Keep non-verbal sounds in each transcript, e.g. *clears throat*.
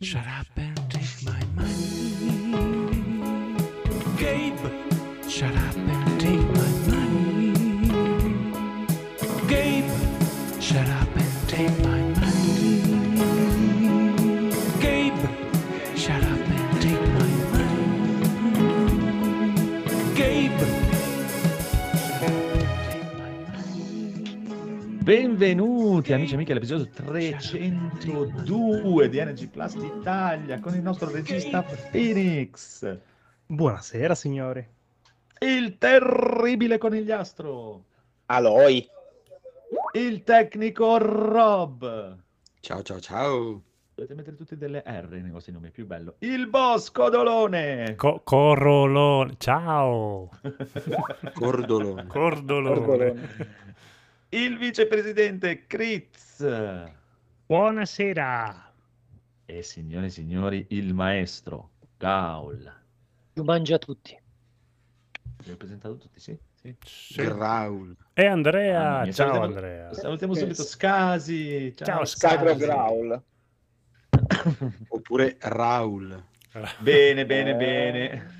Shut up and take my money. Gabe, shut up and take my money. Gabe, shut up and take my money. Gabe, shut up and take my money. Gabe, shut Benvenuti amici e amiche all'episodio 302 di Energy Plus Italia con il nostro regista Phoenix, Buonasera signori. il terribile conigliastro, Aloy. il tecnico Rob. Ciao ciao ciao. Dovete mettere tutti delle R nei vostri nomi, è più bello. Il Bosco Dolone. Co- corrolone. Ciao. Cordolone. Cordolone. Cordolone. Il vicepresidente Critz. Buonasera. E signore e signori, il maestro Gaul. Lo mangia a tutti. Vi ho presentato tutti, sì? sì. Sì. Graul. E Andrea. Mia, Ciao salutiamo- Andrea. Salutiamo subito Scasi. Ciao, Ciao, Scasi. Graul. *coughs* Oppure Raul. Bene, *laughs* Eh. bene, bene. Bravo.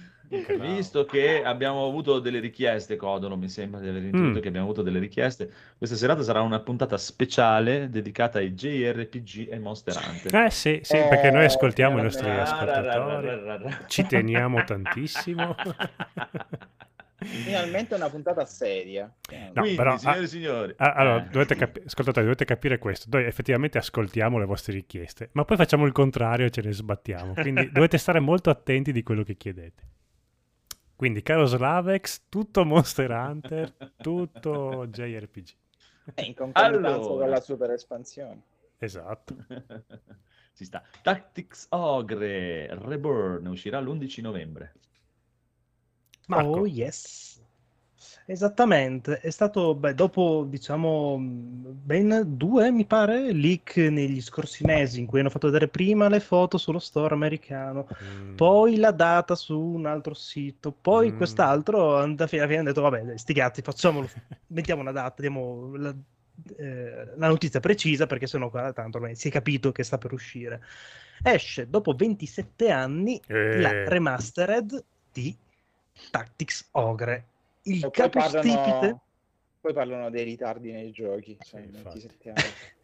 Visto che abbiamo avuto delle richieste, Codolo, mi sembra di aver intuito Mm. che abbiamo avuto delle richieste, questa serata sarà una puntata speciale dedicata ai JRPG e Monster Hunter. Eh sì, sì, perché noi ascoltiamo i Eh, nostri eh, ascoltatori. Ci teniamo *laughs* tantissimo. Finalmente una puntata seria. No, Quindi, però, signori ah, e signori, Ah, Allora, eh, dovete capi- ascoltate, dovete capire questo. Noi effettivamente ascoltiamo le vostre richieste, ma poi facciamo il contrario e ce ne sbattiamo. Quindi *laughs* dovete stare molto attenti di quello che chiedete. Quindi, caro Slavex, tutto Monster Hunter, tutto JRPG. Eh, in concomitanza Allora. con la super espansione. Esatto. *laughs* Ci sta. Tactics Ogre Reborn uscirà l'11 novembre. Marco. Oh yes. Esattamente, è stato beh, dopo diciamo ben due mi pare leak negli scorsi mesi in cui hanno fatto vedere prima le foto sullo store americano, Mm. poi la data su un altro sito, poi Mm. quest'altro alla fine hanno detto vabbè sti cazzi facciamolo, mettiamo una data, diamo la, eh, la notizia precisa perché sennò qua tanto ormai si è capito che sta per uscire. Esce dopo 27 anni Eh. la remastered di Tactics Ogre. Il E poi capostipite. parlano, poi parlano dei ritardi nei giochi. Cioè, Sì, infatti. 27 anni. *laughs*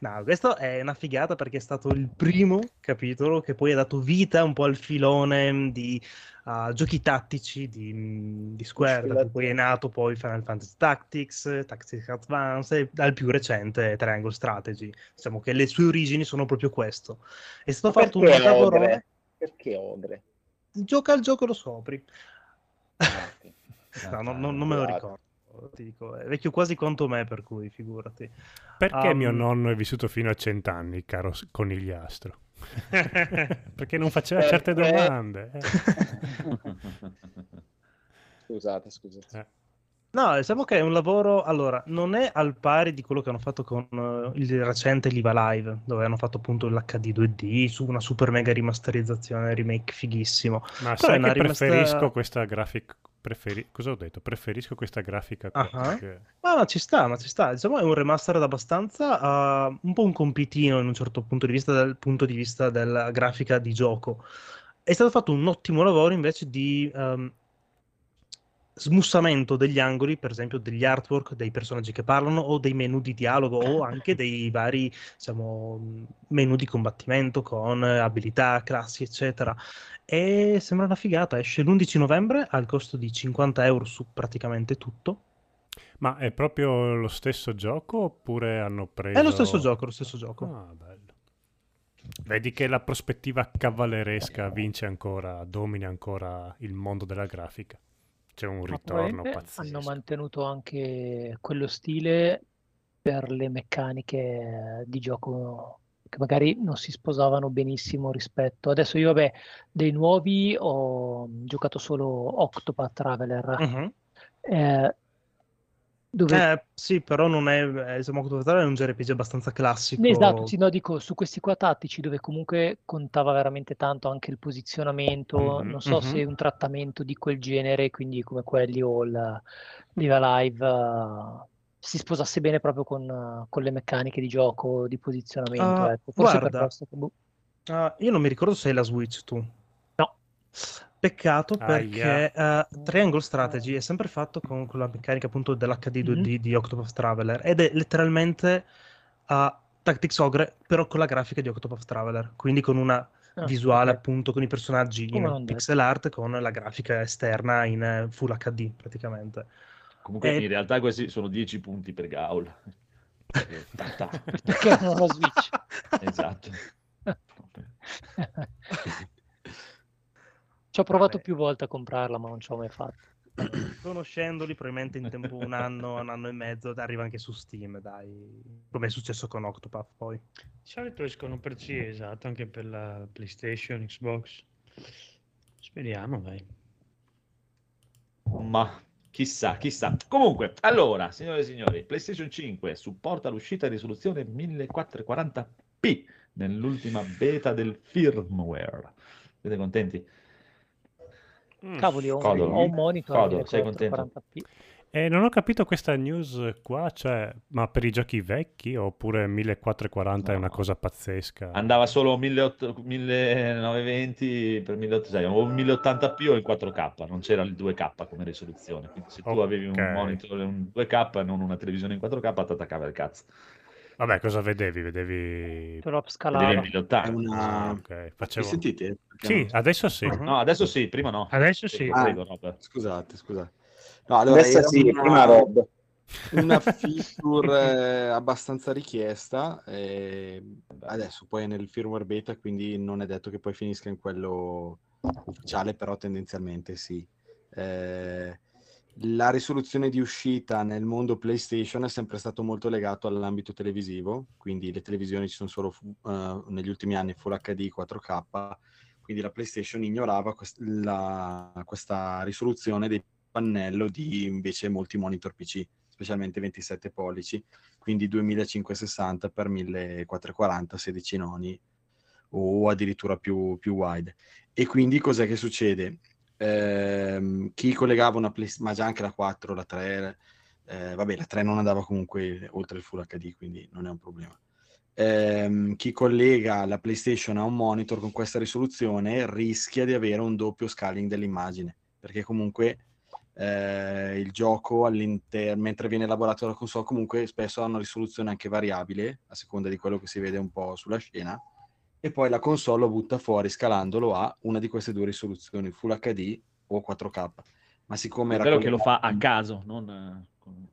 No, questo è una figata perché è stato il primo capitolo che poi ha dato vita un po' al filone di uh, giochi tattici di, di Square, da cui poi è nato poi Final Fantasy Tactics, Tactics Advance e dal più recente Triangle Strategy. Diciamo che le sue origini sono proprio questo. È stato Ma fatto un perché lavoro... Ogre? Perché Ogre? Gioca al gioco lo scopri. No, no, no, non me lo ricordo. Ti dico, è vecchio quasi quanto me, per cui figurati. Perché Um, mio nonno è vissuto fino a cent'anni, caro conigliastro? *laughs* Perché non faceva certe Perché- domande. eh. *laughs* Scusate, scusate. Eh. No, diciamo che è un lavoro, allora, non è al pari di quello che hanno fatto con eh, il recente Liva Live, dove hanno fatto appunto l'HD 2D su una super mega rimasterizzazione, remake fighissimo. Ma Però è sai che rimasta- preferisco questa grafica... Preferi... Cosa ho detto? Preferisco questa grafica qua. Ah, perché- Ma, ma ci sta, ma ci sta. Diciamo è un remastered abbastanza, uh, un po' un compitino in un certo punto di vista dal punto di vista della grafica di gioco. È stato fatto un ottimo lavoro invece di ehm, smussamento degli angoli, per esempio degli artwork, dei personaggi che parlano o dei menu di dialogo o *laughs* anche dei vari, diciamo, menu di combattimento con eh, abilità, classi, eccetera. E sembra una figata. Esce l'11 novembre al costo di 50 euro su praticamente tutto. Ma è proprio lo stesso gioco oppure hanno preso... È lo stesso gioco, lo stesso gioco. Ah, bello. Vedi che la prospettiva cavalleresca vince ancora, domina ancora il mondo della grafica. C'è un ritorno pazzesco. Hanno mantenuto anche quello stile per le meccaniche di gioco che magari non si sposavano benissimo rispetto. Adesso io, vabbè, dei nuovi ho giocato solo Octopath Traveler, Mhm. eh, dove Eh, sì, però non è, eh, Traveler è un JRPG abbastanza classico. Esatto, sì, no, dico su questi qua tattici dove comunque contava veramente tanto anche il posizionamento, Mhm, non so mhm. se un trattamento di quel genere, quindi come quelli o il Live Live, eh, si sposasse bene proprio con, eh, con le meccaniche di gioco, di posizionamento, Ah, ecco. Forse per guarda, questo che boh. Ah, io non mi ricordo se hai la Switch tu. No. Peccato Aia. perché eh, Triangle Strategy è sempre fatto con quella meccanica appunto dell'HD 2D di Octopath Traveler ed è letteralmente uh, Tactics Ogre però con la grafica di Octopath Traveler, quindi con una Ah, visuale ok. appunto con i personaggi Come in pixel art con la grafica esterna in Full HD praticamente. Comunque Eh, in realtà questi sono 10 punti per Gaul. Perché *laughs* non ho Switch? esatto. *laughs* Ci ho provato Vabbè. più volte a comprarla, ma non ci ho mai fatto. *clears throat* Conoscendoli, probabilmente in tempo un anno, un anno e mezzo, arriva anche su Steam, dai. Come è successo con Octopath poi. Di solito escono per C, esatto, anche per la PlayStation, Xbox. Speriamo, dai. Ma chissà, chissà. Comunque, allora, signore e signori, PlayStation 5 supporta l'uscita di risoluzione 1440p nell'ultima beta del firmware. Siete contenti? Mm. Cavoli, ho, Codolo. ho un monitor a Codolo, sei contento? 1440p. E non ho capito questa news qua, cioè, ma per i giochi vecchi oppure 1440 è una No. cosa pazzesca? Andava solo 1800 1920 per 1080 o 1080p o in 4K, non c'era il 2K come risoluzione. Quindi se tu avevi un monitor in 2K e non una televisione in 4K, ti attaccava il cazzo. Vabbè, cosa vedevi? Vedevi... Te l'ho Vedevi in scalato. 1080. È una... Ok, Mi facevo... sentite? Perché Sì, non- adesso sì. No, adesso sì, prima no. Adesso sì. Ah. prego. Scusate, scusate. No, allora, Adesso sì, una- prima Rob. una feature eh, abbastanza richiesta. eh, adesso poi è nel firmware beta, quindi non è detto che poi finisca in quello ufficiale, però tendenzialmente sì. Eh, la risoluzione di uscita nel mondo PlayStation è sempre stato molto legato all'ambito televisivo, quindi le televisioni ci sono solo eh, negli ultimi anni Full HD 4K, quindi la PlayStation ignorava quest- la- questa risoluzione dei pannello di invece molti monitor PC, specialmente 27 pollici, quindi 2560 x 1440, 16 noni o addirittura più, più wide. E quindi cos'è che succede? Ehm, chi collegava una PlayStation, ma già anche la 4, la 3, eh, vabbè, la 3 non andava comunque oltre il Full HD, quindi non è un problema. Ehm, chi collega la PlayStation a un monitor con questa risoluzione rischia di avere un doppio scaling dell'immagine, perché comunque eh, il gioco all'interno, mentre viene elaborato dalla console, comunque spesso ha una risoluzione anche variabile, a seconda di quello che si vede un po' sulla scena, e poi la console lo butta fuori scalandolo a una di queste due risoluzioni, Full HD o 4K. Ma siccome era Spero che lo fa a caso, non eh, con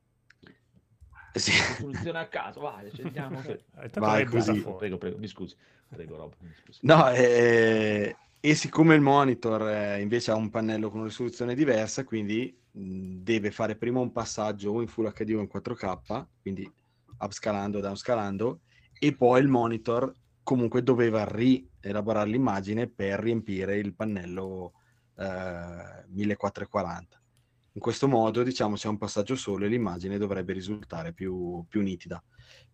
Sì. risoluzione a caso. Vai, accendiamo. *laughs* Eh, Vai così. Prego, prego, mi scusi. Prego, Rob. scusi. No, eh, e siccome il monitor eh, invece ha un pannello con una risoluzione diversa, quindi mh, deve fare prima un passaggio o in Full HD o in 4K, quindi upscalando, downscalando, e poi il monitor comunque doveva rielaborare l'immagine per riempire il pannello eh, 1440. In questo modo, diciamo, c'è un passaggio solo e l'immagine dovrebbe risultare più, più nitida.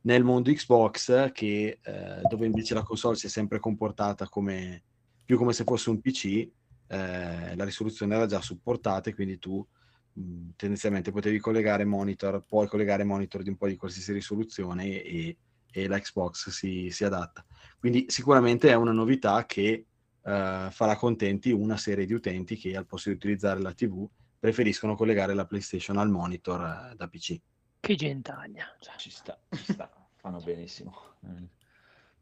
Nel mondo Xbox, che, eh, dove invece la console si è sempre comportata come, più come se fosse un PC, eh, la risoluzione era già supportata e quindi tu mh, tendenzialmente potevi collegare monitor, puoi collegare monitor di un po' di qualsiasi risoluzione e, e la Xbox si, si adatta. Quindi sicuramente è una novità che eh, farà contenti una serie di utenti che al posto di utilizzare la TV preferiscono collegare la PlayStation al monitor eh, da PC. Che gentaglia. cioè. Ci sta, ci sta. Fanno benissimo.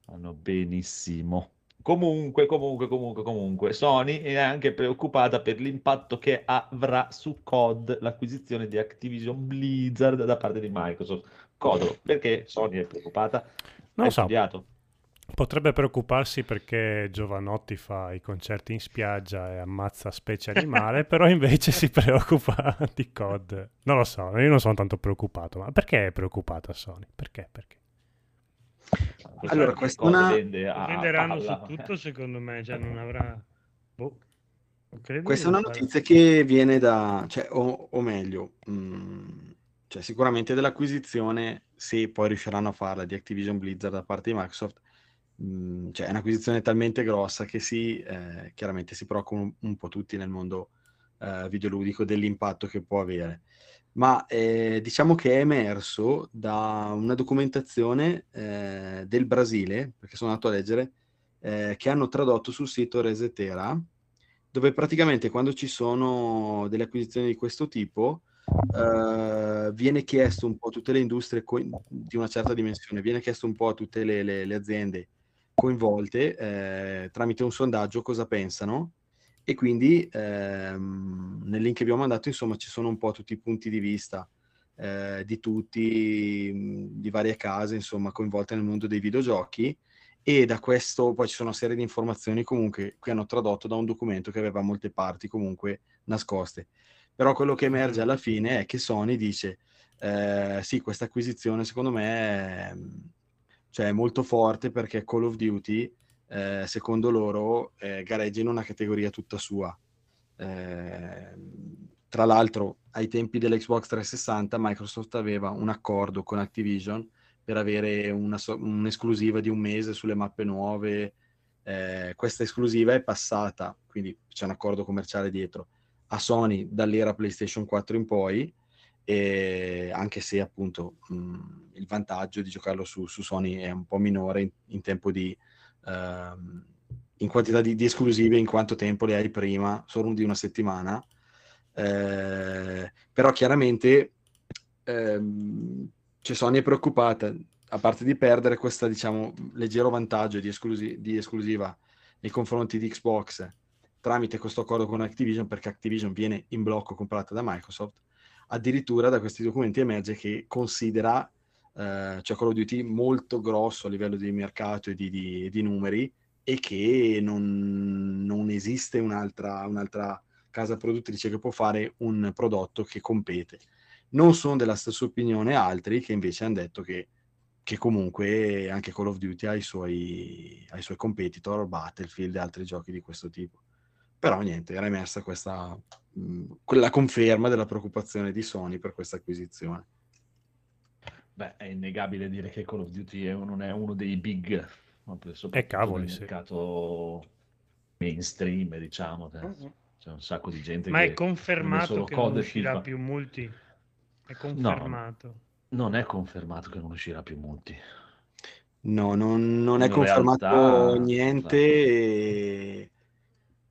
Fanno benissimo. Comunque, comunque, comunque, comunque, Sony è anche preoccupata per l'impatto che avrà su COD l'acquisizione di Activision Blizzard da parte di Microsoft. Codolo, perché Sony è preoccupata? Non lo so. studiato? Potrebbe preoccuparsi perché Giovanotti fa i concerti in spiaggia e ammazza specie animale, *laughs* però invece si preoccupa di COD. Non lo so, io non sono tanto preoccupato, ma perché è preoccupata Sony? Perché? Perché? Allora, questa una- palla. su tutto, secondo me, cioè non avrà... Boh. Non credo Questa è una fare- notizia che viene da, cioè, o, o meglio, mh, cioè, sicuramente dell'acquisizione, se poi riusciranno a farla di Activision Blizzard da parte di Microsoft, mh, cioè, è un'acquisizione talmente grossa che si, eh, chiaramente si preoccupano un, un po' tutti nel mondo eh, videoludico dell'impatto che può avere. Ma eh, diciamo che è emerso da una documentazione eh, del Brasile, perché sono andato a leggere, eh, che hanno tradotto sul sito Resetera, dove praticamente quando ci sono delle acquisizioni di questo tipo, eh, viene chiesto un po' a tutte le industrie co- di una certa dimensione, viene chiesto un po' a tutte le, le- le aziende coinvolte eh, tramite un sondaggio cosa pensano e quindi ehm, nel link che abbiamo mandato insomma ci sono un po' tutti i punti di vista eh, di tutti, mh, di varie case insomma coinvolte nel mondo dei videogiochi e da questo poi ci sono una serie di informazioni comunque che hanno tradotto da un documento che aveva molte parti comunque nascoste. Però quello che emerge alla fine è che Sony dice eh, sì, questa acquisizione secondo me è, cioè, è molto forte perché Call of Duty, eh, secondo loro, eh, gareggia in una categoria tutta sua. Eh, tra l'altro, ai tempi dell'Xbox 360, Microsoft aveva un accordo con Activision per avere una un'esclusiva di un mese sulle mappe nuove. Eh, questa esclusiva è passata, quindi c'è un accordo commerciale dietro, a Sony dall'era PlayStation 4 in poi, e anche se appunto mh, il vantaggio di giocarlo su, su Sony è un po' minore in, in tempo di... ehm, in quantità di, di esclusive, in quanto tempo le hai prima, solo di una settimana. Eh, però chiaramente ehm, cioè Sony è preoccupata, a parte di perdere questo diciamo leggero vantaggio di, esclusi- di esclusiva nei confronti di Xbox tramite questo accordo con Activision, perché Activision viene in blocco comprata da Microsoft, addirittura da questi documenti emerge che considera eh, cioè Call of Duty molto grosso a livello di mercato e di, di- di numeri e che non, non esiste un'altra, un'altra casa produttrice che può fare un prodotto che compete. Non sono della stessa opinione altri che invece hanno detto che, che comunque anche Call of Duty ha i, suoi, ha i suoi competitor, Battlefield e altri giochi di questo tipo. Però niente, era emersa questa, mh, quella conferma della preoccupazione di Sony per questa acquisizione. Beh, è innegabile dire che Call of Duty è non è uno dei big, ma per- soprattutto cavoli, sì. mercato mainstream, diciamo. Mhm. C'è un sacco di gente Ma che è confermato che non e uscirà FIFA. più multi? È confermato. Non è confermato che non uscirà più multi. No, non, non è In confermato realtà, niente. e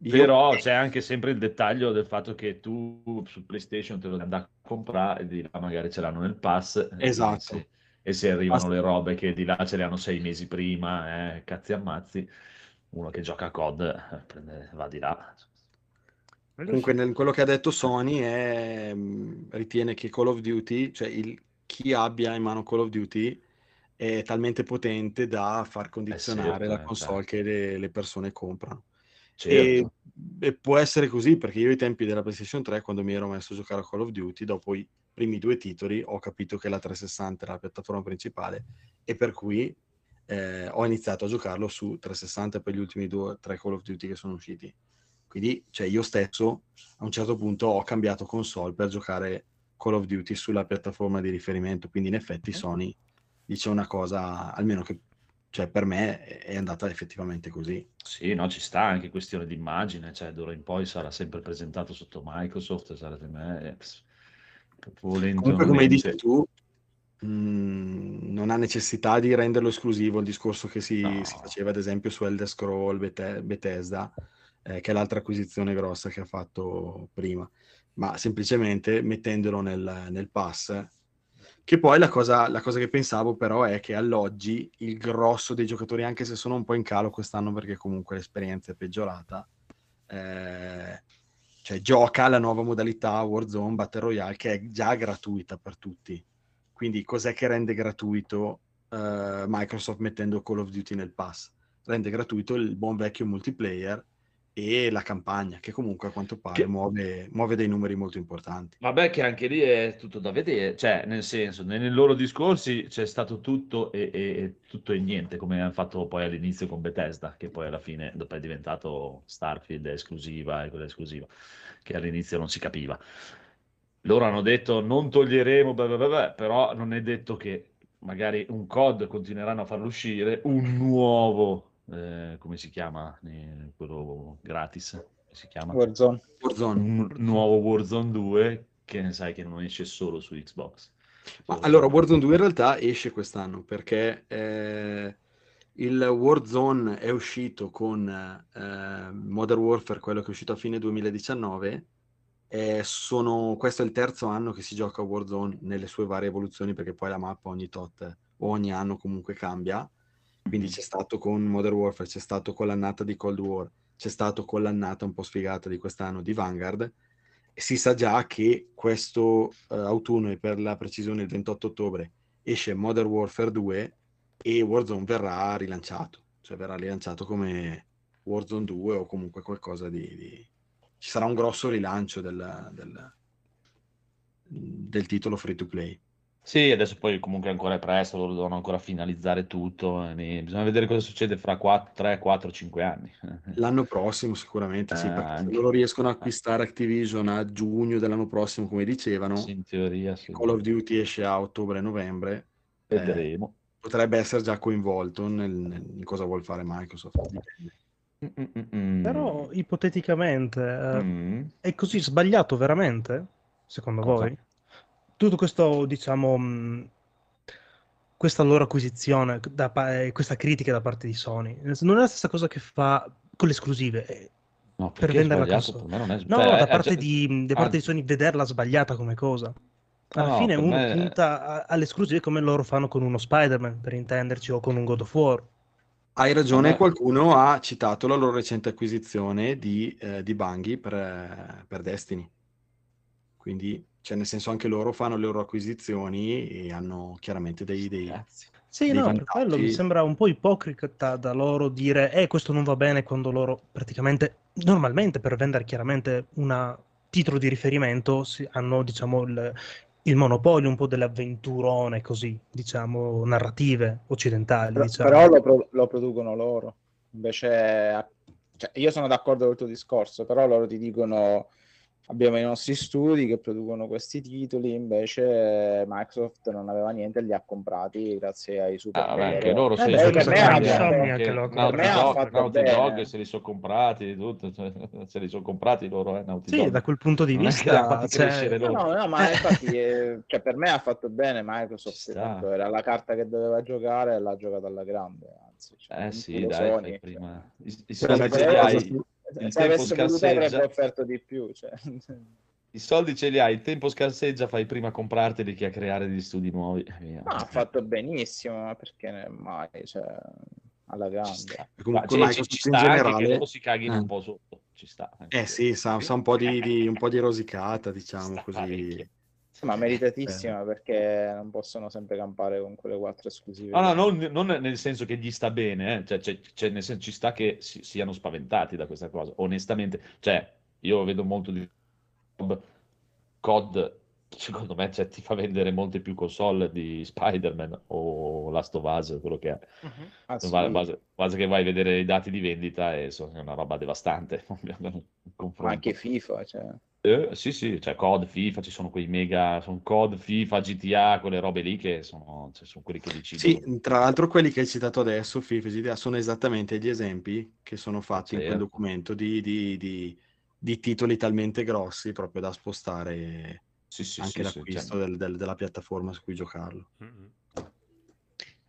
io- Però c'è anche sempre il dettaglio del fatto che tu su PlayStation te lo andare a comprare e di là magari ce l'hanno nel pass. e Esatto. se- E se arrivano Basta- le robe che di là ce le hanno sei mesi prima, eh, cazzi ammazzi, uno che gioca a COD eh, prende- va di là. Comunque, sì. nel- quello che ha detto Sony è, mh, ritiene che Call of Duty, cioè il- chi abbia in mano Call of Duty, è talmente potente da far condizionare certo, la eh, console che le, le persone comprano. Certo. E, e può essere così perché io ai tempi della PlayStation 3, quando mi ero messo a giocare a Call of Duty, dopo i primi due titoli, ho capito che la 360 era la piattaforma principale e per cui eh, ho iniziato a giocarlo su 360 per gli ultimi due o tre Call of Duty che sono usciti. Quindi, cioè, io stesso a un certo punto ho cambiato console per giocare Call of Duty sulla piattaforma di riferimento. Quindi, in effetti, Sony dice una cosa, almeno che cioè, per me è- andata effettivamente così. Sì, no, ci sta anche questione di immagine, cioè d'ora in poi sarà sempre presentato sotto Microsoft, sarà eh, pss, volente o Comunque, come dici tu, mh, non ha necessità di renderlo esclusivo il discorso che si, No. si faceva, ad esempio, su Elder Scroll Bete- Bethesda, eh, che è l'altra acquisizione grossa che ha fatto prima, ma semplicemente mettendolo nel, nel pass. Che poi la cosa, la cosa che pensavo però è che all'oggi il grosso dei giocatori, anche se sono un po' in calo quest'anno perché comunque l'esperienza è peggiorata, eh, cioè gioca la nuova modalità Warzone Battle Royale che è già gratuita per tutti. Quindi cos'è che rende gratuito eh, Microsoft mettendo Call of Duty nel pass? Rende gratuito il buon vecchio multiplayer e la campagna, che comunque a quanto pare Che- muove, muove dei numeri molto importanti. Vabbè, che anche lì è tutto da vedere, cioè, nel senso, nei, nei loro discorsi c'è stato tutto e, e- e tutto e niente, come hanno fatto poi all'inizio con Bethesda, che poi alla fine, dopo è diventato Starfield esclusiva e quella esclusiva, che all'inizio non si capiva. Loro hanno detto non toglieremo, beh, beh, beh, però non è detto che magari un COD continueranno a farlo uscire, un nuovo, eh, come si chiama, Eh, quello gratis, si chiama? Warzone. Warzone. un nuovo Warzone 2 che ne sai che non esce solo su Xbox. Ma Solo allora, Warzone 2 in realtà esce quest'anno perché eh, Il Warzone è uscito con eh, Modern Warfare, quello che è uscito a fine 2019. E sono, questo è il terzo anno che si gioca a Warzone nelle sue varie evoluzioni, perché poi la mappa ogni tot, ogni anno comunque cambia. Quindi c'è stato con Modern Warfare, c'è stato con l'annata di Cold War, c'è stato con l'annata un po' sfigata di quest'anno di Vanguard. E si sa già che questo eh, autunno, e per la precisione il 28 ottobre, esce Modern Warfare 2 e Warzone verrà rilanciato, cioè verrà rilanciato come Warzone 2 o comunque qualcosa di... di... Ci sarà un grosso rilancio del, del, del titolo free to play. Sì, adesso poi comunque ancora è presto, loro devono ancora finalizzare tutto. e bisogna vedere cosa succede fra 4, 3, 4, 5 anni. *laughs* L'anno prossimo sicuramente sì, Eh, perché se anche. loro riescono a acquistare Activision a giugno dell'anno prossimo, come dicevano, Sì, in teoria, sì. Call of Duty esce a ottobre-novembre, eh, Vedremo. potrebbe essere già coinvolto nel, nel- in cosa vuol fare Microsoft. dipende. Mm, mm, mm, mm. Però ipoteticamente eh, Mm. è così sbagliato veramente, secondo Cosa? voi? Tutto questo, diciamo, mh, questa loro acquisizione, da eh, questa critica da parte di Sony, non è la stessa cosa che fa con le esclusive. eh, No, per perché è vendere la sbagliato? console. Per me non è No, sbagliato. da Eh, parte cioè- di, da ah, parte di Sony vederla sbagliata come cosa. Alla No, fine uno me- punta alle esclusive come loro fanno con uno Spider-Man, per intenderci, o con un God of War. Hai ragione, Vabbè. qualcuno ha citato la loro recente acquisizione di, eh, di Bungie per, per Destiny. Quindi, cioè, nel senso, anche loro fanno le loro acquisizioni e hanno chiaramente dei... dei- Cazzi. Sì, dei no, per quello mi sembra un po' ipocrita da loro dire, eh, questo non va bene quando loro praticamente, normalmente per vendere chiaramente un titolo di riferimento si- hanno, diciamo, il, il monopolio un po' delle avventurone così, diciamo, narrative occidentali, Però, diciamo. però lo, pro- lo producono loro. Invece, cioè, io sono d'accordo col tuo discorso, però loro ti dicono abbiamo i nostri studi che producono questi titoli, invece Microsoft non aveva niente e li ha comprati grazie ai super Ah, vabbè, anche loro se Eh, li beh, sono comprati. Naughty Dog, se li sono comprati, tutto, cioè, *laughs* se li sono comprati loro, eh, Naughty Sì, Dog. da quel punto di Non vista, cioè, No, no, no, ma *laughs* infatti eh, cioè, per me ha fatto bene Microsoft, tanto era la carta che doveva giocare e l'ha giocata alla grande, anzi, cioè, Eh sì, dai, Sony, fai cioè. prima. I, i soldi ce li hai, il se tempo avesse voluto scarseggia. avrebbe offerto di più, cioè. i soldi ce li hai, il tempo scarseggia, fai prima comprarteli che a creare degli studi nuovi. e via. No, ha fatto benissimo, ma perché mai, cioè, alla grande. Comunque Ma, cioè, ci, ci in che generale- loro si caghino Eh. un po' sotto, ci sta. anche Eh sì, sa, sa un po' di, di- un po' di rosicata, Ci diciamo così. parecchio. Ma meritatissima perché non possono sempre campare con quelle quattro esclusive. No, no, non, non nel senso che gli sta bene, eh. Cioè, cioè, cioè, nel senso ci sta che si- siano spaventati da questa cosa, onestamente. Cioè, io vedo molto di COD, secondo me, cioè, ti fa vendere molte più console di Spider-Man o Last of Us, quello che è. Ah, sì. Basta, basta- basta che vai a vedere i dati di vendita e sono è una roba devastante. *laughs* Ma anche FIFA, cioè. Eh, sì, sì, cioè COD, FIFA, ci sono quei mega, sono COD, FIFA, GTA, quelle robe lì che sono, cioè, sono quelli che decidono. Sì, tra l'altro quelli che hai citato adesso, FIFA e GTA, sono esattamente gli esempi che sono fatti in quel Certo. documento di, di- di- di titoli talmente grossi proprio da spostare Sì, sì, anche sì, l'acquisto cioè, del- del- della piattaforma su cui giocarlo.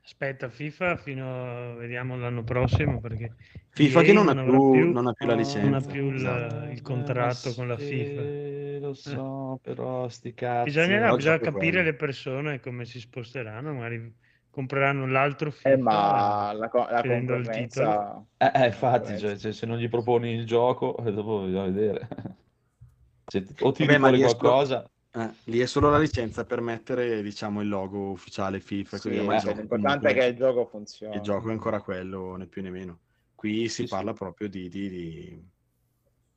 Aspetta, FIFA fino a... vediamo l'anno prossimo perché FIFA che EA non ha avrà più- non ha più la licenza. non ha più il, Esatto. il contratto Eh, con la sì, FIFA. Lo so, però sti cazzi. Bisognerà, bisogna capire quello. le persone come si sposteranno, magari compreranno l'altro FIFA. Eh, ma la, co- la concorrenza... Eh, eh, infatti, Eh, cioè, se, non gli proponi il gioco, eh, *laughs* dopo bisogna vedere. Ti- o tiri Vabbè, qualcosa, Eh, lì è solo la licenza per mettere, diciamo, il logo ufficiale FIFA e Sì, gioco l'importante è che il gioco funzioni. il gioco è ancora quello, né più né meno. Qui si Sì, sì. parla proprio di, di- di-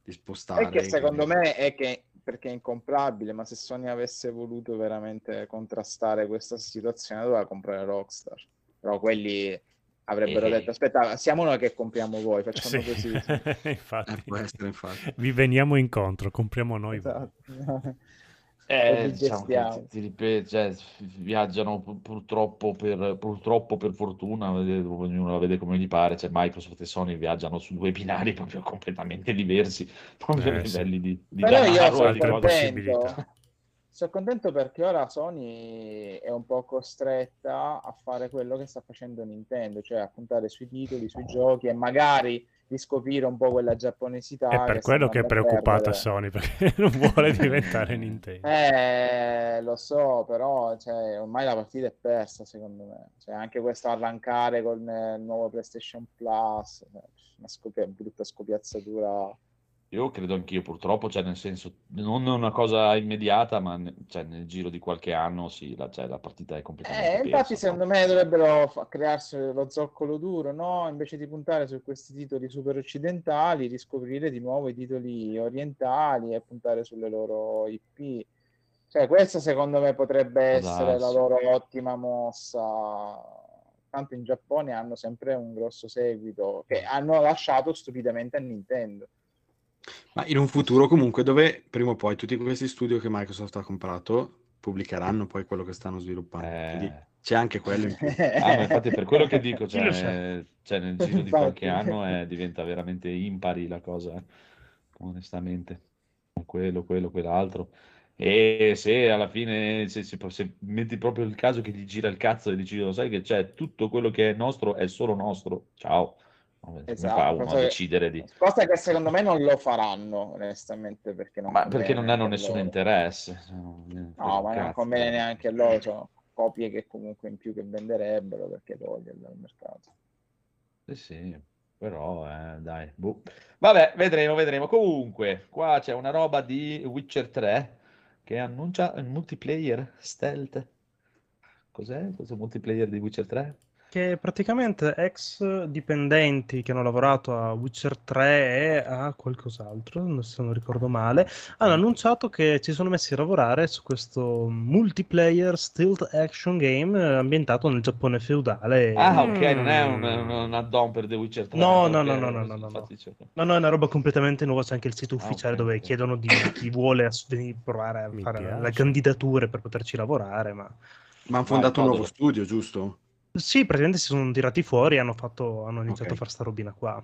di spostare. E che secondo me è che perché è incomprabile, ma se Sony avesse voluto veramente contrastare questa situazione doveva comprare Rockstar. Però quelli avrebbero Eh. detto aspetta, siamo noi che compriamo voi, facciamo Sì. così. *laughs* infatti. Eh, può essere, infatti. Vi veniamo incontro, compriamo noi. voi. Esatto. Eh, diciamo che ti, ripeto, cioè, viaggiano pu- purtroppo per, purtroppo per fortuna, ognuno la vede come gli pare, cioè Microsoft e Sony viaggiano su due binari *laughs* proprio completamente diversi, proprio Eh, a sì. livelli di, di Però io denaro sono contento. sono contento perché ora Sony è un po' costretta a fare quello che sta facendo Nintendo, cioè a puntare sui titoli, sui giochi e magari di scoprire un po' quella giapponesità. È per quello che è preoccupata. Sony, perché *laughs* non vuole *laughs* diventare Nintendo. Eh, lo so, però cioè, ormai la partita è persa, secondo me. Cioè, anche questo arrancare con il nuovo PlayStation Plus, eh, una scopia- brutta scopiazzatura. Io credo anch'io, purtroppo, cioè nel senso, non è una cosa immediata, ma ne- cioè, nel giro di qualche anno sì, la, cioè, la partita è completamente Eh, infatti, persa. secondo me dovrebbero fa- crearsi lo zoccolo duro, no? Invece di puntare su questi titoli super occidentali, riscoprire di nuovo i titoli orientali e puntare sulle loro IP. Cioè, questa secondo me potrebbe essere la darsi. loro ottima mossa. Tanto in Giappone hanno sempre un grosso seguito che hanno lasciato stupidamente a Nintendo. Ma in un futuro comunque dove prima o poi tutti questi studio che Microsoft ha comprato pubblicheranno poi quello che stanno sviluppando. Eh. Quindi c'è anche quello. Ah, ma infatti per quello che dico, *laughs* lo sa? cioè, cioè, nel giro di qualche anno eh, diventa veramente impari la cosa, eh, onestamente. Quello, quello, quell'altro. E se alla fine se, se- se metti proprio il caso che gli gira il cazzo e dici, lo sai che c'è tutto quello che è nostro è solo nostro, ciao. Esatto, fa uno cosa che- decidere di... Cosa che secondo me non lo faranno, onestamente, perché non Ma perché non hanno nessun loro. interesse. non No, un ma non cazzo. conviene neanche loro, sono copie che comunque in più che venderebbero perché toglierle dal mercato. Sì, sì, però eh, dai, boh. Vabbè, vedremo, vedremo. Comunque, qua c'è una roba di Witcher 3 che annuncia il multiplayer stealth. Cos'è questo multiplayer di Witcher 3? Che praticamente ex dipendenti che hanno lavorato a Witcher 3 e a qualcos'altro, non- se non ricordo male, hanno annunciato che ci sono messi a lavorare su questo multiplayer stealth action game eh, ambientato nel Giappone feudale. Ah, ok, non è un, Mm. un- add-on per The Witcher 3. No, no, no, no, no, no, no, no. No, no, è una roba completamente nuova, c'è anche il sito Ah, ufficiale ok, dove ok. chiedono di *coughs* chi vuole ass- venire a provare a Mi fare piace. le candidature per poterci lavorare, ma... Ma hanno fondato un nuovo studio, giusto? Sì, praticamente si sono tirati fuori e hanno, fatto, hanno iniziato Ok. a fare sta robina qua.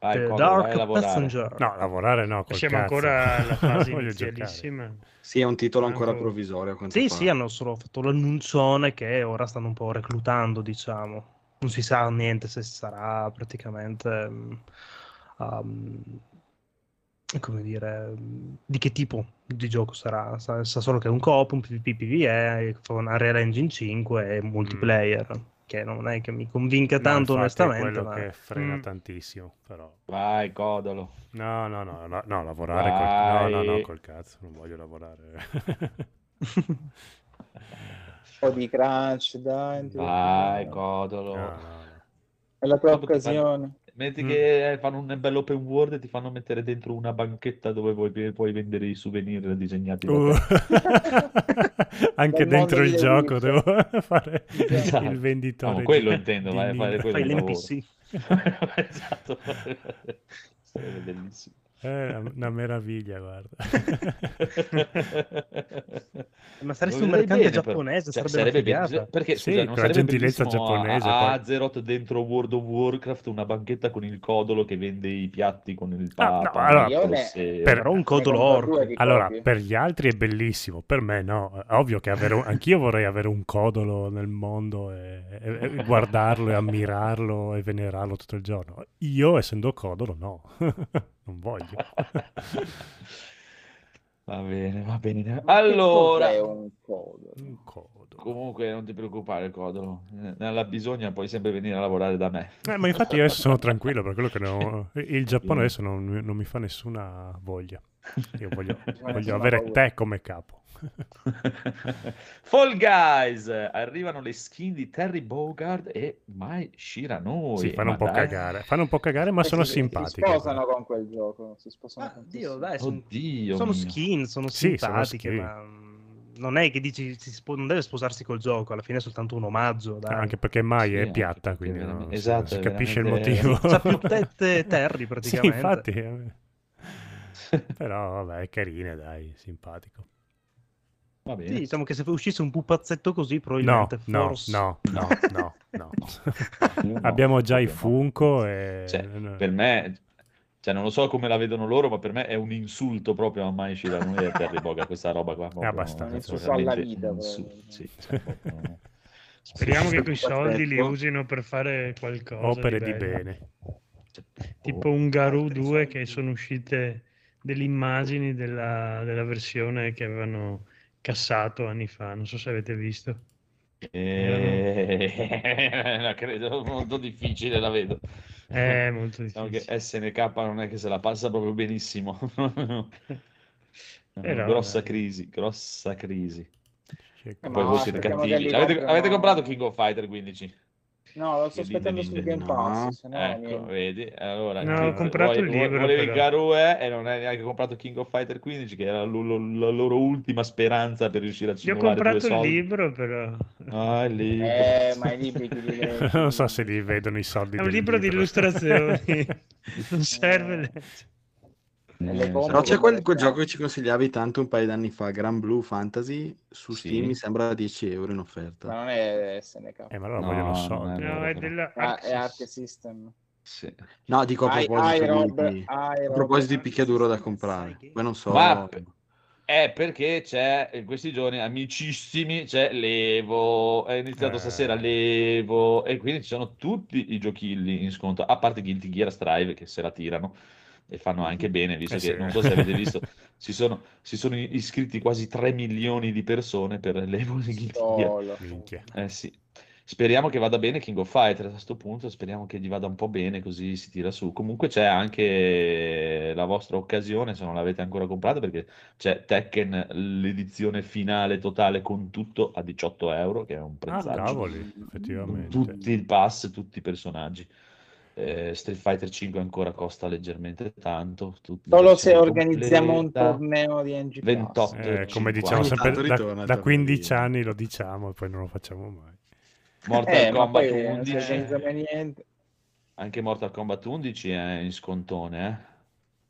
Vai, The Dark vai a lavorare. Passenger. No, lavorare no, col Siamo cazzo. ancora *laughs* alla fase inizialissima. Sì, è un titolo ancora Ancora. provvisorio. Sì, pare. sì, hanno solo fatto l'annuncione che ora stanno un po' reclutando, diciamo. Non si sa niente se sarà praticamente... mm, um, come dire... mm, di che tipo di gioco sarà. Sa, sa solo che è un coop, un PvP, PvE, con Unreal Engine 5 e multiplayer. Che non è che mi convinca No, tanto, è onestamente. quello ma- che frena Mm. tantissimo, però. Vai, Codolo. No, no, no, no, no, lavorare col... no, no, no, col cazzo, non voglio lavorare. Un po' di crunch, dai. *laughs* Vai, è Codolo. No, no, no. la tua occasione. Metti Mm. che fanno un bel open world e ti fanno mettere dentro una banchetta dove vuoi- puoi vendere i souvenir disegnati Uh. *laughs* Anche dentro il gioco Witcher. devo *laughs* fare Esatto. il venditore. No, di- quello intendo, di vai a fare quello Fai l'NPC. *laughs* esatto. Sarebbe bellissimo. È una, una meraviglia, guarda. *laughs* Ma saresti un mercante bene, però. giapponese, Cioè, sarebbe be- perché Sì, scusa, non con la sarebbe gentilezza giapponese, a, a Azeroth dentro World of Warcraft una banchetta con il codolo che vende i piatti con il Ah, no, papa allora, Io ne- Colosseo. per- Però un codolo compro orco. Allora, copie. per gli altri è bellissimo, per me no. Ovvio che avere un- anch'io vorrei avere un codolo nel mondo e, e- e guardarlo e ammirarlo e venerarlo tutto il giorno. Io, essendo codolo, no. *laughs* non voglio. *laughs* Va bene, va bene. Allora, un codolo? Un codolo. comunque non ti preoccupare, codolo. Eh, Nella bisogna puoi sempre venire a lavorare da me. Eh, ma infatti io adesso sono tranquillo per quello che no- *laughs* il Giappone adesso non, non mi fa nessuna voglia. Io voglio, *laughs* voglio avere te come capo. *laughs* Fall Guys, arrivano le skin di Terry Bogard e Mai Shiranui. Sì, fanno un po' dai. cagare. Fanno un po' cagare, ma Eh, sono si- simpatiche. Si sposano con quel gioco. Si sposano Ah. Dio, dai, son- Oddio sono mio. skin, sono Sì, sono simpatiche, skin. ma non è che dici si spo- non deve sposarsi col gioco, alla fine è soltanto un omaggio, dai. Anche perché mai Sì, è piatta, quindi veramente- no, si- esatto, si, è capisce il motivo. *laughs* C'ha più tette Terry *laughs* Sì, praticamente. infatti. eh. Però vabbè, è carine, dai, simpatico. Va bene. Sì, diciamo che se uscisse un pupazzetto così No, probabilmente no, forse... no, no, no, no. *laughs* No, *laughs* Abbiamo già i. Funko e... Cioè, per me, Cioè, non lo so come la vedono loro, ma per me è un insulto proprio a Mai Shiranui e Terry Boga questa roba qua. *laughs* proprio, abbastanza. è Un insulto alla vita, insulto, sì, cioè, proprio- Speriamo che quei soldi li usino per fare qualcosa Opere di bello. bene. Tipo un Garou 2 che sono uscite delle immagini della, della versione che avevano cassato anni fa. Non so se avete visto. Eh, *laughs* la credo molto difficile, la vedo. È molto Diciamo difficile. che SNK non è che se la passa proprio benissimo. *laughs* Però, grossa dai. crisi, grossa crisi. Eh, Poi voi siete cattivi. Avete, avete comprato King of Fighter 15? No, lo sto aspettando sul? Game Pass, No. se no Ecco, niente. vedi? Allora, No, che- ho comprato il vuoi- libro, Volevi però. Garou e non hai neanche comprato King of Fighter 15, che era lo- la loro ultima speranza per riuscire a Io ho comprato il soldi. libro, però. Ah, il libro. Eh, ma i *laughs* libri *laughs* non so se li vedono i soldi È un del libro di illustrazioni. *laughs* non serve. Eh. leggere. le Eh, compro Però c'è quel, quel gioco che ci consigliavi tanto un paio d'anni fa, Gran Blue Fantasy, su Sì. Steam mi sembra a 10 euro in offerta. Ma non è SNK. Eh, ma allora No, vogliono non soldi. è No, è della Ah, è. Arc System. Sì. No, dico a proposito, hai robe- di, hai a proposito di picchiaduro da comprare. Poi non so... Ma- È perché c'è in questi giorni, amicissimi, c'è l'Evo, è iniziato Eh. stasera l'Evo e quindi ci sono tutti i giochilli in sconto, a parte Guilty Gear Strive che se la tirano e fanno anche bene, visto Eh che sì. non so se avete visto, *laughs* si sono, si sono iscritti quasi 3 milioni di persone per. Solo. Minchia. Eh sì. Speriamo che vada bene King of Fighter a questo punto, speriamo che gli vada un po' bene così si tira su. Comunque c'è anche la vostra occasione se non l'avete ancora comprata perché c'è Tekken l'edizione finale totale con tutto a 18 euro che è un Ah, prezzaggio. cavoli, Con effettivamente. tutti il pass, tutti i personaggi. Eh, Street Fighter 5 ancora costa leggermente tanto. Solo se organizziamo un completa. torneo di NG 28. Eh, come 50. diciamo sempre, da, da torna 15 lì. anni lo diciamo e poi non lo facciamo mai. Mortal Eh, ma Kombat si 11. organizza mai niente. Anche Mortal Kombat 11 è in scontone,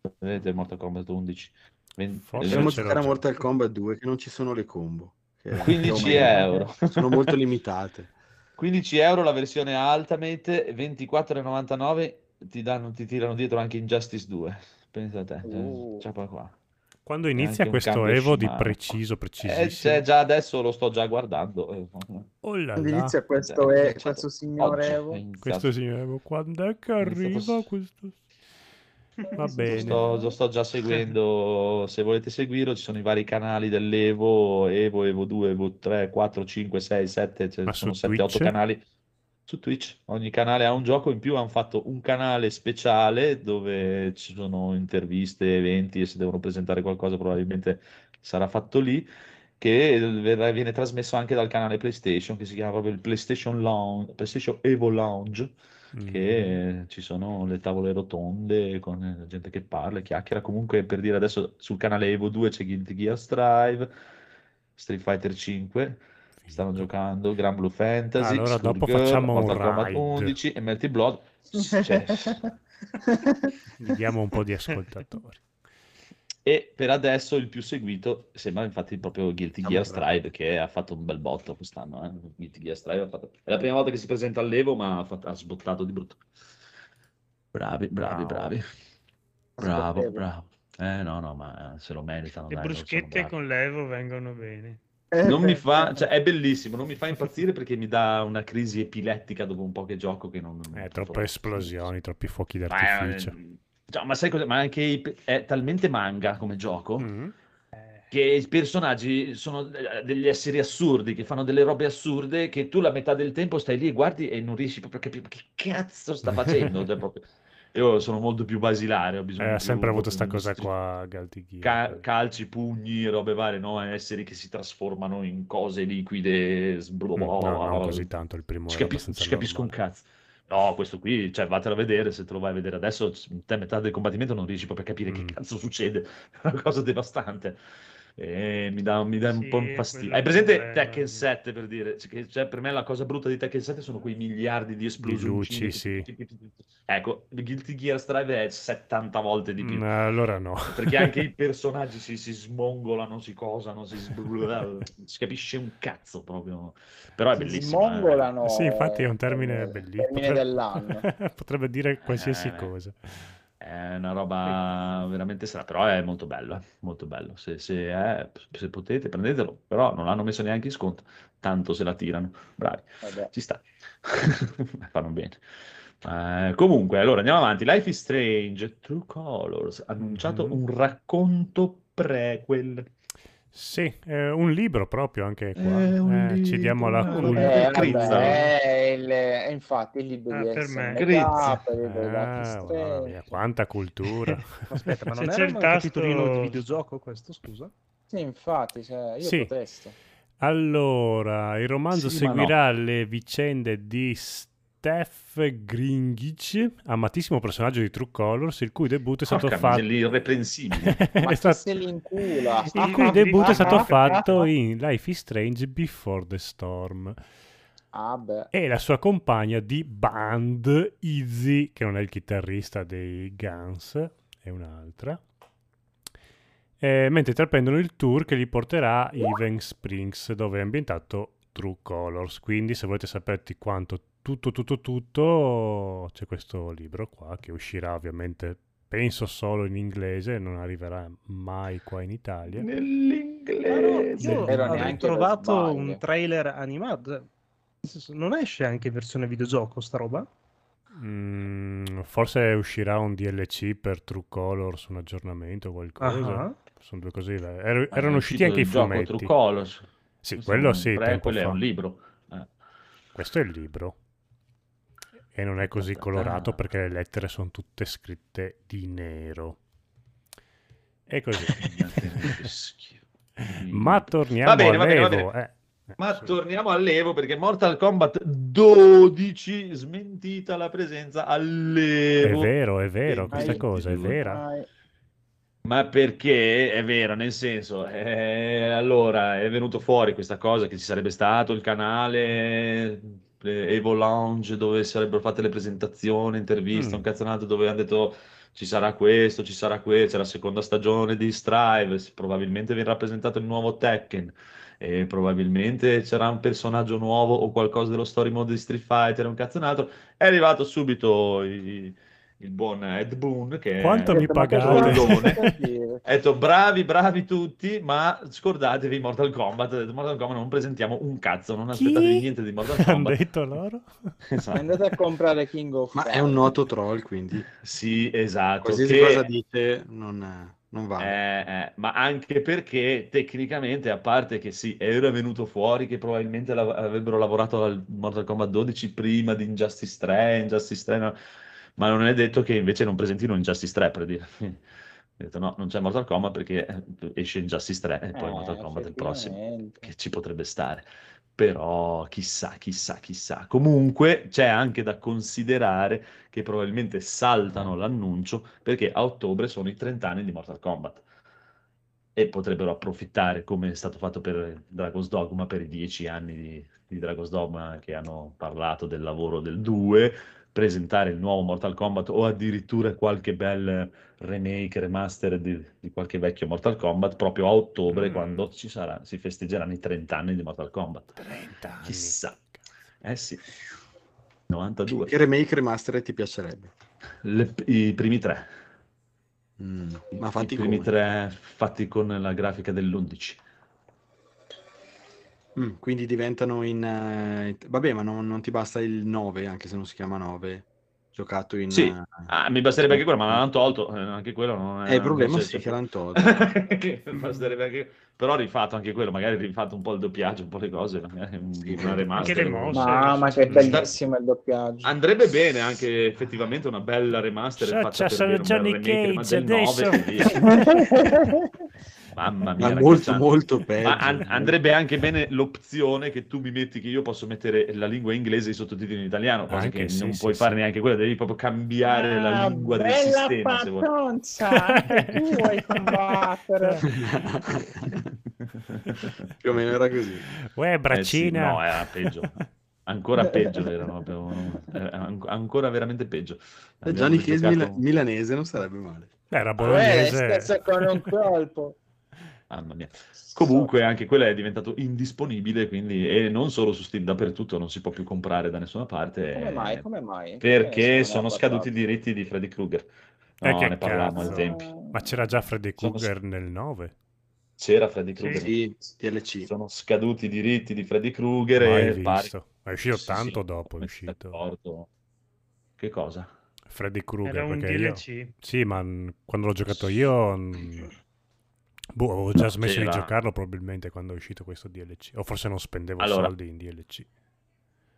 eh? Vedete Mortal Kombat 11? Ven- Forse Possiamo ce l'ho giocare a. Mortal Kombat 2 che non ci sono le combo. che 15 più o meno euro. Sono molto limitate. 15 euro la versione Ultimate, 24,99 ti, danno, ti tirano dietro anche Injustice 2. Pensa a te, cioè, Uh. c'è qua qua. Quando inizia questo Evo di preciso, Eh, precisissimo? c'è già adesso lo sto già guardando. eh, Oh là Quando là. inizia questo, iniziato questo signore oggi, Evo. Questo signore Evo, quando è che arriva questo? Va Lo bene. sto, lo sto già seguendo. Se volete seguirlo, ci sono i vari canali dell'Evo, Evo, Evo 2, Evo 3, 4, 5, 6, 7, ce Ma ne sono su 7, 8 Twitch? canali su Twitch. Ogni canale ha un gioco in più. Hanno fatto un canale speciale dove ci sono interviste, eventi e se devono presentare qualcosa, probabilmente sarà fatto lì. Che verrà- viene trasmesso anche dal canale PlayStation, che si chiama proprio il PlayStation Lounge, PlayStation Evo Lounge Mm. che ci sono le tavole rotonde con la gente che parla e chiacchiera. Comunque, per dire adesso sul canale Evo 2 c'è Guilty Gear Strive, Street Fighter 5, stanno giocando Gran Blue Fantasy, Allora, dopo Skullgirl, facciamo un Mortal raid. 11 e Melty Blood. *laughs* Cioè, Gli diamo un po' di ascoltatori. E per adesso il più seguito sembra infatti proprio Guilty Siamo Gear. Strive che ha fatto un bel botto quest'anno. eh. Guilty Gear Strive ha fatto- È la prima volta che si presenta all'Evo, ma ha, fatto- ha sbottato di brutto. Bravi, bravi, Bravo. bravi. Bravo, bravo. Eh no, no, ma se lo meritano. Le dai, bruschette con l'Evo vengono bene. Non mi fa, cioè è bellissimo, non mi fa impazzire perché mi dà una crisi epilettica dopo un po' che gioco che non... Eh, non troppe trovo. esplosioni, troppi fuochi d'artificio. eh, cioè, ma sai cosa? Ma anche i- è talmente manga come gioco Mm. che i personaggi sono de- degli esseri assurdi che fanno delle robe assurde che tu la metà del tempo stai lì e guardi e non riesci proprio a capire che cazzo sta facendo. Cioè, proprio- Io sono molto più basilare, ho bisogno Eh, ha sempre avuto proprio sta di cosa qua, Galti Gear. ca- calci, pugni, robe varie, no? Esseri che si trasformano in cose liquide. Mm, sblo- No, non così tanto, il primo ci, capi- ci capisco un cazzo. No, questo qui, cioè, vatelo a vedere, se te lo vai a vedere adesso, te metà del combattimento non riesci proprio a capire che Mm. cazzo succede, *laughs* è una cosa devastante. E mi dà, mi dà un Sì, po' un fastidio. quello Hai presente. Tekken 7 per dire? Cioè, cioè, per me la cosa brutta di Tekken 7 sono quei miliardi di esplosioni. luci, sì. Ecco, Guilty Gear Strive è 70 volte di più. Allora no. Perché anche i *laughs* personaggi si, si smongolano, si cosano, si, sbrullano, si capisce un cazzo proprio. Però è Si bellissimo. eh. smongolano. Sì, infatti è un termine eh, bellissimo. Termine dell'anno. *laughs* Potrebbe dire qualsiasi Eh. cosa. È una roba veramente strana, però è molto bello, eh, molto bello. Se, se, è- se potete, prendetelo, però non l'hanno messo neanche in sconto, tanto se la tirano. Bravi, Vabbè. ci sta. *laughs* Fanno bene. Eh, comunque, allora andiamo avanti. Life is Strange, True Colors, annunciato Mhm. un racconto prequel. Sì, è un libro proprio anche qua. Eh, ci diamo la libro, cul- eh, Eh, Crizza. vabbè, è il- è infatti il libro Ah, di per me. Is Ah, mia, quanta cultura. *laughs* *laughs* Aspetta, ma Se non c'è il tasto- capitolino di videogioco questo, scusa? Sì, infatti, cioè, io Sì. protesto. Allora, il romanzo Sì, seguirà le vicende di Steph Gringic, amatissimo personaggio di True Colors, il cui debutto è stato Porca fatto... irreprensibile. *laughs* Ma stato- se li incula? Il cui Ah, debutto è stato ah, fatto ah, in Life is Strange Before the Storm. Ah, beh. E la sua compagna di band, Izzy, che non è il chitarrista dei Guns, è un'altra. Eh, mentre intraprendono il tour che li porterà a Even Springs, dove è ambientato True Colors. Quindi, se volete saperti quanto tutto, tutto, tutto, c'è questo libro qua che uscirà ovviamente, penso solo in inglese, non arriverà mai qua in Italia. Nell'inglese. Io neanche per trovato un trailer animato. Non esce anche versione videogioco sta roba? Mm, forse uscirà un DLC per True Colors, un aggiornamento o qualcosa. Ah. Sono due cose diverse. Er- È erano usciti anche i fumetti. True Colors. Sì, Questo quello è sì, prequel, è fa. un libro. Eh. Questo è il libro. E non è così colorato perché le lettere sono tutte scritte di nero. E così. *laughs* *laughs* Ma torniamo Va bene, va bene, va bene. eh. Ma torniamo all'Evo perché Mortal Kombat 12 smentita la presenza È all'Evo. vero, è vero, Che questa cosa è vera. Ma perché è vero, nel senso, eh, allora è venuto fuori questa cosa che ci sarebbe stato il canale Evo Lounge dove sarebbero fatte le presentazioni, interviste, Mm. un cazzonato dove hanno detto ci sarà questo, ci sarà questo, c'è la seconda stagione di Strive, probabilmente viene rappresentato il nuovo Tekken e probabilmente c'era un personaggio nuovo o qualcosa dello story mode di Street Fighter, un cazzonato. È arrivato subito i- il buon Ed Boon che Quanto *laughs* è mi pagate? Ha detto bravi, bravi tutti, ma scordatevi Mortal Kombat. Ha detto, Mortal Kombat non presentiamo un cazzo, non Chi? aspettatevi niente di Mortal *laughs* Hanno Kombat. detto loro? *laughs* Esatto. Andate a comprare King of Ma è un noto troll, quindi Sì, esatto. qualsiasi che- cosa dice non, non vale. Eh, eh, ma anche perché tecnicamente, a parte che sì, era venuto fuori che probabilmente lav- avrebbero lavorato al Mortal Kombat 12 prima di Injustice 3, Injustice 3, no, ma non è detto che invece non presentino Injustice 3 per dire. Ho detto no, non c'è Mortal Kombat perché eh, esce Injustice 3 e poi Eh, Mortal Kombat è il prossimo. che ci potrebbe stare. Però chissà, chissà, chissà. Comunque c'è anche da considerare che probabilmente saltano l'annuncio perché a ottobre sono i 30 anni di Mortal Kombat e potrebbero approfittare, come è stato fatto per Dragon's Dogma, per i 10 anni di, di Dragon's Dogma che hanno parlato del lavoro del 2, presentare il nuovo Mortal Kombat o addirittura qualche bel remake, remaster di, di qualche vecchio Mortal Kombat proprio a ottobre Mm. quando ci sarà, si festeggeranno i 30 anni di Mortal Kombat. 30 anni. Chissà. Eh sì. 92. Che remake remaster ti piacerebbe? Le- I primi tre. Mm, I, Ma i fatti primi come? tre fatti con la grafica dell'11. Mm, quindi diventano in... eh, Vabbè, ma non, non ti basta il 9, anche se non si chiama 9, giocato in... Sì. eh, Ah, mi basterebbe anche quello, ma l'hanno tolto. eh, anche quello non è... Eh, il problema non sì *laughs* che l'hanno tolto. Basterebbe anche- Però rifatto anche quello, magari rifatto un po' il doppiaggio, un po' le cose, magari un- una anche remaster. le mosse. Mamma che bellissimo il doppiaggio. Andrebbe bene anche effettivamente una bella remaster Cioè, fatta c'è per solo bene, un bel Johnny remake Cage del 9 adesso. *laughs* Mamma mia, Ma molto, ragazzi, molto peggio. An- andrebbe anche bene l'opzione che tu mi metti che io posso mettere la lingua inglese e i sottotitoli in italiano, cosa Anche che sì, non sì, puoi sì. fare neanche quella, devi proprio cambiare la Ah, lingua del sistema. Se vuoi. tu *laughs* vuoi combattere. *laughs* Più o meno era così. Uè, Eh sì, braccina. no, era peggio. Ancora *laughs* peggio, erano proprio- eh, an- ancora veramente peggio. Eh, Abbiamo Cage giocato- mila- milanese non sarebbe male. Era Eh, bolognese. stessa con un colpo. Mamma mia. Comunque anche quello è diventato indisponibile, quindi e non solo su Steam, dappertutto non si può più comprare da nessuna parte. Come eh, mai? Come mai? Perché Eh, sono scaduti i diritti di Freddy Krueger. Eh, No, che ne parlavamo ai tempi. Ma c'era già Freddy Sono- Krueger nel 9? C'era Freddy Krueger. Sì, DLC. Sono scaduti i diritti di Freddy Krueger Mai e pare... visto. È uscito Sì, tanto sì, dopo, è uscito. d'accordo. Che cosa? Freddy Krueger, Era un perché io... DLC. Sì, ma quando l'ho giocato io... Boh, avevo già No, smesso di c'era. giocarlo probabilmente quando è uscito questo DLC. O forse non spendevo Allora- soldi in DLC.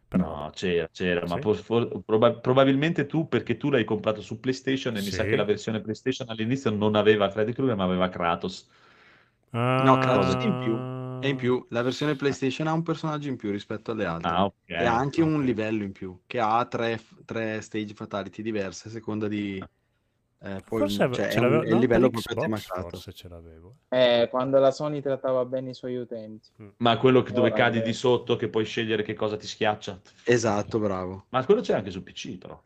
Però No, c'era, c'era, ma Sì? po- for- proba- probabilmente tu, perché tu l'hai comprato su PlayStation e mi sa Sì. che la versione PlayStation all'inizio non aveva Freddy Krueger, ma aveva Kratos. No, Kratos Ah, è in più. E in più, la versione PlayStation ha un personaggio in più rispetto alle altre. Ah, ok. e ha anche un ok. livello in più, che ha tre, tre stage fatality diverse a seconda di... eh, poi, Forse cioè, ce un, l'avevo- è il no, livello proprio Xbox forse ce l'avevo. Eh, quando la Sony trattava bene i suoi utenti. Ma quello che- dove Ora, cadi eh. di sotto, che puoi scegliere che cosa ti schiaccia. Esatto, bravo. Ma quello c'è anche su PC, però.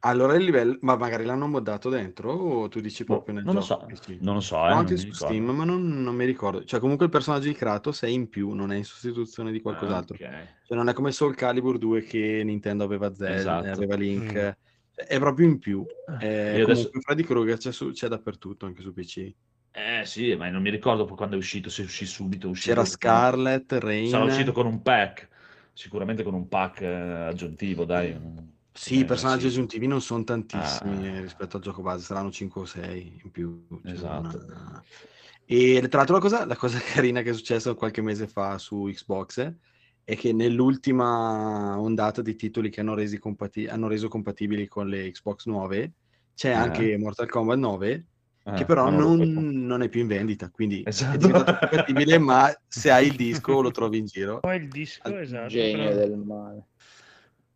Allora il livello, ma magari l'hanno moddato dentro o tu dici Boh, proprio nel non lo gioco? so, PC? non lo so, eh, No, non anche su ricordo. Steam, ma non, non mi ricordo. Cioè, comunque il personaggio di Kratos è in più, non è in sostituzione di qualcos'altro. Ah, ok. Cioè, non è come Soul Calibur 2 che Nintendo aveva Zelda, Esatto. aveva Link. Mm. È proprio in più. Eh, adesso- Freddy Krueger c'è, su- c'è dappertutto, anche su PC. Eh sì, ma non mi ricordo poi quando è uscito, se uscì subito, uscito C'era con- Scarlet, Rain. Sarà uscito con un pack, sicuramente con un pack eh, aggiuntivo, dai. Sì, i Eh, personaggi sì. aggiuntivi non sono tantissimi Ah. eh, rispetto al gioco base, saranno 5 o 6 in più. cioè, Esatto. non- E tra l'altro la cosa, la cosa *laughs* carina che è successa qualche mese fa su Xbox è che nell'ultima ondata di titoli che hanno, resi compati- hanno reso compatibili con le Xbox nuove c'è Ah. anche Mortal Kombat 9 Ah, che però non, non è più in vendita, quindi Esatto. è diventato compatibile, ma se hai il disco lo trovi in giro. Poi il disco, Al- esatto. Genio però del male.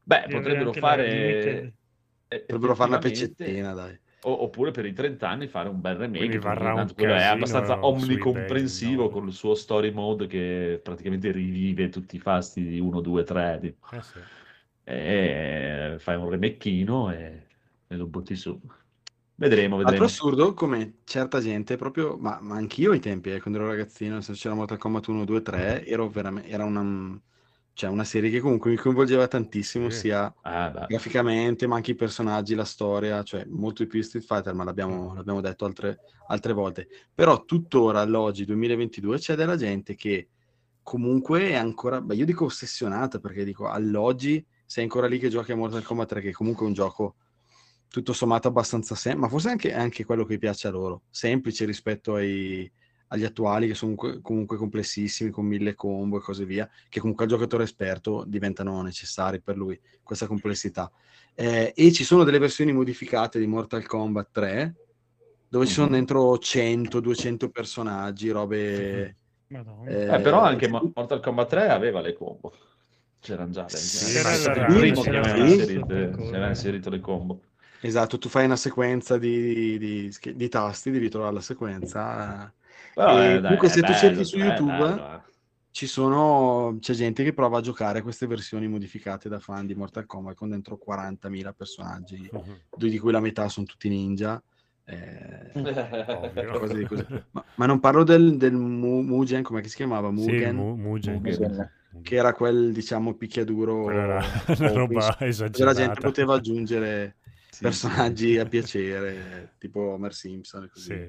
Beh, potrebbero fare... eh, Dovrebbero fare una peccettina, dai. O- oppure per i 30 anni fare un bel remake. Quindi varrà un quello è abbastanza eBay, omnicomprensivo con il suo story mode che praticamente rivive tutti i fasti di 1, 2, 3. di- Eh sì. E fai un remecchino e, e lo butti su. Vedremo, Altro vedremo. assurdo come certa gente, proprio, ma, ma anch'io ai tempi, eh, quando ero ragazzino, senso c'era Mortal Kombat 1, 2, 3, ero veramente, era una, cioè una serie che comunque mi coinvolgeva tantissimo, Sì. sia Ah, graficamente, ma anche i personaggi, la storia, cioè molto di più di Street Fighter, ma l'abbiamo, l'abbiamo detto altre, altre volte. Però tuttora, all'oggi, 2022, c'è della gente che comunque è ancora, beh, io dico ossessionata, perché dico, all'oggi sei ancora lì che giochi a Mortal Kombat 3, che comunque è un gioco tutto sommato abbastanza semplice, ma forse anche, anche quello che piace a loro, semplice rispetto ai, agli attuali che sono comunque, complessissimi, con mille combo e così via, che comunque al giocatore esperto diventano necessari per lui, questa complessità. Eh, e ci sono delle versioni modificate di Mortal Kombat 3, dove ci sono Mhm. dentro 100, 200 personaggi, robe... *laughs* Eh, Eh, però anche Mo- Mortal Kombat 3 aveva le combo. C'erano già le Sì, era ma stato il c'era- primo c'era che aveva inserito, le combo. Esatto, tu fai una sequenza di, di- di tasti, devi trovare la sequenza. Però, eh, dai, comunque è se tu bello, cerchi su YouTube, bello, eh. Ci sono, c'è gente che prova a giocare queste versioni modificate da fan di Mortal Kombat con dentro 40.000 personaggi, Mhm. di cui la metà sono tutti ninja. eh. *laughs* *laughs* Ma, ma non parlo del, del Mu- Mugen, come si chiamava? Sì, Mugen, Mu- Mugen. Mugen. che era quel, diciamo, picchiaduro. Era *laughs* una roba dove la esagerata. gente poteva aggiungere Sì, personaggi a piacere, tipo Homer Simpson e così. sì.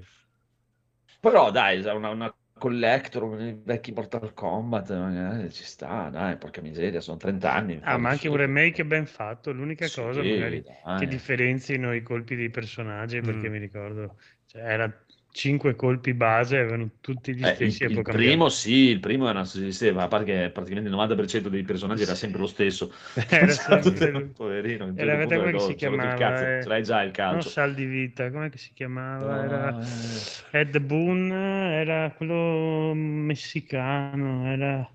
Però dai, una, una collector, un vecchi Mortal Kombat, magari ci sta, dai, porca miseria, sono 30 anni. Ah, ma anche un remake ben fatto. L'unica Sì, cosa magari dai. che differenzino i colpi dei personaggi, perché Mm. mi ricordo, cioè, era cinque colpi base, avevano tutti gli Eh, stessi il, e il poi primo sì, il primo era esisteva, a parte che praticamente il 90% dei personaggi era sempre lo stesso. *laughs* Era *laughs* sempre- Poverino, in Era vedete come si il chiamava, cazzo, eh, ce l'hai già il Non calcio. sal di vita, come si chiamava? Era Ah, Ed Boon, era quello messicano, era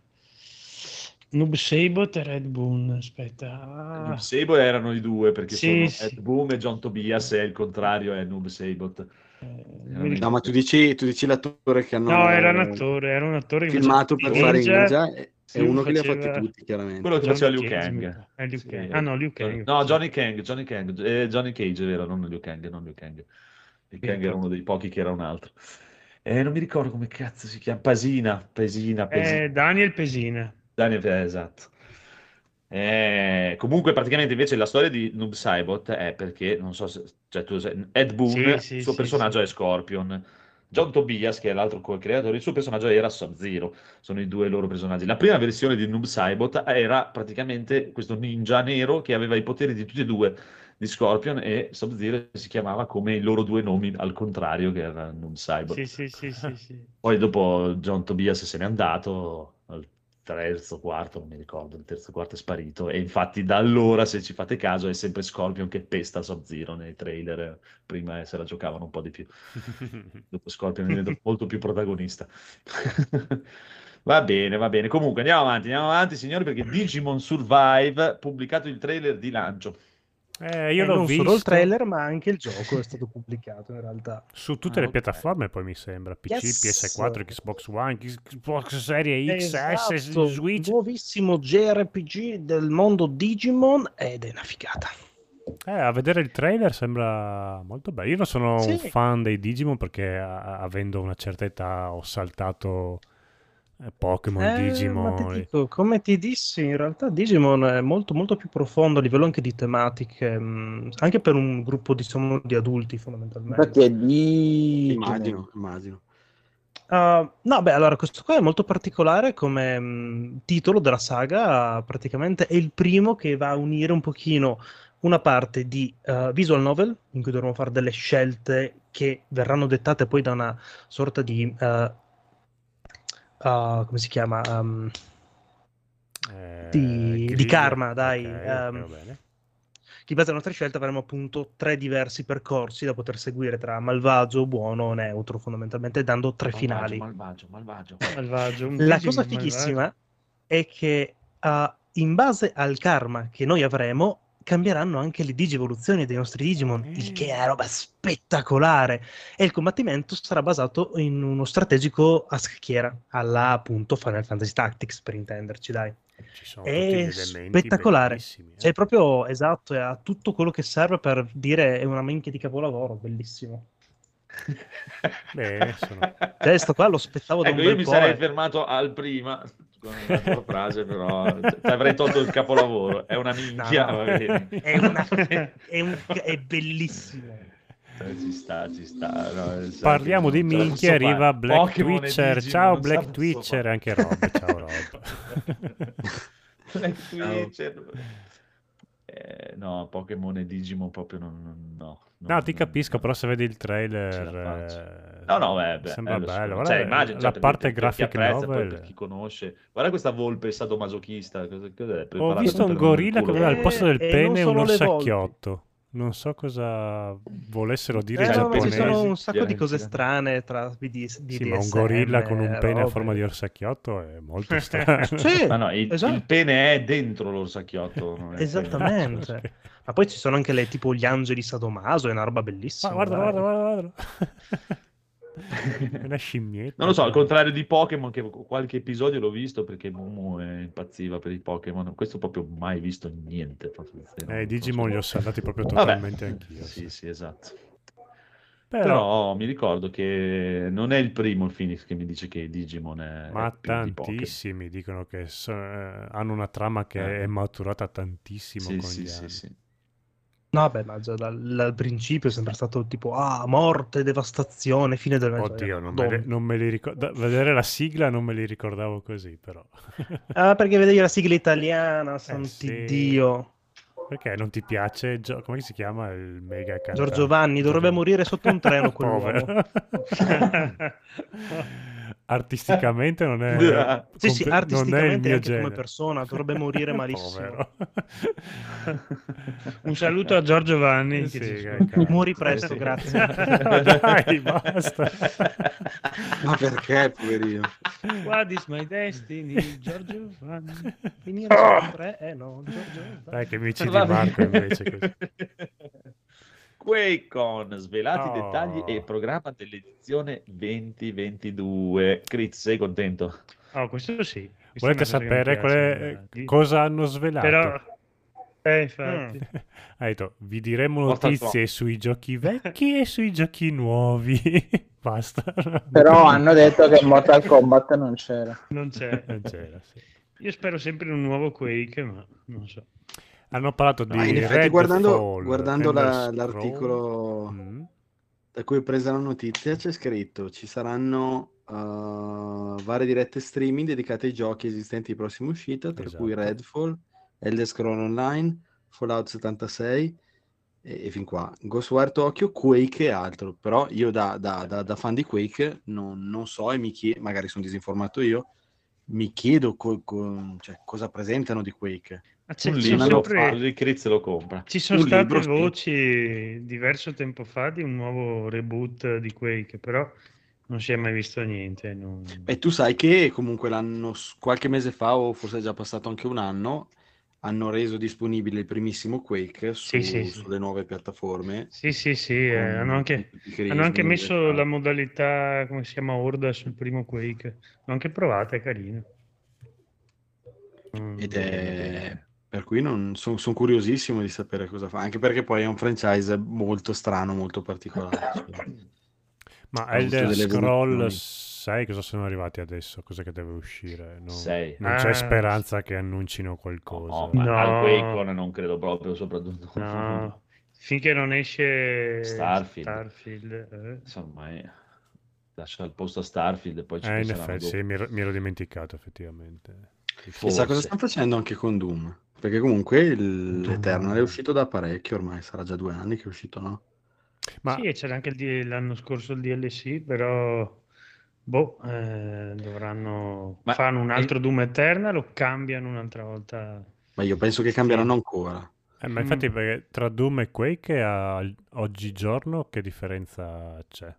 Noob Sabot e Red Boon, aspetta. ah. Noob Sabot erano i due perché Sì, sono sì. Ed Boom e John Tobias e il contrario è Noob Sabot. Eh, mi No, ma tu dici, tu dici l'attore che hanno No, era un attore, era un attore filmato faceva per fare Ninja. Sì, uno che li ha faceva- fatti tutti, chiaramente. Quello che Johnny faceva Liu Kang. eh, Liu Sì. Kang. Ah, no, Liu Kang. No, Johnny Kang, Johnny Kang, eh, Johnny Cage, è vero, non Liu Kang, non Liu Kang. Liu Kang era uno dei pochi che era un altro. Eh, non mi ricordo come cazzo si chiama, Pasina, Pesina, Pesina. Eh, Daniel Pesina. Daniel, eh, esatto. Eh, comunque, praticamente invece la storia di Noob Saibot è perché, non so se, cioè, tu sai, Ed Boon, Sì, il sì, suo sì, personaggio sì. è Scorpion. John Tobias, che è l'altro co-creatore, il suo personaggio era Sub-Zero. Sono i due loro personaggi. La prima versione di Noob Saibot era praticamente questo ninja nero che aveva i poteri di tutti e due, di Scorpion e Sub-Zero, si chiamava come i loro due nomi al contrario, che era Noob Saibot. Sì, sì, sì, sì, sì. Poi dopo John Tobias se n'è andato terzo, quarto, non mi ricordo, il terzo, quarto è sparito e infatti da allora, se ci fate caso, è sempre Scorpion che pesta Sub-Zero nei trailer, prima se la giocavano un po' di più, *laughs* dopo Scorpion diventa molto più protagonista. *laughs* Va bene, va bene. Comunque andiamo avanti, andiamo avanti signori perché Digimon Survive, pubblicato il trailer di lancio. Eh, io E l'ho non visto solo il trailer, ma anche il gioco è stato pubblicato in realtà. su tutte Ah, le ok. piattaforme, poi mi sembra. PC, Yes. PS4, Xbox One, Xbox Serie X, S, Esatto, Switch. nuovissimo JRPG del mondo Digimon ed è una figata. Eh, a vedere il trailer sembra molto bello. Io non sono un Sì. fan dei Digimon perché a- avendo una certa età ho saltato eh, Pokémon, Eh, ma ti Digimon. dico, come ti dissi, in realtà Digimon è molto, molto più profondo a livello anche di tematiche, mh, anche per un gruppo diciamo, di adulti fondamentalmente. Infatti è di... Immagino, immagino. Uh, no, beh, allora questo qua è molto particolare come mh, titolo della saga, praticamente è il primo che va a unire un pochino una parte di uh, visual novel, in cui dovremo fare delle scelte che verranno dettate poi da una sorta di... uh, uh, come si chiama? Um, Eh, di- di karma, dai, ok, ok, ehm, va bene. che in base alle nostre scelte avremo appunto tre diversi percorsi da poter seguire tra malvagio, buono o neutro, fondamentalmente, dando tre finali. Malvagio, malvagio. Malvagio, *laughs* La cosa malvagio. fighissima è che uh, in base al karma che noi avremo cambieranno anche le digivoluzioni dei nostri Digimon, il che è una roba spettacolare. E il combattimento sarà basato in uno strategico a scacchiera, alla appunto Final Fantasy Tactics, per intenderci, dai. Ci sono È tutti gli elementi spettacolare. eh. Cioè, proprio esatto, e ha tutto quello che serve per dire è una minchia di capolavoro, bellissimo. Beh, sono- Cioè, sto qua lo aspettavo da Ecco, un io mi po', sarei eh. fermato al prima con la tua frase, però ti avrei tolto il capolavoro. È una minchia, No, no. È, una- è un- è bellissimo. Eh, Ci sta, ci sta. no, Parliamo di minchia, arriva Black Pokémon Twitcher. Digimon, Ciao Black Twitcher, fare. anche Rob. Ciao Rob. Black Twitcher. Eh, no, Pokémon e Digimon proprio non... non- no, No, non- ti non- capisco, però se vedi il ce trailer... eh, No, no, beh, beh, sembra bello, bello. Cioè, immagino, la cioè, per- parte poi novel... per chi conosce. Guarda questa volpe sadomasochista. Cosa, cos'è? Ho visto un il gorilla che aveva al posto del Eh, e pene un orsacchiotto. Non so cosa volessero dire i Eh, no, ma ci giapponesi. sono un sacco di cose strane tra di, di Sì, ma un gorilla con un pene a forma di orsacchiotto è molto *laughs* strano. Sì, *laughs* Ma no, il, esatto. il pene è dentro l'orsacchiotto. non è Esattamente. *laughs* Ma poi ci sono anche le, tipo gli angeli sadomaso, è una roba bellissima. Ma guarda, guarda, guarda, guarda. È una scimmietta. Non lo so, al contrario di Pokémon, che qualche episodio l'ho visto perché Momo è impazziva per i Pokémon. Questo proprio mai visto niente. proprio. Eh, i Digimon li ho saltati proprio Vabbè. totalmente anch'io. Sì, sì, esatto. Però, Però mi ricordo che non è il primo il Phoenix che mi dice che Digimon è, ma è tantissimi dicono che so- eh, hanno una trama che Eh. è maturata tantissimo Sì, con sì, gli sì, anni. sì. No, beh, ma già dal, dal principio è sempre stato tipo, ah, morte, devastazione, fine del mezzo. Oddio, non me, li, non me li ricordo. Vedere la sigla non me li ricordavo così, però. *laughs* Ah, perché vedevi la sigla italiana, santi sì. Dio. Perché non ti piace? Gio- come si chiama il mega cantante? Giorgio Vanni dovrebbe morire sotto un treno *laughs* quell'uomo. *laughs* Artisticamente non è Sì, sì, comple- non è il artisticamente mio anche come genere. persona dovrebbe *laughs* morire malissimo. *laughs* Un saluto a Giorgio Vanni. Sì, cazzo. Muori presto, Sì. grazie. *laughs* Dai, basta. Ma perché, poverino? What is my destiny? Giorgio Vanni. Finire un tre? Eh no, Giorgio Vanni. Dai, che mi ci di. Marco invece. così. QuakeCon, svelati i Oh. dettagli e programma dell'edizione 2022. Critz, sei contento? Oh, questo sì. Questa Volete sapere quale- eh, cosa hanno svelato? Però... Eh, infatti. *laughs* Ha detto, vi diremo notizie sui giochi vecchi e sui giochi nuovi. *laughs* Basta. Però hanno detto che Mortal Kombat non c'era. Non c'è. Non c'era, sì. Io spero sempre in un nuovo Quake, ma non so. Hanno parlato di Ah, in effetti, guardando, guardando la- l'articolo Mm. da cui ho preso la notizia, c'è scritto ci saranno uh, varie dirette streaming dedicate ai giochi esistenti di prossima uscita, tra cui Esatto. Redfall, Elder Scroll Online, Fallout 76 e, e fin qua, Ghostwire Tokyo, Quake e altro. Però io da, da- da- da fan di Quake non, non so e mi chiedo, magari sono disinformato io, mi chiedo co- co- cioè, cosa presentano di Quake. Ma c'è- Un ci libro, sono fa, sempre- così Chris lo compra. Ci sono Un state libro, sì. voci diverso tempo fa di un nuovo reboot di Quake, però non si è mai visto niente. non- E tu sai che comunque l'anno, qualche mese fa, o forse è già passato anche un anno, hanno reso disponibile il primissimo Quake su- Sì, sì, sì. sulle nuove piattaforme. Sì, sì, sì, eh, hanno anche, hanno anche messo la modalità, come si chiama, Horda sul primo Quake. L'ho anche provata, è carino. Mm. Ed è... Per cui sono curiosissimo di sapere cosa fa, anche perché poi è un franchise molto strano, molto particolare. *coughs* cioè. Ma Elder delle Scroll evoluzioni. 6 cosa sono arrivati adesso? Cos'è che deve uscire? No, Sei. Non c'è Ah, speranza che annuncino qualcosa. No, ma No. al Quake non credo proprio, soprattutto. No, finché non esce Starfield. Starfield, eh. Insomma, eh, lascia il posto a Starfield e poi ci Eh, in effetti, dopo. sì, mi ero, mi ero dimenticato effettivamente. Chissà cosa stanno facendo anche con Doom, perché comunque l'Eternal è uscito da parecchio ormai, sarà già due anni che è uscito, no? Ma Sì, e c'era anche il l'anno scorso il DLC, però boh, eh, dovranno Ma- fare un altro Doom Eternal o cambiano un'altra volta. Ma io penso che cambieranno ancora. Eh, ma infatti Mm. perché tra Doom e Quake a- oggigiorno che differenza c'è?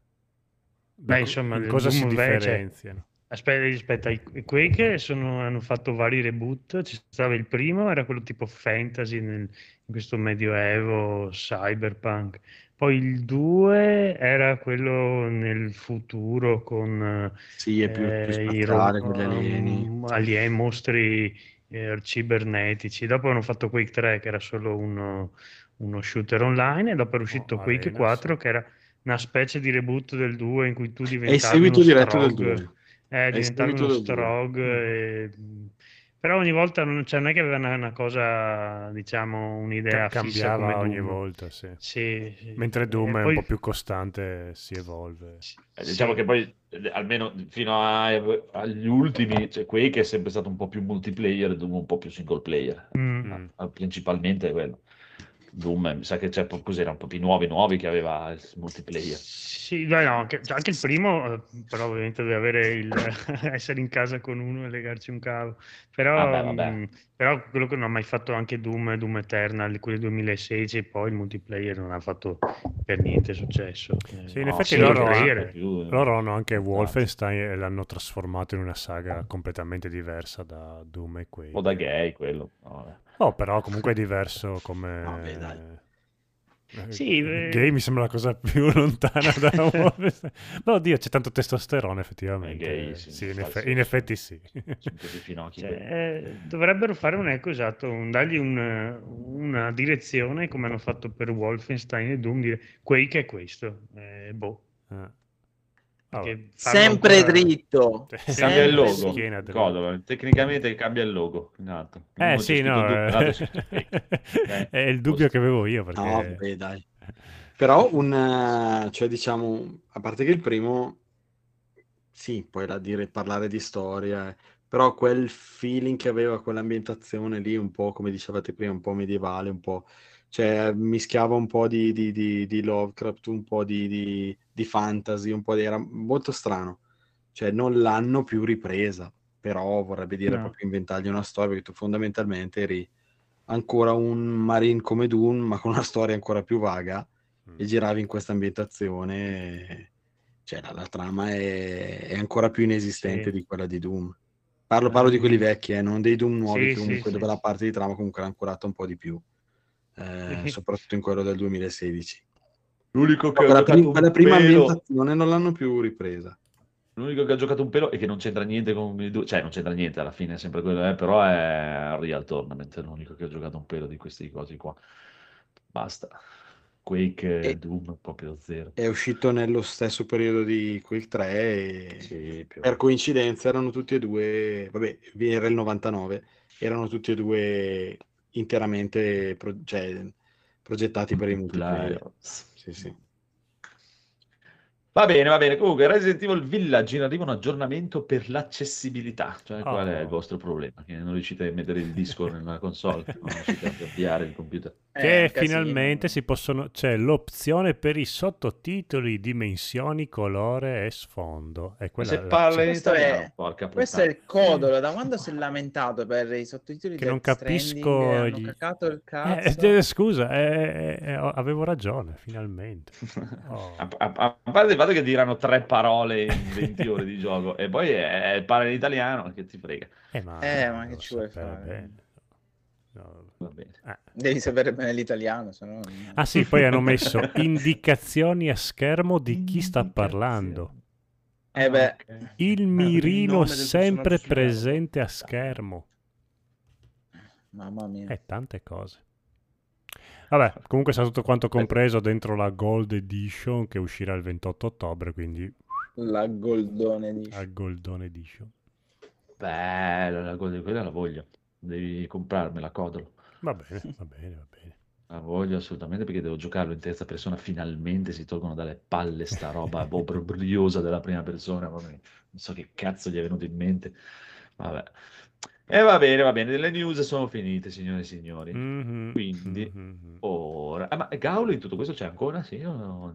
Da Beh, insomma, in cosa si Doom cioè, differenziano? Aspetta, aspetta, i i Quake sono- hanno fatto vari reboot, ci stava il primo, era quello tipo fantasy nel- in questo medioevo, cyberpunk. Poi il 2 era quello nel futuro con Sì, è più, più eh, i spaziale ro- con gli alieni. alieni, mostri eh, cibernetici. Dopo hanno fatto Quake 3 che era solo uno, uno shooter online e dopo è uscito Oh, Quake Arena, 4 sì. che era una specie di reboot del 2 in cui tu È il diventavi seguito diretto del Strog. 2. Eh, diventavi seguito uno. Strog. Mm. e- Però ogni volta non, cioè, non è che aveva una, una cosa, diciamo, un'idea Ca- cambiava ogni Doom. volta, sì. Sì, sì. Mentre Doom E è poi- un po' più costante, si evolve. Eh, Diciamo sì. che poi, eh, almeno fino a- agli ultimi, cioè Quake è sempre stato un po' più multiplayer, Doom un po' più single player. Mm. Principalmente quello. Doom, eh, mi sa che c'è cos'era un po' più nuovi, nuovi che aveva il multiplayer. Sì, dai, no, anche, anche il primo, eh, però ovviamente deve avere il *laughs* essere in casa con uno e legarci un cavo. Però, Vabbè, vabbè. mh, però quello che non ha mai fatto anche Doom, Doom Eternal, quelli 2016 e poi il multiplayer non ha fatto per niente successo. Eh, Sì, in No, effetti sì, loro, player. più, eh. loro hanno anche Esatto. Wolfenstein e l'hanno trasformato in una saga completamente diversa da Doom e Quake. Un po' da gay quello. Vabbè. Oh, però comunque è diverso come... Vabbè, dai. Eh, Sì, eh. Gay mi sembra la cosa più *laughs* lontana da *laughs* Wolfenstein. Ma oddio, c'è tanto testosterone effettivamente. Gay, sì, Sì, in, sì. in effetti sì. Cioè, eh, dovrebbero fare un ecco esatto, un- dargli un- una direzione come hanno fatto per Wolfenstein e Doom, dire Quake è questo, eh, boh. Eh. Vabbè. Sempre ancora- dritto. *laughs* Cambia Sempre il logo. Schiena. Codolo, Tecnicamente cambia il logo. Esatto. Eh sì, no, eh. *laughs* Eh, è il dubbio che avevo io perché... No, vabbè, dai. Però un, eh, cioè diciamo, a parte che il primo, sì, poi da dire, parlare di storia, eh, però quel feeling che aveva quell'ambientazione lì, un po' come dicevate prima, un po' medievale, un po', cioè mischiava un po' di, di, di, di Lovecraft, un po' di, di, di fantasy, un po' di, era molto strano, cioè non l'hanno più ripresa, però vorrebbe dire No. proprio inventargli una storia, perché tu fondamentalmente eri ancora un marine come Dune, ma con una storia ancora più vaga, Mm. e giravi in questa ambientazione, e- cioè la, la trama è, è ancora più inesistente Sì. di quella di Doom. Parlo, parlo di quelli vecchi, eh, non dei Doom nuovi, Sì, che comunque sì. dove la parte di trama comunque era ancorata un po' di più, eh, soprattutto in quello del 2016. L'unico che, giocato prim- un quella prima pelo- ambientazione non l'hanno più ripresa. l'unico che ha giocato un pelo e che non c'entra niente con i due, cioè non c'entra niente alla fine, è sempre quello, eh, però è Real Tournament, è l'unico che ha giocato un pelo di questi cosi qua. Basta. Quake E- Doom proprio zero. È uscito nello stesso periodo di Quake 3 e Sì, per coincidenza erano tutti e due, vabbè, era il 99, erano tutti e due interamente pro- cioè, progettati per i multiplayer. Sì, sì. Va bene, va bene. Comunque, Resident Evil Village in arriva un aggiornamento per l'accessibilità. Cioè, Oh. qual è il vostro problema? Che non riuscite a mettere il disco nella console, non riuscite a *laughs* avviare il computer. Che Eh, casino. finalmente si possono. C'è l'opzione per i sottotitoli, dimensioni, colore e sfondo. E quella se la- parla in Questo è- italiano, porca Questo è il codolo, da quando si è lamentato per i sottotitoli Che non capisco gli- il Eh, cazzo. *laughs* eh, scusa, eh, eh, avevo ragione, finalmente. *laughs* Oh. A, a- a parte il fatto che diranno tre parole in *laughs* 20 ore di gioco e poi eh, parla in italiano, che ti frega. Eh, ma, Eh, ma che ci vuoi fare? bene. No, Va bene. eh. Devi sapere bene l'italiano, se no... Ah sì, poi hanno messo *laughs* indicazioni a schermo di chi sta parlando. Eh beh, ok. Il il mirino del sempre presente a schermo. mamma mia. E tante cose. Vabbè, comunque sarà tutto quanto compreso dentro la Gold Edition che uscirà il 28 ottobre, quindi La Goldone di... a Goldone Edition. Bello, la di quella la voglio. Devi comprarmela, codolo. Va bene, va bene, va bene. La voglio assolutamente perché devo giocarlo in terza persona. Finalmente si tolgono dalle palle sta roba *laughs* obbrobriosa della prima persona. Non so che cazzo gli è venuto in mente. Vabbè. E va bene, va bene. Le news sono finite, signore e signori. Mhm, Quindi- mhm. Ora, ah, ma Gaulo in tutto questo c'è ancora? Sì o no?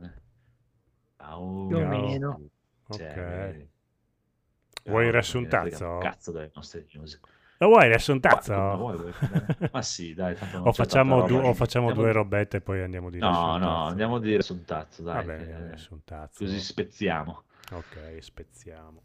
Gaulo. Più o meno. C'è, Ok. Vuoi riassuntazzo? Cazzo dalle nostre news. Lo vuoi riassuntazzo? Ma come vuoi, vuoi? *laughs* Ma sì, dai, O facciamo, roba. o facciamo Andiamo- due robette e poi andiamo di No, no, andiamo a dire su un tazzo, dai. Va bene, che- riassuntazzo. Così spezziamo. Ok, spezziamo.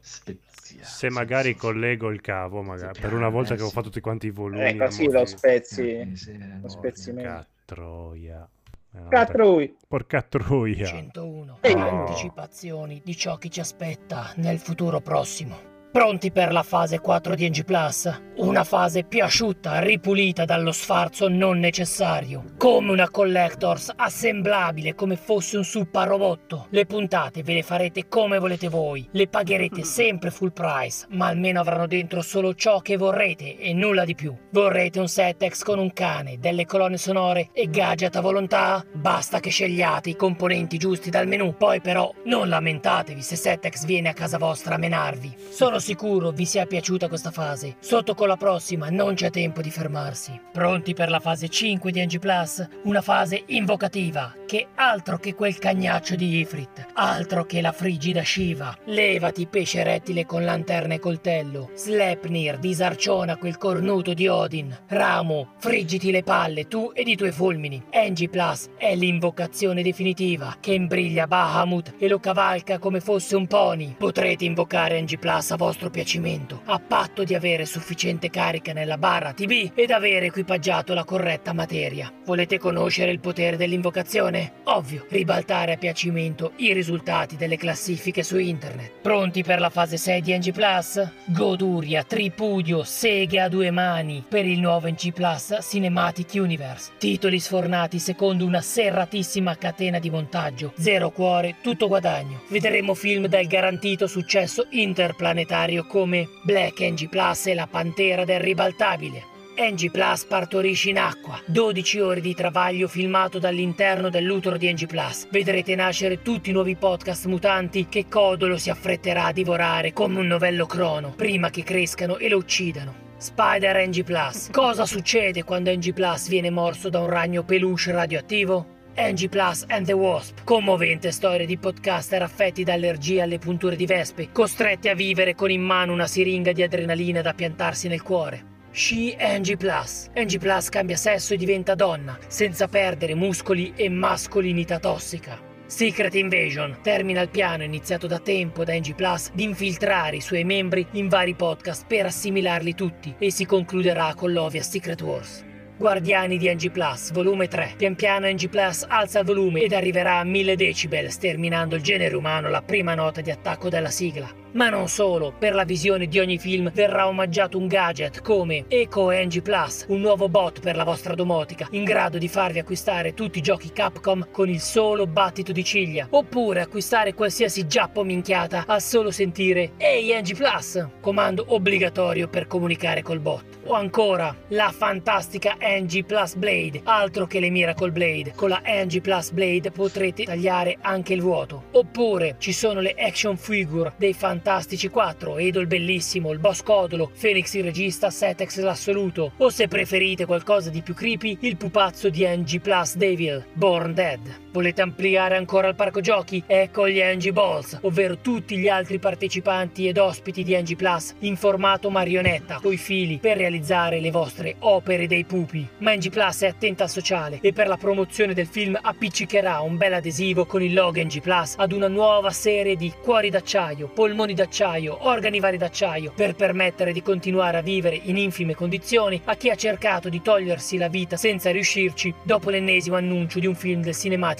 Spezziamo. Se magari sì, sì, collego il cavo, magari, Sì, per una volta eh, che ho sì. fatto tutti quanti i volumi. Eh, così la lo spezzi. sì. Eh, sì, Lo eh, spezzi meglio. Porca troia. Eh, Catrui! Porca troia. 101. Ehi. Anticipazioni di ciò che ci aspetta nel futuro prossimo. Pronti per la fase 4 di NG Plus? Una fase più asciutta, ripulita dallo sfarzo non necessario. Come una Collectors assemblabile come fosse un super robotto. Le puntate ve le farete come volete voi. Le pagherete *laughs* sempre full price, ma almeno avranno dentro solo ciò che vorrete e nulla di più. Vorrete un Setex con un cane, delle colonne sonore e gadget a volontà? Basta che scegliate i componenti giusti dal menu. Poi però non lamentatevi se Setex viene a casa vostra a menarvi. Sono sicuro vi sia piaciuta questa fase. Sotto con la prossima non c'è tempo di fermarsi. Pronti per la fase 5 di NG Plus? Una fase invocativa, che altro che quel cagnaccio di Ifrit, altro che la frigida Shiva. Levati pesce rettile con lanterna e coltello. Sleipnir disarciona quel cornuto di Odin. Ramo, friggiti le palle tu ed i tuoi fulmini. NG Plus è l'invocazione definitiva che imbriglia Bahamut e lo cavalca come fosse un pony. Potrete invocare NG Plus a vostro piacimento, a patto di avere sufficiente carica nella barra TV ed avere equipaggiato la corretta materia. Volete conoscere il potere dell'invocazione? Ovvio, ribaltare a piacimento i risultati delle classifiche su internet. Pronti per la fase 6 di NG Plus? Goduria, tripudio, seghe a due mani per il nuovo NG Plus Cinematic Universe. Titoli sfornati secondo una serratissima catena di montaggio. Zero cuore, tutto guadagno. Vedremo film dal garantito successo interplanetario come Black NG Plus e la Pantera del Ribaltabile. NG Plus partorisce in acqua. 12 ore di travaglio filmato dall'interno dell'utero di NG Plus. Vedrete nascere tutti i nuovi podcast mutanti che Codolo si affretterà a divorare come un novello crono prima che crescano e lo uccidano. Spider NG Plus. Cosa succede quando NG Plus viene morso da un ragno peluche radioattivo? NG Plus and the Wasp, commovente storia di podcaster affetti da allergie alle punture di vespe, costretti a vivere con in mano una siringa di adrenalina da piantarsi nel cuore. She NG Plus. NG Plus cambia sesso e diventa donna, senza perdere muscoli e mascolinità tossica. Secret Invasion termina il piano iniziato da tempo da NG Plus di infiltrare i suoi membri in vari podcast per assimilarli tutti e si concluderà con l'ovvia Secret Wars. Guardiani di NG Plus, volume 3. Pian piano NG Plus alza il volume ed arriverà a 1000 decibel, sterminando il genere umano alla prima nota di attacco della sigla. Ma non solo, per la visione di ogni film verrà omaggiato un gadget come Eco NG Plus, un nuovo bot per la vostra domotica, in grado di farvi acquistare tutti i giochi Capcom con il solo battito di ciglia, oppure acquistare qualsiasi giappo minchiata al solo sentire Ehi NG Plus, comando obbligatorio per comunicare col bot. O ancora, la fantastica NG Plus Blade, altro che le Miracle Blade. Con la NG Plus Blade potrete tagliare anche il vuoto. Oppure ci sono le action figure dei Fantastici 4, Edo il Bellissimo, il Boss Codolo, Phoenix il Regista, Setex l'assoluto. O se preferite qualcosa di più creepy, il pupazzo di NG Plus Devil, Born Dead. Volete ampliare ancora il parco giochi? Ecco gli NG Balls, ovvero tutti gli altri partecipanti ed ospiti di NG Plus in formato marionetta, coi fili, per realizzare le vostre opere dei pupi. Ma NG Plus è attenta al sociale e per la promozione del film appiccicherà un bel adesivo con il logo NG Plus ad una nuova serie di cuori d'acciaio, polmoni d'acciaio, organi vari d'acciaio, per permettere di continuare a vivere in infime condizioni a chi ha cercato di togliersi la vita senza riuscirci dopo l'ennesimo annuncio di un film del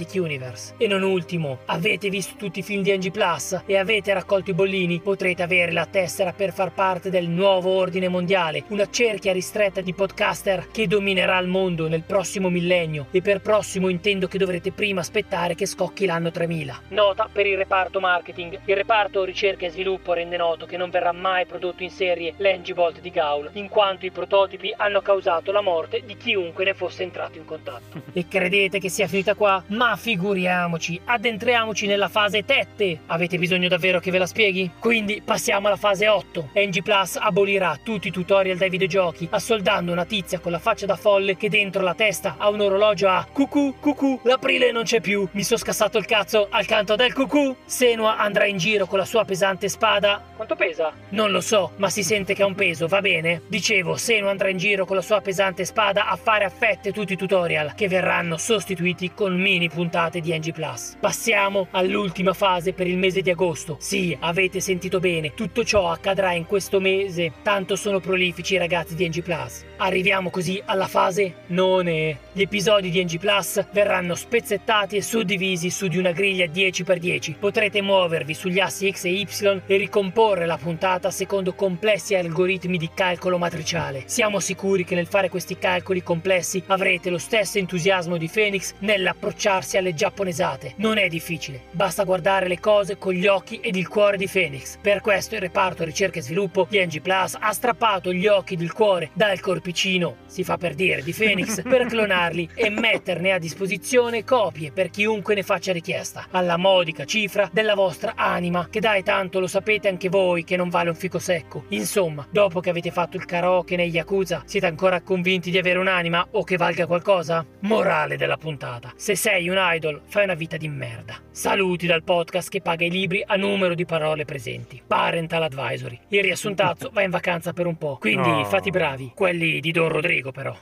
Cinematic Universe. E non ultimo, avete visto tutti i film di NG Plus e avete raccolto i bollini? Potrete avere la tessera per far parte del nuovo ordine mondiale, una cerchia ristretta di podcaster che dominerà il mondo nel prossimo millennio. E per prossimo intendo che dovrete prima aspettare che scocchi l'anno 3000. Nota per il reparto marketing. Il reparto ricerca e sviluppo rende noto che non verrà mai prodotto in serie l'Engibolt di Gaul, in quanto i prototipi hanno causato la morte di chiunque ne fosse entrato in contatto. *laughs* e credete che sia finita qua? Ma figuriamoci, addentriamoci nella fase tette. Avete bisogno davvero che ve la spieghi? Quindi passiamo alla fase 8. NG Plus abolirà tutti i tutorial dai videogiochi, assoldando una tizia con la faccia da folle che dentro la testa ha un orologio a cucù, cucù, l'aprile non c'è più, mi sono scassato il cazzo al canto del cucù. Senua andrà in giro con la sua pesante spada. Quanto pesa? Non lo so, ma si sente che ha un peso, va bene? Dicevo, Senua andrà in giro con la sua pesante spada a fare a fette tutti i tutorial, che verranno sostituiti con mini puntate di NG Plus. Passiamo all'ultima fase per il mese di agosto. Sì, avete sentito bene, tutto ciò accadrà in questo mese, tanto sono prolifici i ragazzi di NG Plus. Arriviamo così alla fase none. Gli episodi di NG Plus verranno spezzettati e suddivisi su di una griglia 10x10. Potrete muovervi sugli assi X e Y e ricomporre la puntata secondo complessi algoritmi di calcolo matriciale. Siamo sicuri che nel fare questi calcoli complessi avrete lo stesso entusiasmo di Phoenix nell'approcciarsi alle giapponesate. Non è difficile, basta guardare le cose con gli occhi ed il cuore di Phoenix. Per questo il reparto ricerca e sviluppo di NG Plus ha strappato gli occhi ed il cuore dal corpicino, si fa per dire, di Phoenix *laughs* per clonarli e metterne a disposizione copie per chiunque ne faccia richiesta, alla modica cifra della vostra anima, che dai tanto lo sapete anche voi che non vale un fico secco. Insomma, dopo che avete fatto il karaoke nei Yakuza, siete ancora convinti di avere un'anima o che valga qualcosa? Morale della puntata. Se sei un idol, fai una vita di merda. Saluti dal podcast che paga i libri a numero di parole presenti. Parental Advisory. Il riassuntazzo *laughs* va in vacanza per un po', quindi No. fate i bravi. Quelli di Don Rodrigo però.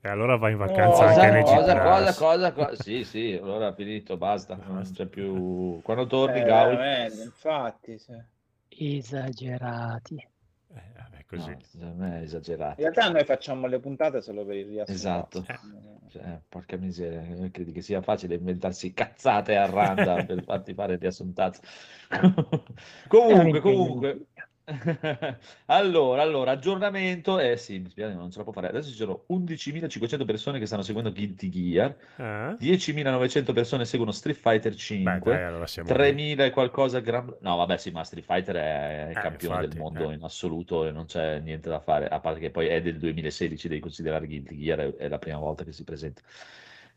E allora vai in vacanza Cosa, anche nei cosa, G+. cosa, cosa, cosa, sì, sì, allora finito, basta, non c'è più... Quando torni, Eh, Gaul... infatti, sì. Esagerati. Eh, vabbè, così. No, esagerato. In realtà noi facciamo le puntate solo per il riassunto. Esatto. Eh. Cioè, porca miseria, eh, credi che sia facile inventarsi cazzate a randa per farti fare il riassuntazzo. *laughs* comunque, comunque. *laughs* allora, allora, aggiornamento. Eh sì, mi spiace, non ce la può fare. Adesso ci sono 11.500 persone che stanno seguendo Guilty Gear, Ah? 10.900 persone seguono Street Fighter 5. Beh, dai, allora siamo... 3000 e qualcosa Gran... No, vabbè, sì, ma Street Fighter è il Eh, campione infatti, del mondo eh. in assoluto e non c'è niente da fare, a parte che poi è del 2016, devi considerare Guilty Gear, è, è la prima volta che si presenta.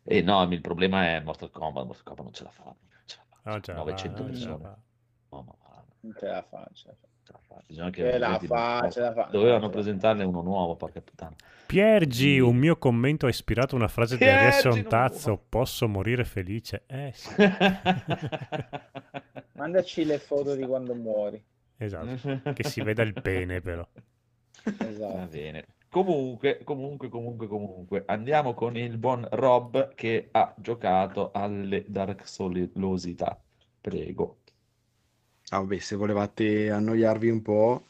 E no, il problema è Mortal Kombat, Mortal Kombat non ce la fa, non ce la fa, No, ce la fa, 900 non ce la persone. fa. Non ce la faccio. Ce la fa. Bisogna che Ce la fa, ce la fa. Dovevano Ce la presentarne uno nuovo, porca puttana. Piergi, un mio commento ha ispirato una frase Piergi, riassuntazzo, non- posso morire felice? Eh sì, *laughs* Mandaci le foto di quando muori. esatto, che si veda il pene però. Va Esatto. bene. Comunque, comunque, comunque, comunque, andiamo con il buon Rob che ha giocato alle Dark Soulosità. Prego. Ah, vabbè, se volevate annoiarvi un po',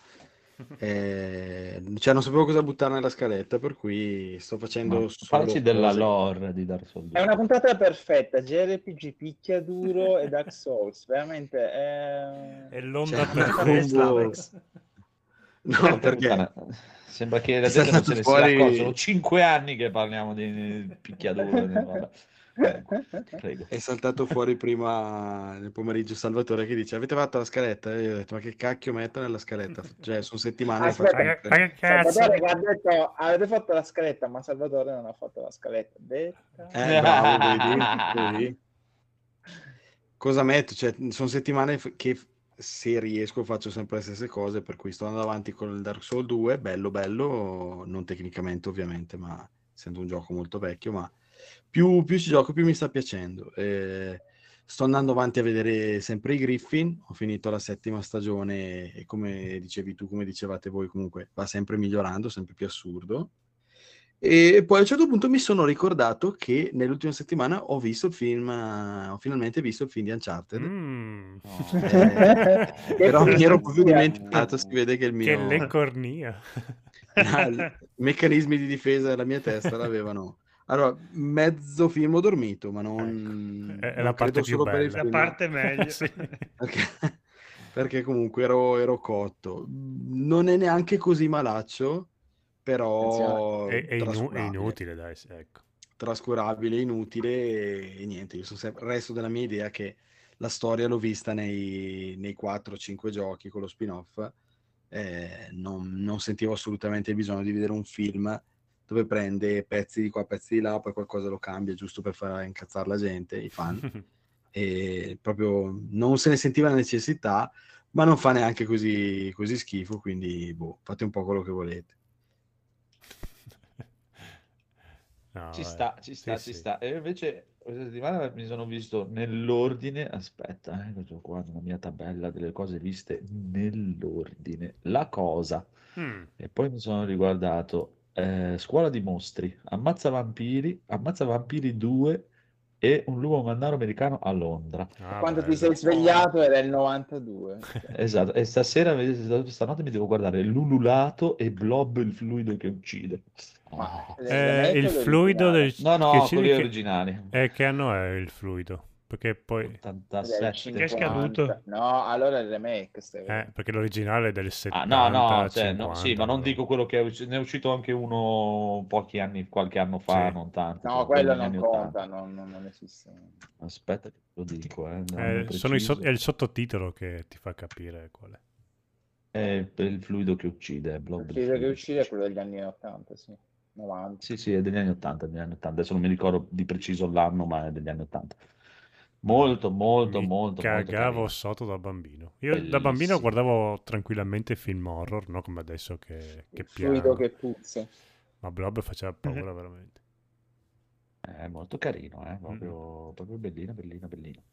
*laughs* Eh, cioè, non sapevo cosa buttare nella scaletta, per cui sto facendo Ma solo Parlaci della lore di Dark Souls 2. È una puntata perfetta, JRPG, picchiaduro e Dark *laughs* Souls, veramente è... È l'onda Cioè, per combo- Slavex. No, perché Sembra che la gente non se ne fuori- sia accorto. Sono cinque anni che parliamo di picchiaduro. *laughs* *laughs* Prego. è saltato fuori prima nel pomeriggio Salvatore che dice avete fatto la scaletta? E io ho detto ma che cacchio metto nella scaletta? *laughs* Cioè, sono settimane che Aspetta, faccio che- che cazzo? Salvatore che ha detto avete fatto la scaletta, ma Salvatore non ha fatto la scaletta. Detta. Eh, bravo, vedi? Vedi? *laughs* Cosa metto? Cioè, sono settimane che se riesco faccio sempre le stesse cose, per cui sto andando avanti con il Dark Souls 2, bello bello, non tecnicamente ovviamente, ma essendo un gioco molto vecchio, ma più, più ci gioco più mi sta piacendo. Eh, sto andando avanti a vedere sempre i Griffin, ho finito la settima stagione e come dicevi tu, come dicevate voi, comunque va sempre migliorando, sempre più assurdo. E poi a un certo punto mi sono ricordato che nell'ultima settimana ho visto il film, ho finalmente visto il film di Uncharted. Mm. No. Eh, Che però mi ero proprio dimenticato, si vede che il Che mio leccornia. *laughs* i meccanismi di difesa della mia testa l'avevano. Allora, mezzo film ho dormito, ma non, Ecco, è- non la parte più solo per il bella. La film, parte meglio. *laughs* Sì. perché, perché comunque ero, ero cotto. Non è neanche così malaccio, però È, è inu- è trascurabile. inutile, dai, sì, ecco. trascurabile, inutile e, e niente, io sono sempre, resto della mia idea che la storia l'ho vista nei, nei 4-5 giochi con lo spin-off, eh, non, non sentivo assolutamente il bisogno di vedere un film dove prende pezzi di qua, pezzi di là, poi qualcosa lo cambia giusto per far incazzare la gente, i fan, *laughs* e proprio non se ne sentiva la necessità, ma non fa neanche così, così schifo, quindi boh, fate un po' quello che volete. *laughs* No, Ci vabbè. sta, ci sta, Sì, ci sì. sta. E invece questa settimana mi sono visto nell'ordine, aspetta, eh, ho qua una mia tabella delle cose viste nell'ordine. La cosa. Mm. E poi mi sono riguardato eh, Scuola di mostri, Ammazza vampiri, Ammazza vampiri 2 e Un lupo mannaro americano a Londra. Ah, Quando ti bello. sei svegliato era il 92. *laughs* Esatto, e stasera, stanotte mi devo guardare L'ululato e Blob il fluido che uccide. Ma. Eh, il fluido del... No, no, che quelli che- originali. Eh, che anno è il fluido? Perché poi... 87. Che è scaduto? No, allora il remake. Eh, perché l'originale è del Ah, 70, no, no, cioè, no, 50, sì, ma non no. dico quello che è uscito, ne è uscito anche uno pochi anni, qualche anno fa, Sì. non tanto. No, cioè, quello non conta, 80. non, non- non esiste. Aspetta, che lo dico, eh, Eh, l'anno sono i so- è il sottotitolo che ti fa capire qual è. È per il fluido che uccide, Il film che fluido uccide è quello degli anni 80, sì. 90. Sì, sì, è degli anni 80, degli anni 80. Adesso non mi ricordo di preciso l'anno, ma è degli anni 80. Molto, molto, Mi molto, molto cagavo carino. sotto da bambino. Io da bambino Bellissimo. guardavo tranquillamente film horror, no come adesso che, che fluido piano. che puzza. Ma Blob faceva paura veramente. È molto carino, eh, proprio, proprio bellino, bellino, bellino.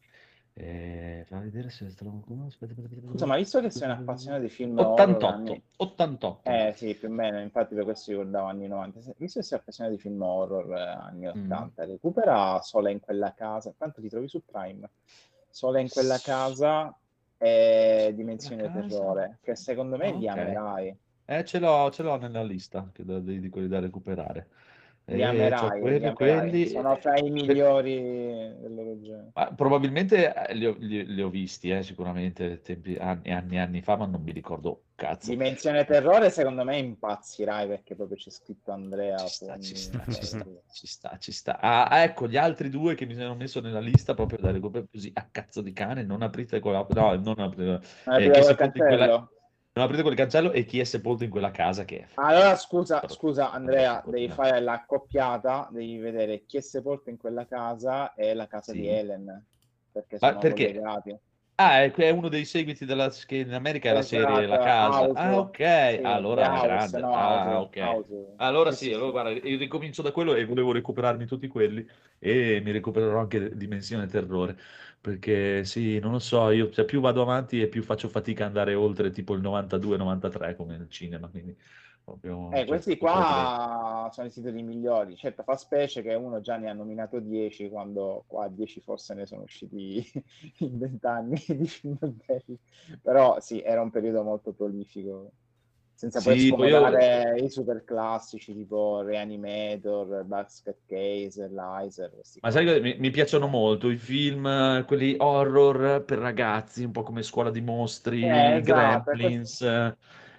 Eh, fa vedere se trovo qualcuno. Aspetta, aspetta, aspetta. Scusa, ma visto che sei un appassionato di film horror 88, anni- 88. Eh sì, più o meno, infatti per questo ricordavo anni 90. Se- Visto che sei appassionato di film horror eh, anni Mm. 80, recupera Sole in quella casa. Quanto ti trovi su Prime? Sole in quella casa e Dimensione casa? Terrore, che secondo me Ok. li amerai. Eh, ce l'ho, ce l'ho nella lista che da- di, di quelli da recuperare. Li Eh, amerai, c'ho li quelli, amerai. quelli- Sono fra i migliori del loro genere. Ma probabilmente eh, li ho, li- li ho visti, eh, sicuramente tempi, anni e anni anni fa, ma non mi ricordo cazzo. Dimensione Terrore, secondo me impazzirai perché proprio c'è scritto Andrea. Ci sta, ci sta, Eh, ci sta, ci sta, ci sta. Ah, ah, ecco, gli altri due che mi sono messo nella lista proprio da recuperare così a cazzo di cane, non aprite quella... No, non aprite, eh, in quella-? Non aprite quel cancello e chi è sepolto in quella casa che è... Allora, scusa, Però- scusa Andrea, devi fare l'accoppiata, devi vedere chi è sepolto in quella casa e la casa Sì. di Helen, perché sono perché? collegati. Ah, è, uno dei seguiti della, che in America è la serie Esatto, La Casa. House. Ah, ok, Sì, allora House, grande. no, Ah, House, ok. House. Allora Sì, sì, allora guarda, io ricomincio da quello e volevo recuperarmi tutti quelli e mi recupererò anche Dimensione Terrore, perché sì, non lo so, io cioè, più vado avanti e più faccio fatica ad andare oltre tipo il 92-93 come nel cinema, quindi proprio... Eh, cioè, questi qua sono i titoli migliori. Certo, fa specie che uno già ne ha nominato 10, quando qua 10 forse ne sono usciti *laughs* in 20 anni di film belli. Però sì, era un periodo molto prolifico. Senza poi Sì, poi io- scomodare i super classici tipo Reanimator, Basket Case, Lizer. Ma sai che mi, mi piacciono molto i film, eh, quelli horror per ragazzi, un po' come Scuola di Mostri, Eh, esatto, Gremlins,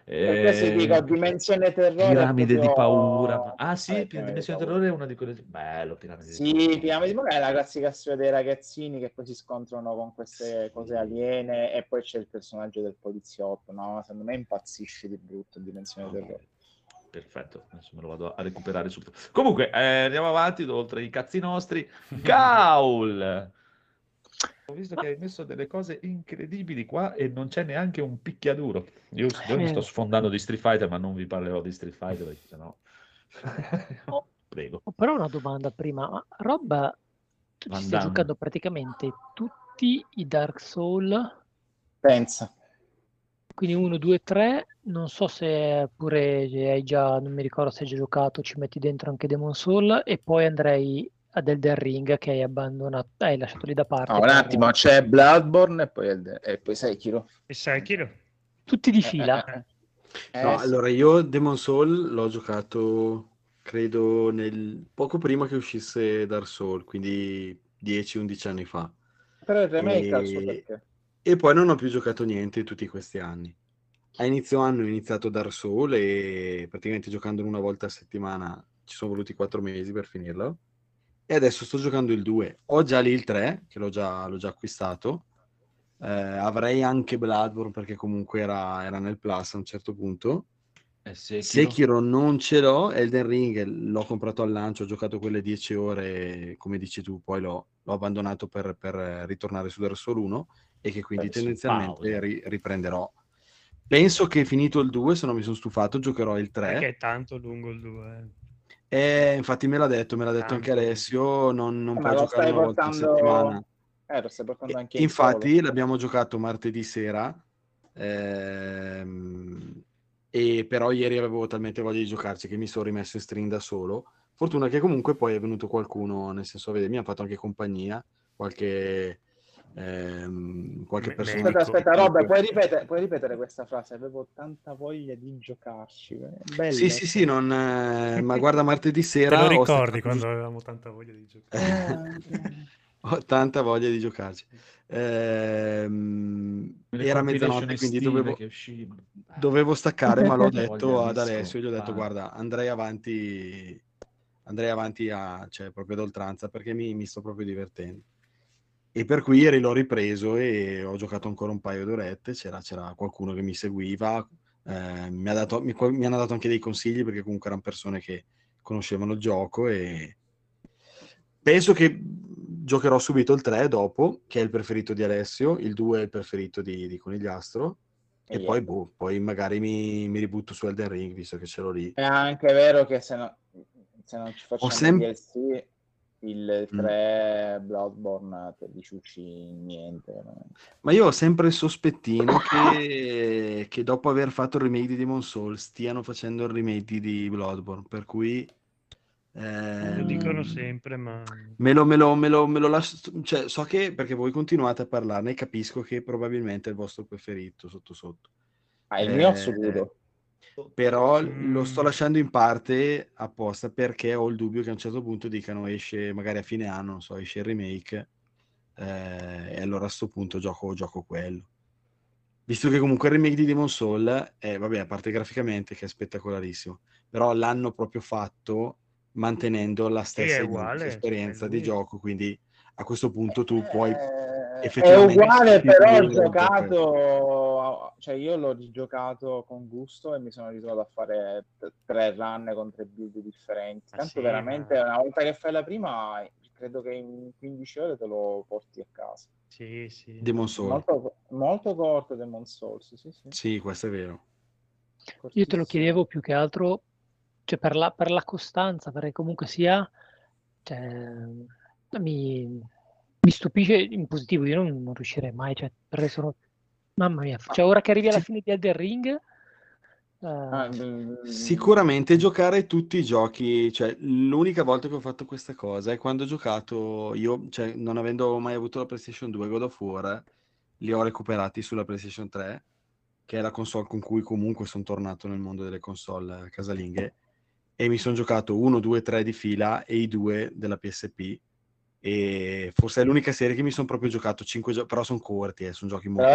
Per questo dico, Dimensione Terrore. Piramide di proprio- paura. Ah sì, Eh, Piramide di di paura. Terrore è una di quelle... Bello, Piramide di Sì, Paura. Piramide di Paura è la classica storia dei ragazzini che poi si scontrano con queste cose aliene e poi c'è il personaggio del poliziotto. No, secondo me impazzisce di brutto Dimensione Terrore. Perfetto, adesso me lo vado a recuperare subito. Comunque, eh, andiamo avanti, oltre i cazzi nostri. Gaul! Ho visto che hai messo delle cose incredibili qua e non c'è neanche un picchiaduro. Io, io mi Eh. sto sfondando di Street Fighter, ma non vi parlerò di Street Fighter perché sennò... Oh. *laughs* *laughs* Prego. Ho però una domanda prima. Ma Rob, tu Van ci stai Damme. giocando praticamente tutti i Dark Soul, Pensa. quindi 1, 2, 3. Non so se pure hai già, non mi ricordo se hai già giocato, ci metti dentro anche Demon Soul e poi andrei ad Elden Ring che hai abbandonato, hai lasciato lì da parte. No, un attimo, c'è Bloodborne e poi, il- e poi Sekiro. E Sekiro? Tutti di Eh, fila. eh, eh. No, Eh, sì. allora io Demon Soul l'ho giocato credo nel poco prima che uscisse Dark Soul, quindi 10-11 anni fa. Però il remake ha il suo E- perché. E poi non ho più giocato niente tutti questi anni. A inizio anno ho iniziato Dark Soul e praticamente giocando una volta a settimana ci sono voluti 4 mesi per finirlo. E adesso sto giocando il 2. Ho già lì il 3, che l'ho già, l'ho già acquistato. Eh, avrei anche Bloodborne perché comunque era, era nel Plus a un certo punto. Eh, Sekiro. Sekiro non ce l'ho, Elden Ring l'ho comprato al lancio, ho giocato quelle 10 ore, come dici tu, poi l'ho, l'ho abbandonato per, per ritornare su Dark Souls 1 e che quindi Beh, su tendenzialmente ri- riprenderò. Penso che finito il 2, se non mi sono stufato, giocherò il 3. Perché è tanto lungo il 2. E infatti me l'ha detto, me l'ha detto Tanto. anche Alessio, non, non Eh, puoi giocare una volta a portando- settimana. Eh, lo stai portando anche in infatti solo. l'abbiamo giocato martedì sera, ehm, e però ieri avevo talmente voglia di giocarci che mi sono rimesso in stream da solo. Fortuna che comunque poi è venuto qualcuno, nel senso, vedi, mi ha fatto anche compagnia, qualche, ehm, qualche persona. Aspetta, aspetta, Rob, puoi ripetere, puoi ripetere questa frase? Avevo tanta voglia di giocarci. Bella. Sì, sì, sì, non, eh, ma guarda, martedì Te sera... lo ho ricordi quando avevamo tanta voglia di giocare? Eh, *laughs* Ho tanta voglia di giocarci. Le era mezzanotte, quindi dovevo, uscivano. dovevo staccare, ma l'ho *laughs* detto ad Alessio, gli ho detto scoppare. guarda, andrei avanti, andrei avanti a, cioè, proprio ad oltranza perché mi, mi sto proprio divertendo. E per cui ieri l'ho ripreso e ho giocato ancora un paio d'orette, c'era, c'era qualcuno che mi seguiva, eh, mi, ha dato, mi, mi hanno dato anche dei consigli perché comunque erano persone che conoscevano il gioco e penso che giocherò subito il 3 dopo, che è il preferito di Alessio, il 2 è il preferito di, di Conigliastro e Yeah. poi, boh, poi magari mi, mi ributto su Elden Ring visto che ce l'ho lì. È anche vero che se, no- se non ci facciamo sem- DLC, il Mm. 3 Bloodborne te li ciucci niente. veramente. Ma io ho sempre il sospettino che, che dopo aver fatto il remake di Demon Souls stiano facendo il remake di Bloodborne, per cui... Lo ehm, dicono sempre, ma... Me lo, me lo, me lo, me lo lascio, cioè, so che perché voi continuate a parlarne, capisco che probabilmente è il vostro preferito sotto sotto. Ah, il mio Eh, assoluto. Però Mm. lo sto lasciando in parte apposta perché ho il dubbio che a un certo punto dicano esce magari a fine anno, non so, esce il remake eh, e allora a sto punto gioco, gioco quello. Visto che comunque il remake di Demon Soul è, vabbè, a parte graficamente che è spettacolarissimo, però l'hanno proprio fatto mantenendo la stessa è uguale, esperienza è di gioco, quindi a questo punto tu puoi Eh, è effettivamente uguale, sentirti però ho bene cioè io l'ho rigiocato con gusto e mi sono ritrovato a fare t- tre run con tre build differenti. Ah, Tanto sì, veramente ma- una volta che fai la prima, credo che in 15 ore te lo porti a casa. Sì, sì. Demon Soul. Molto, molto corto Demon Souls, sì, sì. Sì, questo è vero. Io te lo cortissimo. chiedevo più che altro cioè per la, per la costanza, perché comunque sia, cioè, mi, mi stupisce in positivo, io non, non riuscirei mai, cioè, perché sono, mamma mia, cioè ora che arrivi alla fine di Elden Ring, mm, Sicuramente giocare tutti i giochi, cioè l'unica volta che ho fatto questa cosa è quando ho giocato io, cioè non avendo mai avuto la PlayStation 2 God of War, li ho recuperati sulla PlayStation 3 che è la console con cui comunque sono tornato nel mondo delle console casalinghe, e mi sono giocato 1, 2, 3 di fila e i due della PSP. E forse è l'unica serie che mi sono proprio giocato 5 giochi, però sono corti, eh, sono giochi molto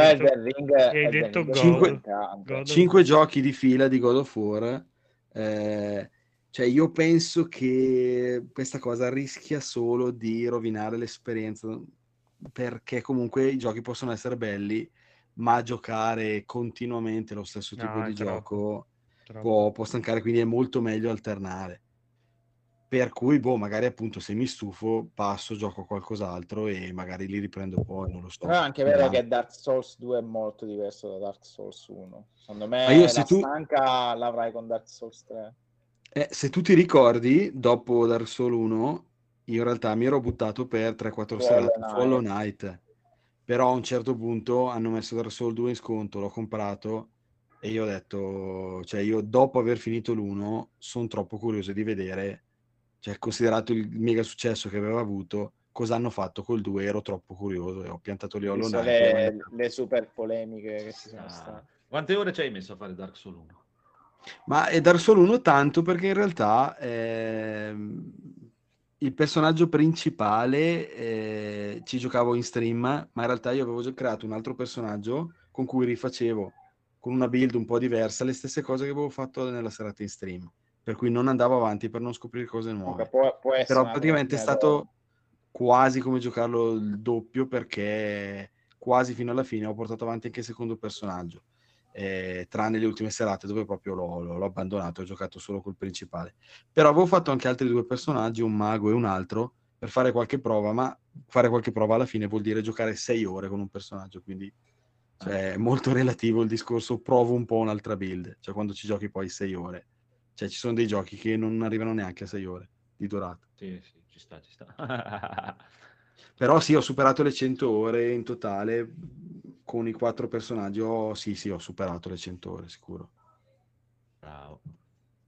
God. importante. God. 5 giochi di fila di God of War. eh, cioè, io penso che questa cosa rischia solo di rovinare l'esperienza perché comunque i giochi possono essere belli, ma giocare continuamente lo stesso tipo No, di troppo. gioco Troppo. può, può stancare, quindi è molto meglio alternare. Per cui, boh, magari appunto se mi stufo, passo, gioco a qualcos'altro e magari li riprendo poi, non lo so. Però è anche vero che Dark Souls 2 è molto diverso da Dark Souls 1. Secondo me Ma io se la tu- stanca l'avrai con Dark Souls 3. Eh, se tu ti ricordi, dopo Dark Souls 1, io in realtà mi ero buttato per 3-4 Su serate Hollow Knight. Però a un certo punto hanno messo Dark Souls 2 in sconto, l'ho comprato e io ho detto, cioè io dopo aver finito l'1 sono troppo curioso di vedere, cioè considerato il mega successo che aveva avuto, cosa hanno fatto col 2, ero troppo curioso e ho piantato lì Hollow Knight. le, ho- le super polemiche che ci sono Ah, state. Quante ore ci hai messo a fare Dark Souls 1? Ma è Dark Souls 1 tanto perché in realtà ehm, il personaggio principale eh, ci giocavo in stream, ma in realtà io avevo già creato un altro personaggio con cui rifacevo con una build un po' diversa le stesse cose che avevo fatto nella serata in stream, per cui non andavo avanti per non scoprire cose nuove. Può, può Però praticamente è stato quasi come giocarlo il doppio perché quasi fino alla fine ho portato avanti anche il secondo personaggio, eh, tranne le ultime serate dove proprio l'ho, l'ho- l'ho abbandonato, ho giocato solo col principale. Però avevo fatto anche altri due personaggi, un mago e un altro, per fare qualche prova, ma fare qualche prova alla fine vuol dire giocare sei ore con un personaggio, quindi cioè, è molto relativo il discorso provo un po' un'altra build, cioè quando ci giochi poi sei ore. Cioè ci sono dei giochi che non arrivano neanche a sei ore di durata. Sì, sì, ci sta, ci sta. *laughs* Però sì, ho superato le 100 ore in totale con i quattro personaggi. Ho- sì, sì, ho superato le 100 ore, sicuro. Bravo.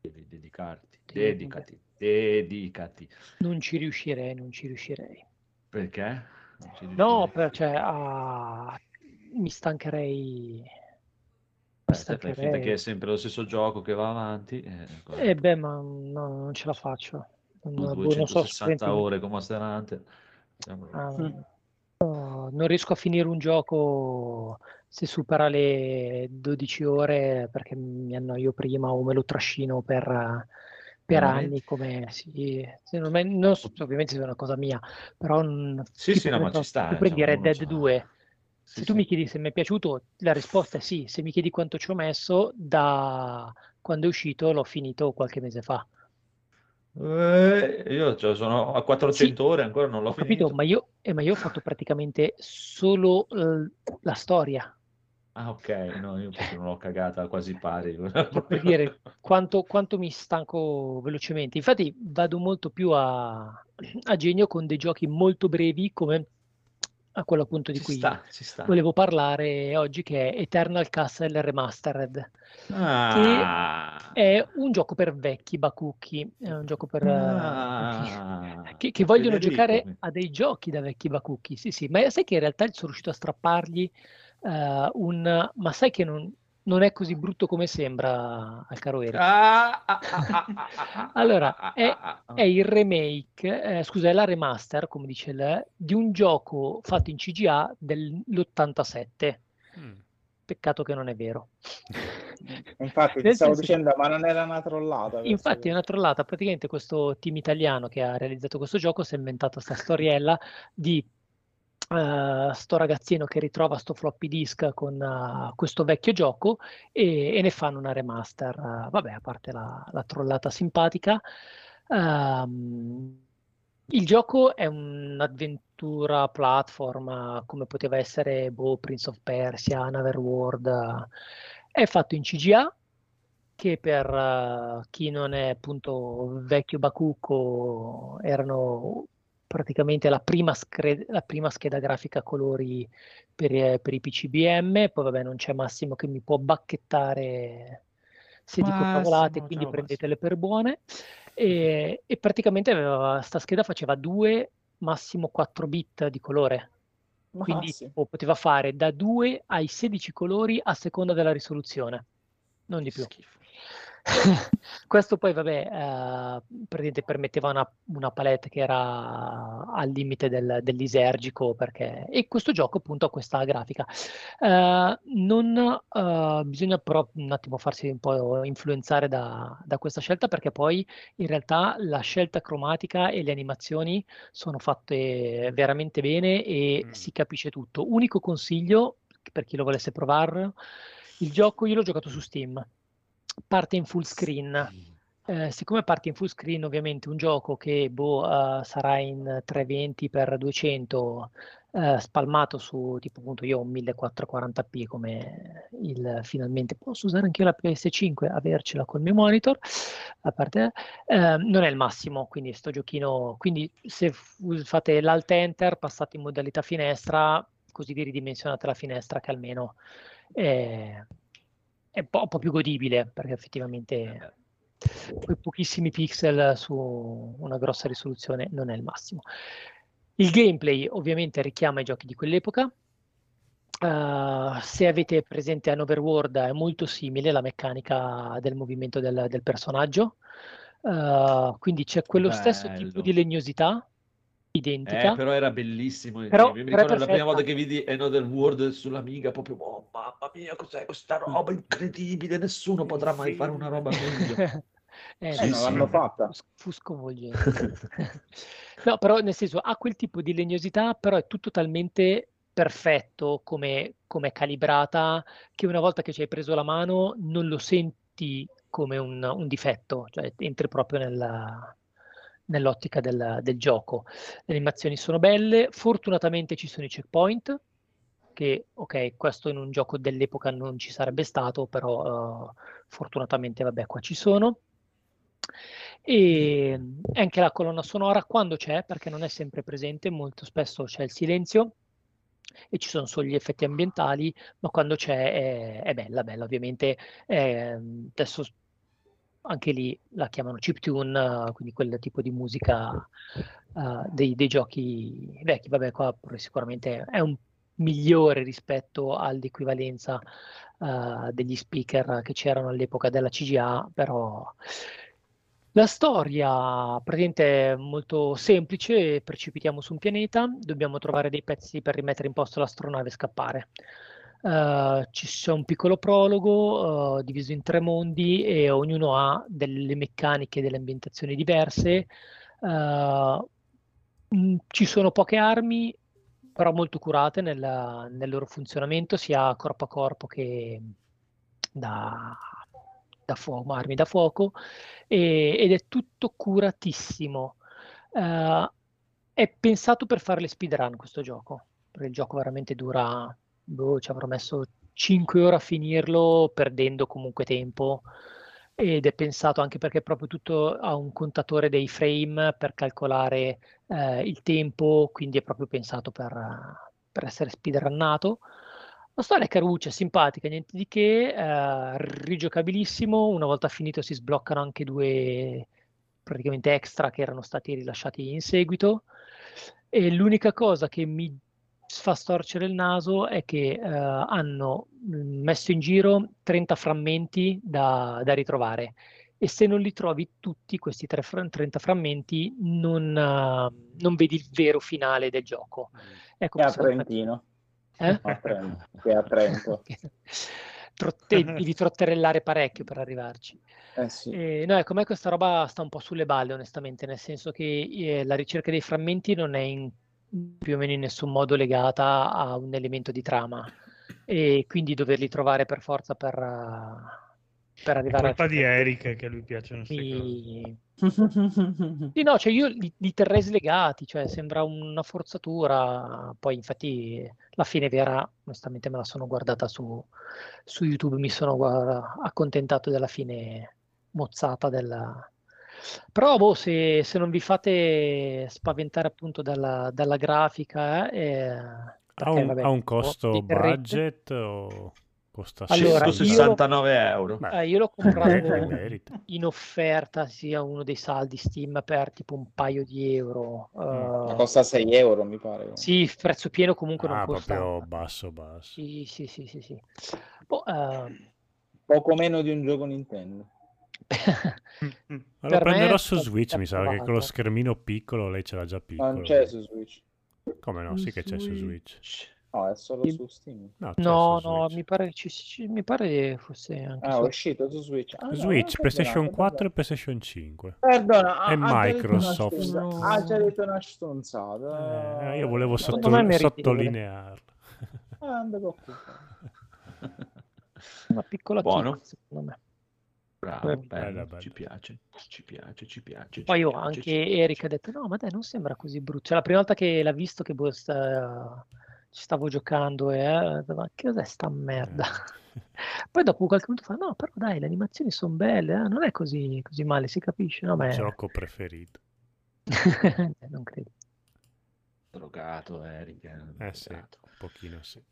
Devi dedicarti, dedicati, dedicati. Non ci riuscirei, non ci riuscirei. Perché? Ci No, riuscirei. per- cioè, ah, mi stancherei. Eh, fai finta che è sempre lo stesso gioco che va avanti. Eh, eh beh, ma no, non ce la faccio. Non, 260 boh, non so, ore come Master Hunter. Ah, mm. no, non riesco a finire un gioco se supera le 12 ore perché mi annoio prima o me lo trascino per, per ah, anni come sì, non, non, ovviamente è una cosa mia però sì, sì, no, ci sta, prendi diciamo, Red Dead 2 se tu sì. mi chiedi se mi è piaciuto, la risposta è sì. Se mi chiedi quanto ci ho messo, da quando è uscito l'ho finito qualche mese fa. Eh, io cioè, sono a 400 sì, ore, ancora non l'ho ho finito. Capito, ma io, eh, ma io ho fatto praticamente solo eh, la storia. Ah, ok, no, io non l'ho cagata quasi pari. *laughs* per dire quanto, quanto, mi stanco velocemente. Infatti vado molto più a, a genio con dei giochi molto brevi come a quello appunto di Ci cui sta, sta. volevo parlare oggi che è Eternal Castle Remastered. Ah, È un gioco per vecchi bakucchi, è un gioco per... eh, Ah, che, che vogliono giocare a dei giochi da vecchi bakucchi, sì sì, ma sai che in realtà sono riuscito a strappargli eh, un... ma sai che non, non è così brutto come sembra al caro Eric. Ah, ah, ah, Allora, ah, è- ah, ah. È il remake, eh, scusa, è la remaster, come dice lei, di un gioco fatto in CGA dell'87. Mm. Peccato che non è vero. *laughs* Infatti, ti stavo dicendo, ma non era una trollata. Infatti è cosa. una trollata, praticamente questo team italiano che ha realizzato questo gioco si è inventato questa storiella di eh, sto ragazzino che ritrova sto floppy disk con eh, questo vecchio gioco e, e ne fanno una remaster. eh, vabbè, a parte la, la trollata simpatica. Ehm, il gioco è un'avventura platform come poteva essere boh, Prince of Persia, Another World. È fatto in CGA che per chi non è appunto vecchio bacucco erano praticamente la prima, scre- la prima scheda grafica a colori per, eh, per i PCBM, poi vabbè non c'è Massimo che mi può bacchettare se dico Massimo, cavolate, quindi prendetele per buone. E, e praticamente aveva, sta scheda faceva 2, massimo 4 bit di colore. Ma quindi sì. tipo, poteva fare da 2 ai 16 colori a seconda della risoluzione, non di più. *laughs* Questo poi, vabbè, eh, praticamente permetteva una, una palette che era al limite del, dell'isergico, perché... e questo gioco appunto ha questa grafica. Eh, non eh, bisogna però un attimo farsi un po' influenzare da, da questa scelta, perché poi in realtà la scelta cromatica e le animazioni sono fatte veramente bene e Mm. si capisce tutto. Unico consiglio per chi lo volesse provare, il gioco io l'ho giocato su Steam, parte in full screen. Eh, siccome parte in full screen, ovviamente un gioco che boh, eh, sarà in 320 x 200 eh, spalmato su tipo appunto io ho un 1440p come il finalmente posso usare anche io la PS5 avercela col mio monitor a parte eh, non è il massimo quindi sto giochino quindi se fate l'alt enter passate in modalità finestra così vi ridimensionate la finestra che almeno è, è un po', un po' più godibile perché effettivamente quei pochissimi pixel su una grossa risoluzione non è il massimo. Il gameplay ovviamente richiama i giochi di quell'epoca. Uh, se avete presente an Overworld è molto simile la meccanica del movimento del, del personaggio, Uh, quindi c'è quello stesso tipo Bello. di legnosità identica. Eh, però era bellissimo Però- mi ricordo la prima volta che vidi Another World sull'Amiga, proprio, oh mamma mia, cos'è questa roba incredibile, nessuno potrà mai fare una roba meglio. *laughs* Eh, Eh, Sì, non sì. l'hanno fatta. fu- fu sconvolgente. *laughs* no, però nel senso ha quel tipo di legnosità, però è tutto talmente perfetto come, come è calibrata che una volta che ci hai preso la mano non lo senti come un, un difetto, cioè entri proprio nella- nell'ottica del, del gioco. Le animazioni sono belle, fortunatamente ci sono i checkpoint, che ok, questo in un gioco dell'epoca non ci sarebbe stato, però eh, fortunatamente vabbè, qua ci sono. E anche la colonna sonora quando c'è, perché non è sempre presente, molto spesso c'è il silenzio e ci sono solo gli effetti ambientali, ma quando c'è è, è bella, bella. Ovviamente eh, adesso anche lì la chiamano chiptune, quindi quel tipo di musica eh, dei, dei giochi vecchi. Vabbè, qua sicuramente è un migliore rispetto all'equivalenza eh, degli speaker che c'erano all'epoca della CGA, però la storia praticamente è molto semplice, precipitiamo su un pianeta, dobbiamo trovare dei pezzi per rimettere in posto l'astronave e scappare. Eh, ci c'è un piccolo prologo eh, diviso in tre mondi e ognuno ha delle meccaniche, delle ambientazioni diverse. Eh, mh, ci sono poche armi, però molto curate nella- nel loro funzionamento, sia corpo a corpo che da, da fuoco, armi da fuoco, e- ed è tutto curatissimo. È pensato per fare le speedrun questo gioco, perché il gioco veramente dura, boh, ci avrò messo 5 ore a finirlo, perdendo comunque tempo, ed è pensato anche perché proprio tutto ha un contatore dei frame per calcolare eh, il tempo, quindi è proprio pensato per, per essere speedrunnato. La storia è caruccia, simpatica, niente di che, eh, rigiocabilissimo. Una volta finito si sbloccano anche due praticamente extra che erano stati rilasciati in seguito. E l'unica cosa che mi fa storcere il naso è che eh, hanno mh, messo in giro 30 frammenti da, da ritrovare e se non li trovi tutti questi tre fra- 30 frammenti non, eh, non vedi il vero finale del gioco. Ecco, È a Trentino. eh? Trento. Che è a Trento. *laughs* Trotte- devi trotterellare parecchio per arrivarci. Eh sì. Eh, no, ecco, a me questa roba sta un po' sulle balle, onestamente, nel senso che eh, la ricerca dei frammenti non è in- più o meno in nessun modo legata a un elemento di trama e quindi doverli trovare per forza per, eh, per arrivare colpa al di Eric che a lui piacciono mi- Sì, no, cioè io li, li terrei slegati, cioè sembra una forzatura. Poi, infatti, la fine vera, onestamente, me la sono guardata su, su YouTube, mi sono accontentato della fine mozzata della... Però, boh, se, se non vi fate spaventare appunto dalla, dalla grafica, eh, Ha perché, un, vabbè, ha un boh, costo budget o... Costa Allora, io- 169 euro. Beh, Eh, io l'ho *laughs* eh, comprato in offerta sia uno dei saldi Steam per tipo un paio di euro. Mm. eh, Ma costa 6 euro, mi pare. sì, prezzo pieno comunque non Ah, costa. proprio basso basso. Sì, sì, sì, sì, sì. Boh, eh, Poco meno di un gioco Nintendo. Ma lo Per me prenderò su Switch, mi sa che con lo schermino piccolo lei ce l'ha già piccolo. Non c'è su Switch. Come no? Sì che c'è su Switch. No, è solo su Steam. No, no, no, mi pare, ci- ci- mi pare fosse anche Ah, su- è uscito su Switch. Ah, Switch, no, PlayStation perdona, 4 perdona. e PlayStation 5. Perdona, ha- E Microsoft. Ha già detto una stronzata. Eh, io volevo Secondo sotto- sottolinearlo. Ah, non devo occupare. una piccola Buono. secondo me. Bravo, Eh, bello, bella, bella. ci piace, ci piace, ci piace. ci Poi io piace, anche ci piace. Eric ha detto: No, ma dai, non sembra così brutto. Cioè, la prima volta che l'ha visto, che boh, sta- ci stavo giocando, e ha detto, ma che cos'è sta merda? *laughs* Poi dopo qualche minuto fa: No, però dai, le animazioni sono belle, eh, non è così, così male, si capisce. No, ma è- Gioco preferito. *laughs* non credo. Drogato, Eric. eh, Eh sì, drogato. un pochino sì.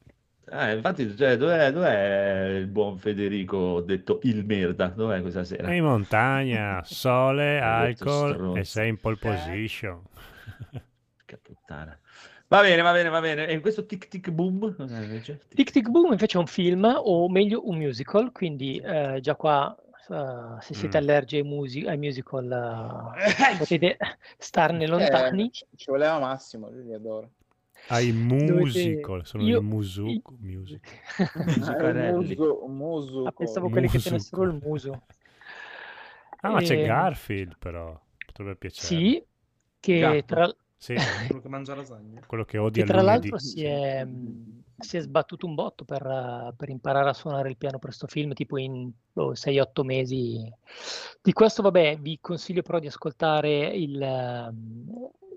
Eh, infatti, cioè, dov'è, dov'è il buon Federico detto il merda? Dov'è questa sera? È in montagna, sole, *laughs* alcol e sei in pole position. *laughs* Che puttana. Va bene, va bene, va bene. E questo tic tic boom? Invece? Tic Tic Boom invece è un film, o meglio un musical, quindi eh, già qua eh, se siete Mm. allergici ai, musi- ai musical eh, potete *laughs* starne lontani. Eh, ci, ci voleva Massimo, lui li adora. Hai musical, sono io- i musuku, music. Muso, muso, Ah, pensavo quelli che Musuco. tenessero il muso. Ah, ma c'è Ehm, Garfield però, potrebbe piacere. Sì, che Gatto. tra, Sì, Quello che mangia lasagne. quello che odia che il tra lunedì. l'altro si è, si è sbattuto un botto per, eh, per imparare a suonare il piano per questo film, tipo in boh, 6-8 mesi. Di questo, vabbè, vi consiglio però di ascoltare il,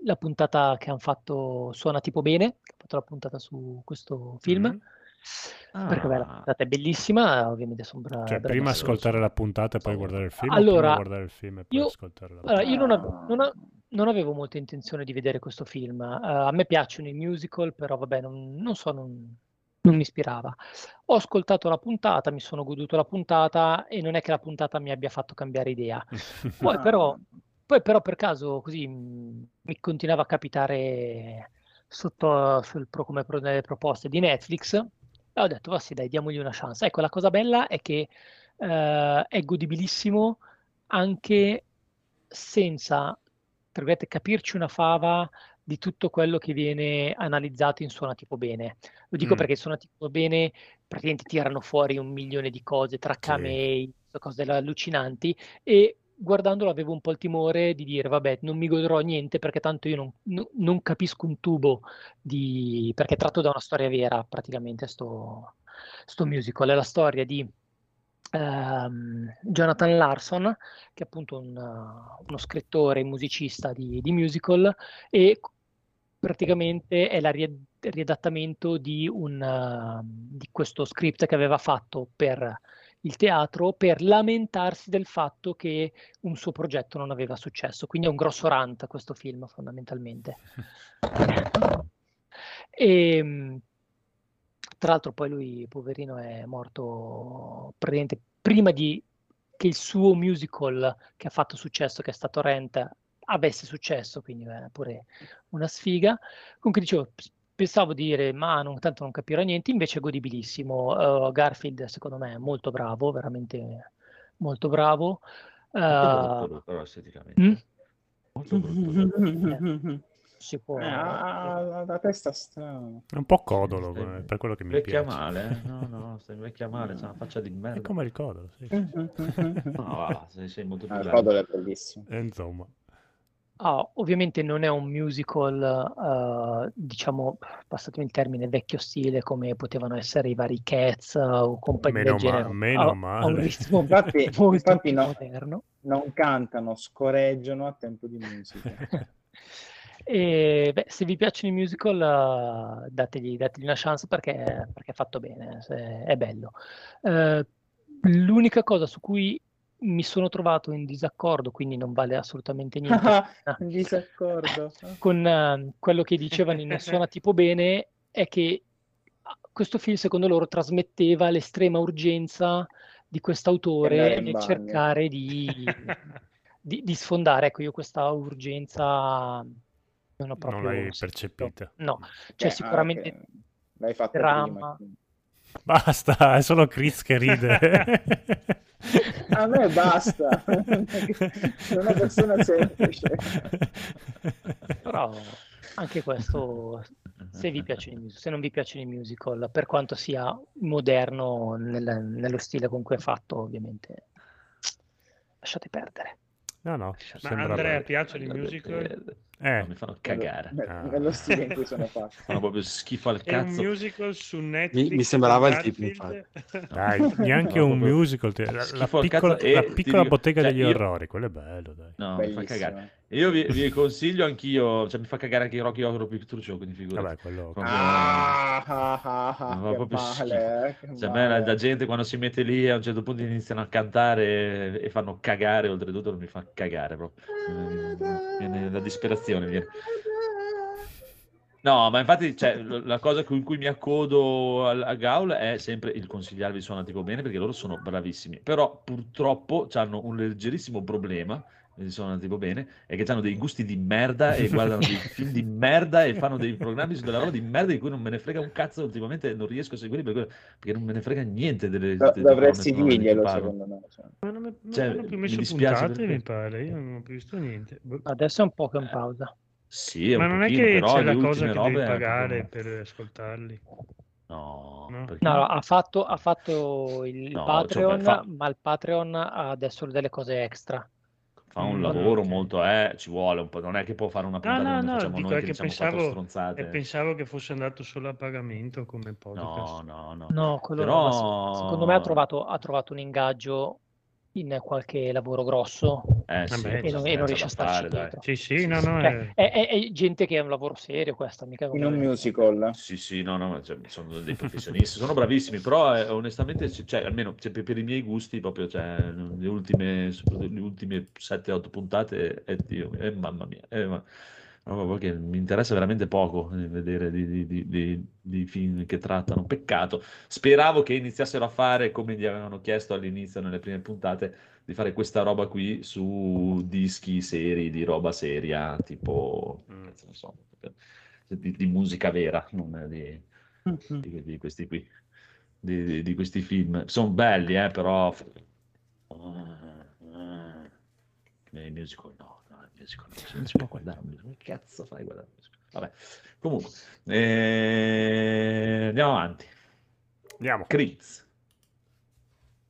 la puntata che hanno fatto Suona tipo bene, che ha fatto la puntata su questo film. Mhm. Perché beh, la Ah. puntata è bellissima, ovviamente sono bra- Cioè, prima ascoltare la puntata e poi guardare il film, Allora, guardare il film e poi io- ascoltare la Allora, io non, Ah. ave- non a- non avevo molta intenzione di vedere questo film. Eh, a me piacciono i musical, però vabbè, non, non so, non, non mi ispirava. Ho ascoltato la puntata, mi sono goduto la puntata e non è che la puntata mi abbia fatto cambiare idea. *laughs* Poi però, poi però per caso così mh, mi continuava a capitare sotto sul come pro- nelle proposte di Netflix e ho detto, va sì, dai, diamogli una chance. Ecco, la cosa bella è che eh, è godibilissimo anche senza, tra virgolette, capirci una fava di tutto quello che viene analizzato in Suona Tipo Bene. Lo dico Mm. perché Suona Tipo Bene praticamente tirano fuori un milione di cose tra camei, cose allucinanti e guardandolo avevo un po' il timore di dire vabbè non mi godrò niente perché tanto io non, non- non capisco un tubo di perché è tratto da una storia vera praticamente sto, sto musical è la storia di ehm, Jonathan Larson che è appunto un, uh, uno scrittore e musicista di, di musical e praticamente è la rie- riadattamento di, un, uh, di questo script che aveva fatto per il teatro per lamentarsi del fatto che un suo progetto non aveva successo. Quindi è un grosso rant questo film fondamentalmente. *laughs* E, mh, tra l'altro poi lui, poverino, è morto praticamente prima di che il suo musical che ha fatto successo, che è stato Rent, avesse successo, quindi è pure una sfiga. Comunque dicevo, pensavo di dire, ma non, tanto non capirò niente, invece è godibilissimo. Uh, Garfield secondo me è molto bravo, veramente molto bravo. Molto Uh, brutto, però, esteticamente. mm? Molto brutto. *laughs* si può... Eh, ha la testa strana. È un po' codolo, Stai- eh, per quello che mi Vecchia piace. male, eh? No, no, *laughs* stai vecchia male, c'ha una faccia di È merda. come il codolo, sì. *laughs* No, va, sei, sei molto più Ah, il codolo è bellissimo. E insomma, Ah, ovviamente non è un musical, eh, diciamo, passatemi il termine, vecchio stile come potevano essere i vari Cats eh, o compagnia Meno del genere. ma- meno Ha- ha un male. ritmo *laughs* Infatti, *laughs* molto infatti no, moderno. non cantano, scoreggiano a tempo di musica. *laughs* E beh, se vi piacciono i musical, eh, dategli, dategli una chance perché, perché è fatto bene, se- è bello. Eh, l'unica cosa su cui mi sono trovato in disaccordo, quindi non vale assolutamente niente, *laughs* In disaccordo. *laughs* con eh, quello che dicevano in Suona *laughs* tipo bene è che ah, questo film secondo loro trasmetteva l'estrema urgenza di quest'autore nel cercare di, di- di sfondare. Ecco, io questa urgenza non ho proprio Non l'hai percepita. No, cioè Eh, sicuramente L'hai fatto trama. prima. quindi. Basta, è solo Chris che ride. A me basta. Sono una persona semplice. Però anche questo, se vi piacciono i musical, se non vi piacciono i musical, per quanto sia moderno nel- nello stile con cui è fatto, ovviamente lasciate perdere. No, no, Andrea, bello. piacciono i musical? Eh, No, mi fanno cagare. Ne- Ah. Nello stile in cui sono *laughs* fatti. Fanno proprio schifo al È un cazzo. musical su Netflix. mi sembrava con il tipo, *laughs* dai, neanche No, un proprio musical. La, la piccola, cazzo la piccola dico- bottega cioè, degli io- orrori, quello è bello, dai. No, mi fa Bellissimo. cagare. Io vi, vi consiglio anch'io, cioè mi fa cagare anche Rocky Horror Picture Show, quindi figurati. Vabbè, quello... Proprio- Ah, ah, ah, ah, proprio male, Cioè, a me la, male. la gente quando si mette lì a un certo punto iniziano a cantare e, e fanno cagare, oltretutto mi fa cagare proprio. Viene la disperazione. Viene. No, ma infatti cioè, *laughs* la cosa con cui mi accodo a Gaul è sempre il consigliarvi suona tipo bene perché loro sono bravissimi. Però purtroppo hanno un leggerissimo problema, e suona tipo bene, è che hanno dei gusti di merda e *laughs* guardano dei film di merda e fanno dei programmi su della roba di merda di cui non me ne frega un cazzo. Ultimamente non riesco a seguirli perché, perché non me ne frega niente delle, Do- delle dovresti dirglielo, secondo me. cioè. Ma non, non Cioè, più mi messo dispiace puntate, per mi pare. Io non ho più visto niente. Adesso è un po' che in pausa. Sì, è Ma non è pochino, che però c'è la cosa che robe devi è pagare proprio- per ascoltarli. No, No? perché- no, ha fatto, ha fatto il No, Patreon, cioè, fa- ma il Patreon ha adesso delle cose extra. Fa un Mm, lavoro molto, eh, ci vuole un po', non è che può fare una puntata no, come no, facciamo noi che diciamo quattro pensavo- stronzate. E pensavo che fosse andato solo a pagamento come podcast. No, no, no. No, Però- secondo me ha trovato, ha trovato un ingaggio in qualche lavoro grosso Eh, sì, Vabbè, e non, e non riesce a starci fare. Sì, sì, no, no. Cioè, è- è, è- è gente che ha un lavoro serio questa, mica In un musical. Sì, sì, no, no, cioè, sono dei professionisti, sono bravissimi, però eh, onestamente, cioè, almeno cioè, per, per i miei gusti, proprio, cioè, le ultime, le ultime 7-8 puntate, eh, Dio, eh, mamma mia, eh, ma, che mi interessa veramente poco eh, vedere di, di- di- di- di film che trattano, peccato. Speravo che iniziassero a fare, come gli avevano chiesto all'inizio, nelle prime puntate, di fare questa roba qui su dischi seri, di roba seria, tipo, Mm. so, di, di musica vera, non di, di- di questi qui, di, di- di questi film. Sono belli, eh, però... I musical no, musical non si, può guardare un musical. Che cazzo fai guardare un musical? Vabbè, comunque, eh, andiamo avanti. Andiamo. Critz.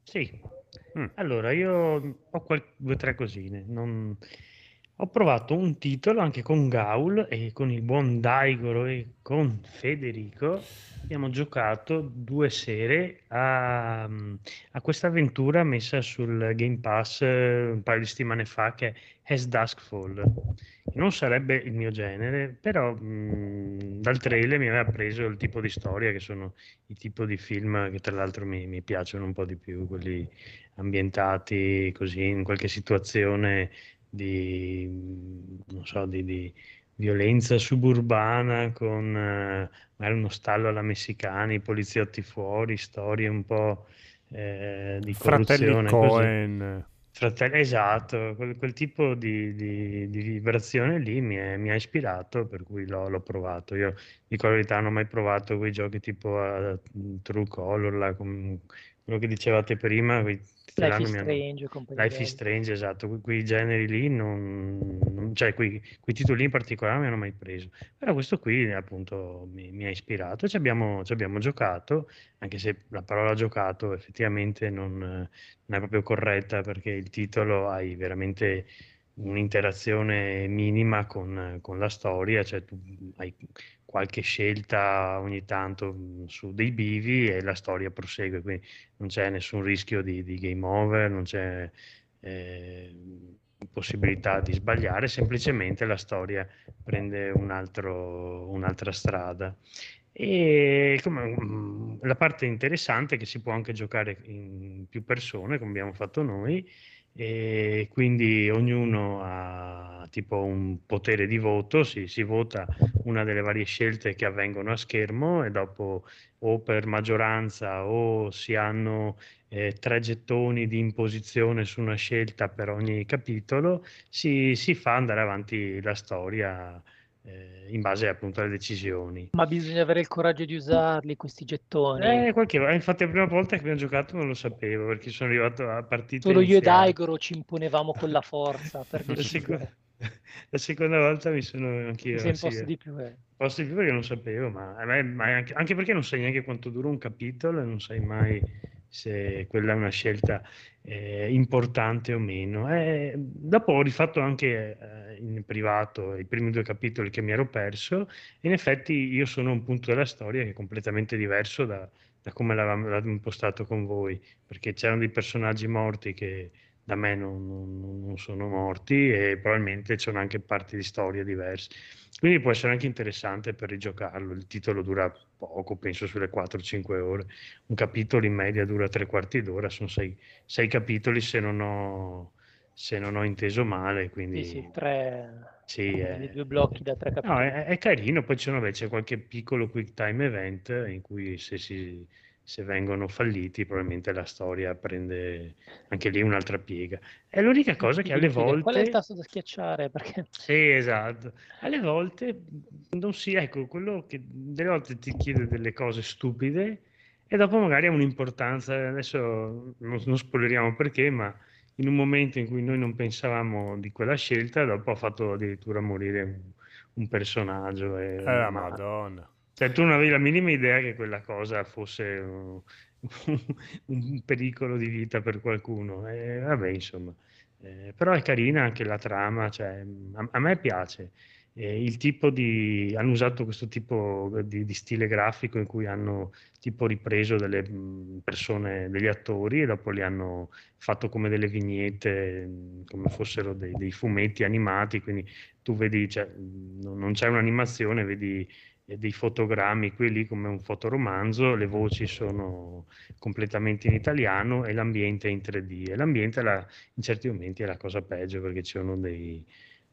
Sì. Mm. Allora, io ho qual- due o tre cosine. Non- Ho provato un titolo anche con Gaul e con il buon Daigoro e con Federico. Abbiamo giocato due sere a, a questa avventura messa sul Game Pass eh, un paio di settimane fa che è As Dusk Fall. Non sarebbe il mio genere, però mh, dal trailer mi aveva preso il tipo di storia che sono i tipo di film che tra l'altro mi, mi piacciono un po' di più, quelli ambientati così in qualche situazione di, non so, di, di violenza suburbana con eh, magari uno stallo alla messicana, i poliziotti fuori, storie un po' eh, di Fratelli corruzione. così. Cohen. Fratelli, esatto, quel, quel tipo di, di- di vibrazione lì mi, è- mi ha ispirato, per cui l'ho, l'ho provato. Io dico la verità, non ho mai provato quei giochi tipo eh, True Color, là, com- quello che dicevate prima, Life is hanno- Strange Life is. Strange, esatto, que- quei generi lì, non, non- cioè quei, quei titoli in particolare non mi hanno mai preso. Però questo qui appunto mi, mi ha ispirato, ci abbiamo, ci abbiamo giocato, anche se la parola giocato effettivamente non, non è proprio corretta perché il titolo hai veramente un'interazione minima con, con la storia, cioè tu hai qualche scelta ogni tanto mh, su dei bivi e la storia prosegue, quindi non c'è nessun rischio di, di game over, non c'è eh, possibilità di sbagliare, semplicemente la storia prende un altro- un'altra strada. E come- mm, la parte interessante è che si può anche giocare in più persone, come abbiamo fatto noi, e quindi ognuno ha tipo un potere di voto, si, si vota una delle varie scelte che avvengono a schermo e dopo o per maggioranza o si hanno eh, tre gettoni di imposizione su una scelta per ogni capitolo, si, si fa andare avanti la storia eh, in base appunto alle decisioni. Ma bisogna avere il coraggio di usarli questi gettoni. Eh, qualche... Infatti la prima volta che abbiamo giocato non lo sapevo perché sono arrivato a partite Solo io e. Daigoro ci imponevamo con la forza per *laughs* La, decidere. seco- la seconda volta mi sono anch'io Sei sì, imposto di più. eh. Posso di più perché non sapevo, ma, me- ma anche, anche perché non sai neanche quanto dura un capitolo e non sai mai se quella è una scelta eh, importante o meno. Eh, dopo ho rifatto anche eh, in privato i primi due capitoli che mi ero perso e in effetti io sono un punto della storia che è completamente diverso da, da come l'avevamo impostato con voi, perché c'erano dei personaggi morti che da me non, non- non sono morti e probabilmente c'erano anche parti di storia diverse. Quindi può essere anche interessante per rigiocarlo. Il titolo dura poco, penso sulle 4-5 ore. Un capitolo in media dura tre quarti d'ora, sono sei, sei capitoli se non ho, se non ho inteso male. Quindi Sì, sì, tre, sì, è- due blocchi da tre No, capitoli. è, è carino, poi ci sono invece qualche piccolo quick time event in cui se, si- se vengono falliti probabilmente la storia prende anche lì un'altra piega. È l'unica cosa che alle chiedere, Qual è il volte... tasto da schiacciare? *laughs* Perché Sì, esatto. Alle volte non si, ecco, quello che delle volte ti chiede delle cose stupide e dopo magari ha un'importanza. Adesso non, non spoileriamo perché, ma in un momento in cui noi non pensavamo di quella scelta, dopo ha fatto addirittura morire un, un personaggio. E, Eh, la ma- madonna. Cioè, tu non avevi la minima idea che quella cosa fosse uh, *laughs* un pericolo di vita per qualcuno. E vabbè, insomma. Eh, però è carina anche la trama, cioè, a, a me piace. Eh, il tipo di... hanno usato questo tipo di, di stile grafico in cui hanno tipo ripreso delle mh, persone, degli attori e dopo li hanno fatto come delle vignette, mh, come fossero dei, dei fumetti animati, quindi tu vedi, cioè, mh, non c'è un'animazione, vedi eh, dei fotogrammi qui e lì come un fotoromanzo, le voci sono completamente in italiano e l'ambiente è in 3D. E l'ambiente la- in certi momenti è la cosa peggio perché ci sono dei,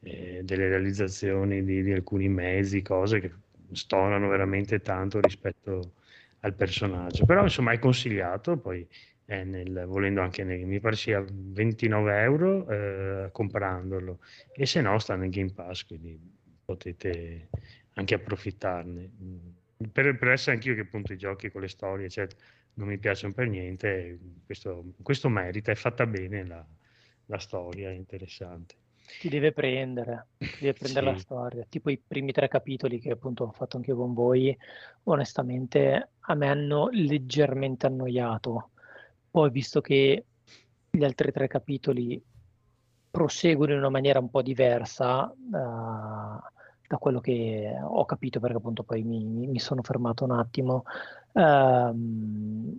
eh, delle realizzazioni di, di alcuni mezzi, cose che stonano veramente tanto rispetto al personaggio. Però insomma è consigliato, poi è nel- volendo anche nei, mi pare sia 29 euro eh, comprandolo e se no sta nel Game Pass, quindi potete anche approfittarne. Mm, Per, per essere anch'io che appunto i giochi con le storie, eccetera, non mi piacciono per niente, questo, questo merita, è fatta bene la, la storia, è interessante. ti deve prendere, ti deve prendere la Sì. storia. Tipo i primi tre capitoli che appunto ho fatto anche con voi, onestamente a me hanno leggermente annoiato. Poi visto che gli altri tre capitoli proseguono in una maniera un po' diversa eh, da quello che ho capito, perché appunto poi mi, mi- sono fermato un attimo. Ehm,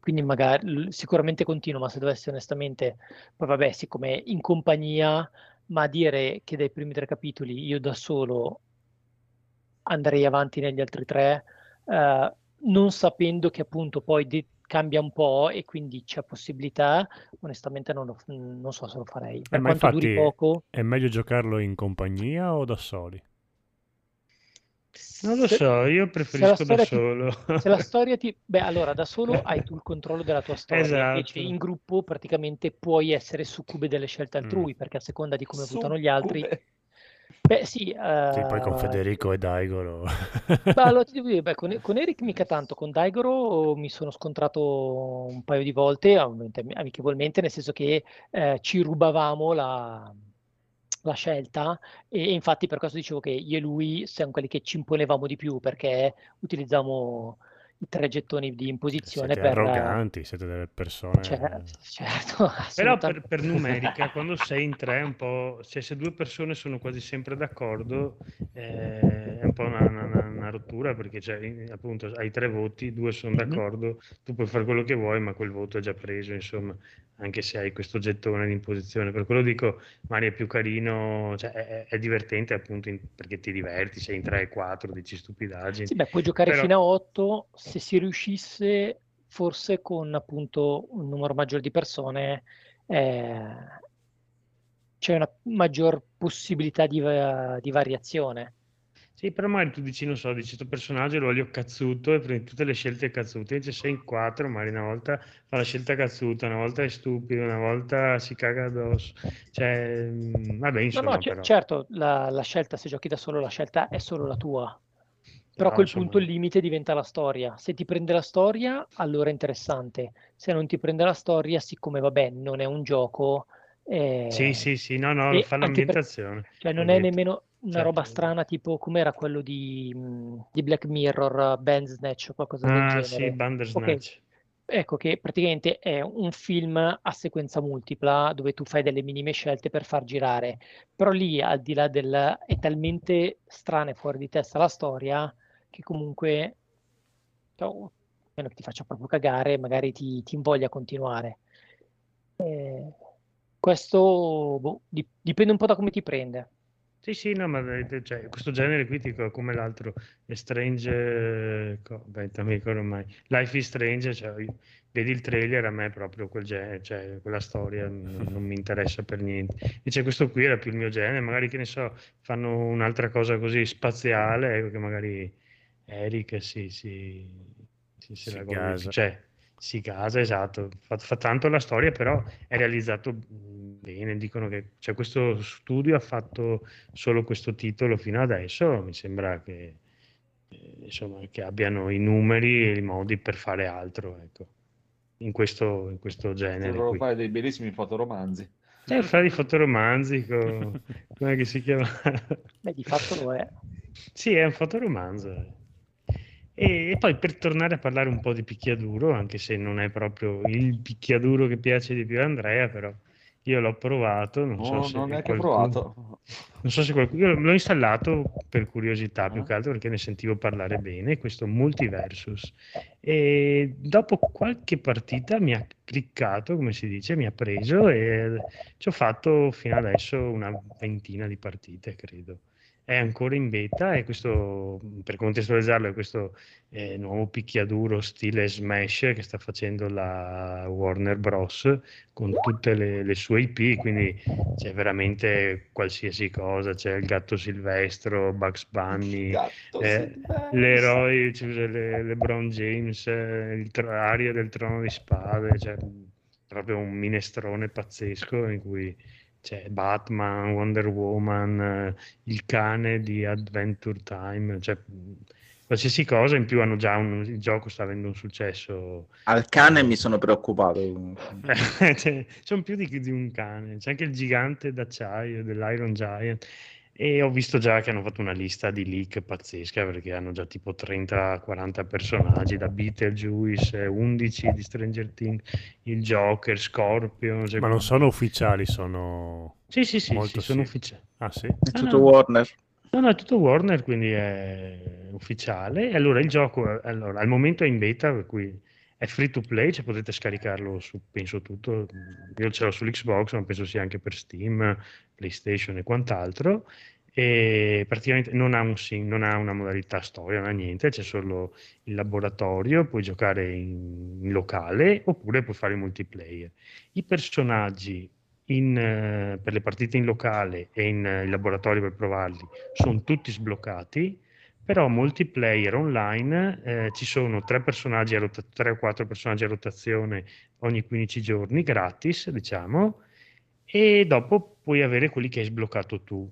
quindi magari sicuramente continuo, ma se dovessi onestamente, poi vabbè, siccome in compagnia, ma dire che dai primi tre capitoli io da solo andrei avanti negli altri tre, eh, non sapendo che appunto poi de- cambia un po' e quindi c'è possibilità, onestamente non, lo- non so se lo farei. Per Eh, ma quanto duri infatti poco, è meglio giocarlo in compagnia o da soli? Non lo se- so, io preferisco da storia ti- solo. se la *laughs* storia ti... Beh, allora da solo hai tu il controllo della tua storia, invece Esatto. in gruppo praticamente puoi essere succube delle scelte Mm. altrui, perché a seconda di come votano gli altri... Beh, sì, Sì, poi con eh, Federico e Daigoro. Beh, allora *laughs* ti devo dire, beh, con, con Eric mica tanto, con Daigoro mi sono scontrato un paio di volte, amichevolmente, nel senso che eh, ci rubavamo la, la scelta e, e infatti per questo dicevo che io e lui siamo quelli che ci imponevamo di più perché utilizzavamo i tre gettoni di imposizione Siete per... arroganti, siete delle persone... Cer- certo, *laughs* Però assolutamente. per, per numerica, *laughs* quando sei in tre, un po', cioè se due persone sono quasi sempre d'accordo, eh, è un po' una, una- una rottura perché cioè, appunto hai tre voti, due sono Mhm. d'accordo, tu puoi fare quello che vuoi, ma quel voto è già preso, insomma, anche se hai questo gettone di imposizione. Per quello dico, Mario è più carino, cioè, è, è- divertente appunto in- perché ti diverti, sei in tre e quattro, dici stupidaggini. Sì, beh, puoi giocare Però- fino a 8 se si riuscisse forse con appunto un numero maggiore di persone eh, c'è una maggior possibilità di, di variazione. Sì, però magari tu dici, non so, dici, questo personaggio lo voglio cazzuto e prendi tutte le scelte cazzute, invece sei in quattro, magari una volta fa la scelta cazzuta, una volta è stupido, una volta si caga addosso, cioè, mm, vabbè, No, insomma, no, c- però, certo, la, la scelta, se giochi da solo, la scelta è solo la tua. Però a quel insomma, punto il limite diventa la storia. Se ti prende la storia, allora è interessante. Se non ti prende la storia, siccome vabbè, non è un gioco, sì, eh, sì, sì, no, no, e fa anche per- l'ambientazione, cioè non è nemmeno una Cioè, roba strana tipo com'era quello di, mh, di Black Mirror, Bandersnatch o qualcosa del Ah, sì, genere. Ok, Bandersnatch. ecco che praticamente è un film a sequenza multipla dove tu fai delle minime scelte per far girare, però lì al di là del... è talmente strana e fuori di testa la storia che comunque, cioè, a meno che ti faccia proprio cagare, magari ti, ti invoglia a continuare. Eh, questo boh, di- dipende un po' da come ti prende. Sì, sì, no, ma eh, cioè, questo genere qui dico come l'altro, è Strange, eh, beh, non mi ricordo mai, Life is Strange, cioè, io- vedi il trailer, a me proprio quel genere, cioè, quella storia non, *laughs* non mi interessa per niente. Invece questo qui era più il mio genere, magari che ne so, fanno un'altra cosa così spaziale, ecco che magari Eric si, si, si, se Si la cioè, si casa, esatto, fa, fa tanto la storia, però è realizzato mh, bene, dicono che cioè, questo studio ha fatto solo questo titolo fino adesso, mi sembra che, eh, insomma, che abbiano i numeri e i modi per fare altro, ecco, in questo, in questo genere qui. fare dei bellissimi fotoromanzi. Cioè, fare i fotoromanzi, con... come che si chiama? Beh, di fatto lo è. Sì, è un fotoromanzo. E, poi per tornare a parlare un po' di picchiaduro, anche se non è proprio il picchiaduro che piace di più a Andrea, però io l'ho provato, non so No, se non è qualcuno... provato. Non so se qualcuno... L'ho installato per curiosità, più Ah. che altro perché ne sentivo parlare bene, questo Multiversus. E dopo qualche partita mi ha cliccato, come si dice, mi ha preso e ci ho fatto fino adesso una ventina di partite, credo. È ancora in beta e questo, per contestualizzarlo, è questo eh, nuovo picchiaduro stile Smash che sta facendo la Warner Bros. con tutte le, le sue IP, quindi c'è veramente qualsiasi cosa, c'è il gatto silvestro, Bugs Bunny, eh, l'eroe, cioè, le- LeBron James, eh, il tro- Aria del Trono di Spade, cioè, proprio un minestrone pazzesco in cui c'è Batman, Wonder Woman, eh, il cane di Adventure Time, cioè qualsiasi cosa, in più hanno già un, il gioco sta avendo un successo Al cane mi sono preoccupato. *laughs* cioè, sono più di, di un cane, c'è anche il gigante d'acciaio dell'Iron Giant e ho visto già che hanno fatto una lista di leak pazzesca perché hanno già tipo 30-40 personaggi da Beetlejuice, 11 di Stranger Things, il Joker, Scorpion. cioè- Ma non sono ufficiali, sono... Sì, sì, sì, molto sì, sono ufficiali. Ah sì? È Ah, tutto no. Warner. No, no, è tutto Warner, quindi è ufficiale. E allora il gioco, allora, al momento è in beta, per cui è free to play, cioè potete scaricarlo su, penso tutto, io ce l'ho sull'Xbox, ma penso sia anche per Steam, PlayStation e quant'altro. E praticamente non ha, un non ha una modalità storia, non ha niente, c'è solo il laboratorio, puoi giocare in, in locale oppure puoi fare multiplayer. I personaggi in, per le partite in locale e in, in laboratorio per provarli sono tutti sbloccati, però multiplayer online eh, ci sono tre personaggi a rota- tre o quattro personaggi a rotazione ogni 15 giorni, gratis, diciamo, e dopo puoi avere quelli che hai sbloccato tu.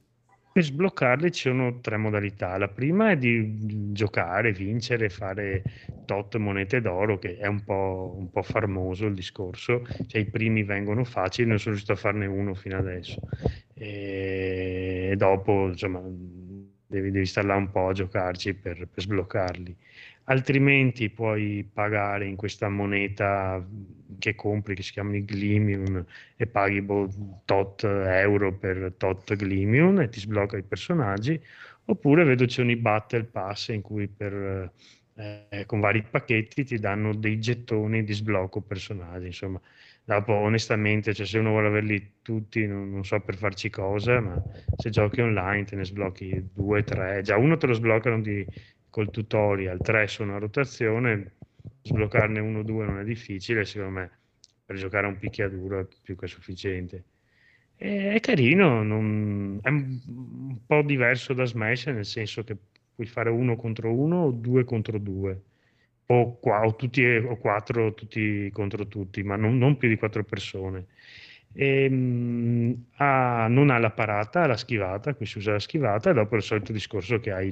Per sbloccarli ci sono tre modalità. La prima è di giocare, vincere, fare tot monete d'oro, che è un po', un po' farmoso il discorso. Cioè, i primi vengono facili, non sono riuscito a farne uno fino adesso. E dopo, insomma, devi, devi stare là un po' a giocarci per, per sbloccarli. Altrimenti puoi pagare in questa moneta che compri, che si chiama Glimium, e paghi boh, tot euro per tot Glimium e ti sblocca i personaggi. Oppure vedo c'è un Battle Pass in cui per, eh, con vari pacchetti ti danno dei gettoni di sblocco personaggi. Insomma, dopo onestamente, cioè, se uno vuole averli tutti, non, non so per farci cosa, ma se giochi online te ne sblocchi due, tre. Già uno te lo sbloccano di, col tutorial, tre sono a rotazione, sbloccarne uno o due non è difficile, secondo me per giocare a un picchiaduro è più che sufficiente. E- È carino, non- è un, un po' diverso da Smash, nel senso che puoi fare uno contro uno o due contro due, o, qua, o tutti e- o quattro tutti contro tutti, ma non, non più di quattro persone. Ehm, ha- non ha la parata, ha la schivata, qui si usa la schivata, e dopo il solito discorso che hai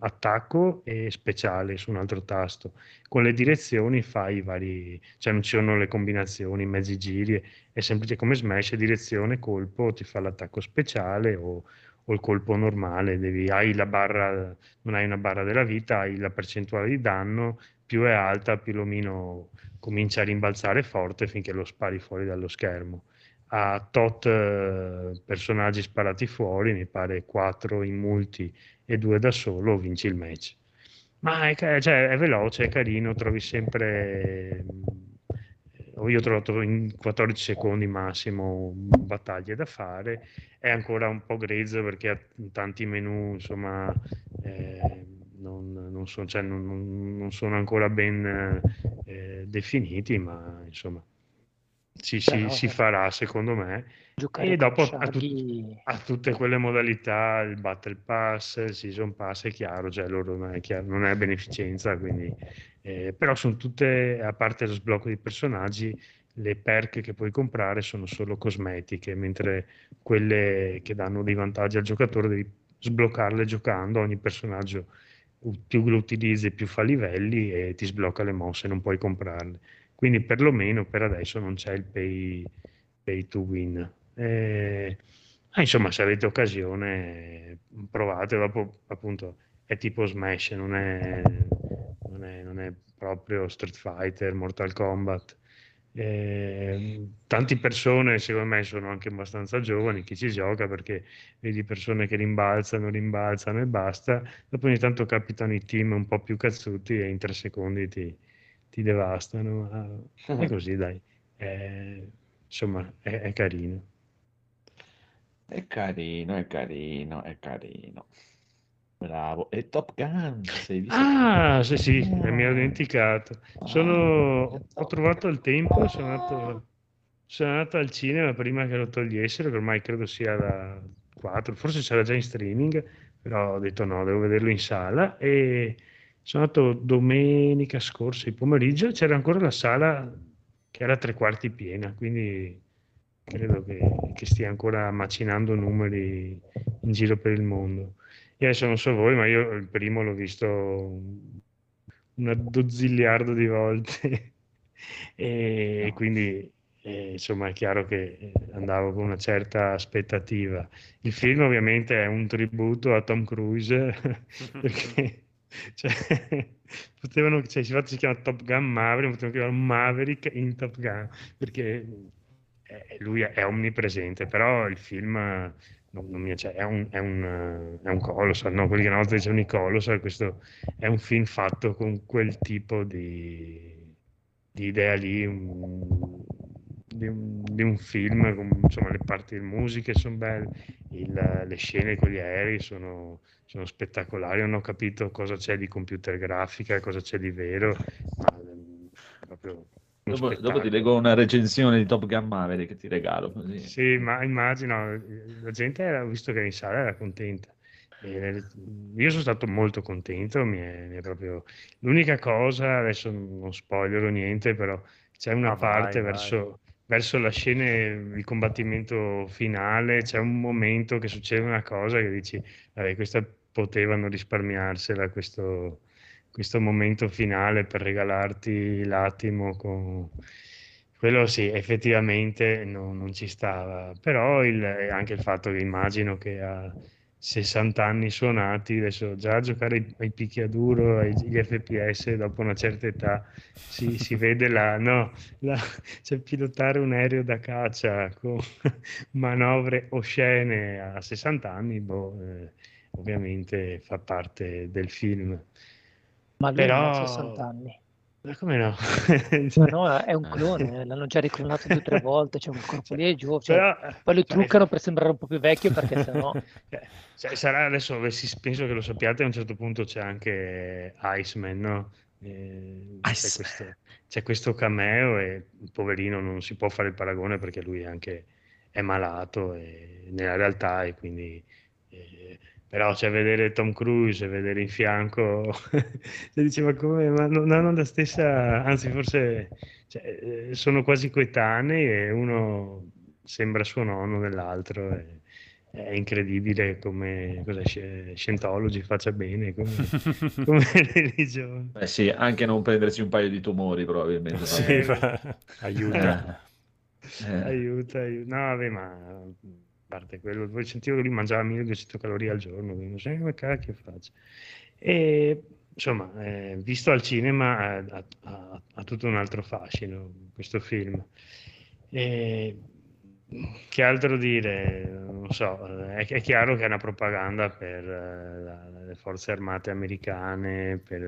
attacco e speciale su un altro tasto. Con le direzioni fai i vari, cioè non ci sono le combinazioni, mezzi giri, è semplice come Smash, direzione, colpo, ti fa l'attacco speciale o, o il colpo normale, devi, hai la barra, non hai una barra della vita, hai la percentuale di danno, più è alta, più l'omino comincia a rimbalzare forte finché lo spari fuori dallo schermo. Ha tot eh, personaggi sparati fuori, mi pare 4 in multi e 2 da solo, vinci il match. Ma è, cioè, è veloce, è carino, trovi sempre... mm, Io ho trovato in 14 secondi massimo battaglie da fare, è ancora un po' grezzo perché ha tanti menu, insomma, eh, non, non so- cioè, non- non- sono ancora ben eh, definiti, ma insomma, si, si- Però- si farà secondo me. E dopo ha, tut- ha tutte quelle modalità, il Battle Pass, il Season Pass, è chiaro, cioè loro non è, chiaro- non è beneficenza, quindi, eh, però sono tutte, a parte lo sblocco di personaggi, le perk che puoi comprare sono solo cosmetiche, mentre quelle che danno dei vantaggi al giocatore devi sbloccarle giocando, ogni personaggio più lo utilizzi più fa livelli e ti sblocca le mosse, non puoi comprarle. Quindi perlomeno per adesso non c'è il pay, pay to win. Eh, insomma, se avete occasione, provate. Dopo, appunto, è tipo Smash, non è, non è- non è proprio Street Fighter, Mortal Kombat. Eh, tante persone, secondo me, sono anche abbastanza giovani chi ci gioca perché vedi persone che rimbalzano, rimbalzano e basta. Dopo ogni tanto capitano i team un po' più cazzuti e in tre secondi ti, ti devastano. ma *laughs* è così, dai. Eh, insomma, è, è carino. È carino, è carino, è carino. Bravo. E Top Gun? Ah, sì, sì, eh, mi ero Ah. dimenticato. Ah, Sono, è ho trovato il tempo, sono andato, sono andato al cinema prima che lo togliessero, che ormai credo sia da 4, forse c'era già in streaming, però ho detto no, devo vederlo in sala e sono andato domenica scorsa, il pomeriggio, c'era ancora la sala che era tre quarti piena, quindi credo che, che stia ancora macinando numeri in giro per il mondo. Adesso non so voi, ma io il primo l'ho visto una dozziliardo di volte *laughs* e quindi eh, insomma è chiaro che eh, andavo con una certa aspettativa. Il film ovviamente è un tributo a Tom Cruise *laughs* perché *laughs* cioè, potevano, cioè, infatti si chiama Top Gun Maverick, potevano chiamare Maverick in Top Gun perché eh, lui è, onnipresente, però il film non, non mi, cioè, è un, è un, è un colossal, no? quelli che una volta dicevano i colossal, questo è un film fatto con quel tipo di, di idea lì, un- di, di un film, con, insomma le parti musiche sono belle, il- le scene con gli aerei sono, sono spettacolari, non ho capito cosa c'è di computer grafica, cosa c'è di vero, ma ehm, proprio Dopo, dopo ti leggo una recensione di Top Gun Maverick che ti regalo. Così. Sì, ma immagino, la gente era, visto che era in sala era contenta. E io sono stato molto contento, mi è, mi è proprio... L'unica cosa, adesso non spoilerò niente, però c'è una vai, parte vai. verso, verso la scena, il combattimento finale, c'è un momento che succede una cosa che dici, vabbè, questa potevano risparmiarsela, questo, questo momento finale per regalarti l'attimo con... Quello sì, effettivamente non, non ci stava, però il- e anche il fatto che immagino che a 60 anni suonati, adesso già giocare ai, picchiaduro, agli FPS, dopo una certa età, si, si vede la, no, la- cioè pilotare un aereo da caccia con *laughs* manovre oscene a 60 anni, boh, eh, ovviamente fa parte del film. Ma lui non ha Però- 60 anni. Ma come no? Ma no, è un clone, eh, l'hanno già riclonato due o tre volte, c'è un corpo lì è giovane. cioè, Però, poi lo cioè, truccano per sembrare un po' più vecchio perché sennò... *laughs* Cioè, cioè, sarà adesso, penso che lo sappiate, a un certo punto c'è anche Iceman, no? eh, Ah, c'è, questo, c'è questo cameo e il poverino non si può fare il paragone perché lui anche è malato e- nella realtà e quindi eh, però cioè, vedere Tom Cruise vedere in fianco *laughs* cioè, diceva come ma non hanno la stessa anzi forse cioè, eh, sono quasi coetanei e uno sembra suo nonno nell'altro e- è incredibile come cosa Sci- Scientology faccia bene come, *laughs* come *laughs* religione Eh sì, anche non prendersi un paio di tumori probabilmente. Sì, fa- aiuta. Eh. aiuta, aiuta. No, vabbè, ma parte quello, sentivo che lui mangiava 1200 calorie al giorno, quindi non so come cacchio faccio. E insomma, eh, visto al cinema eh, ha, ha- ha tutto un altro fascino questo film. E, che altro dire? Non so, eh, è, è chiaro che è una propaganda per eh, la- le forze armate americane, per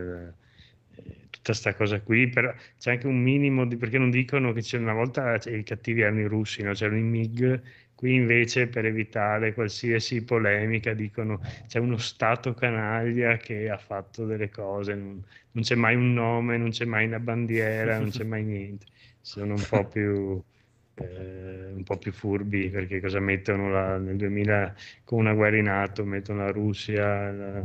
eh, tutta sta cosa qui, però c'è anche un minimo di, perché non dicono che c'è una volta cioè, i cattivi erano i russi, no? c'erano i MiG, qui invece per evitare qualsiasi polemica dicono c'è uno stato canaglia che ha fatto delle cose, non, non c'è mai un nome, non c'è mai una bandiera, non c'è mai niente, sono un po' più... *laughs* eh, un po' più furbi perché cosa mettono la- nel 2000 con una guerra in atto mettono la Russia la,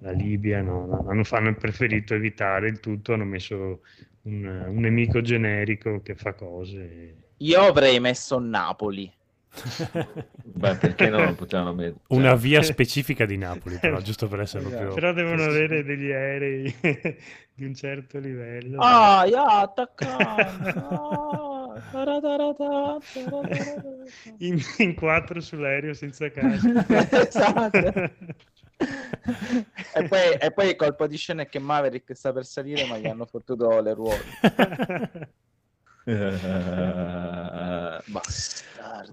la Libia no, no, hanno, hanno preferito evitare il tutto hanno messo un, un nemico generico che fa cose Io avrei messo Napoli. Beh, perché no? Lo potevano mettere. *laughs* Una Cioè, via specifica di Napoli, però, *laughs* giusto per essere Esatto. proprio... però devono avere degli aerei *laughs* di un certo livello Ah, ya, taratarata. in, in quattro sull'aereo senza casa Esatto. e, poi, e poi il colpo di scena è che Maverick sta per salire, ma gli hanno fottuto le ruote.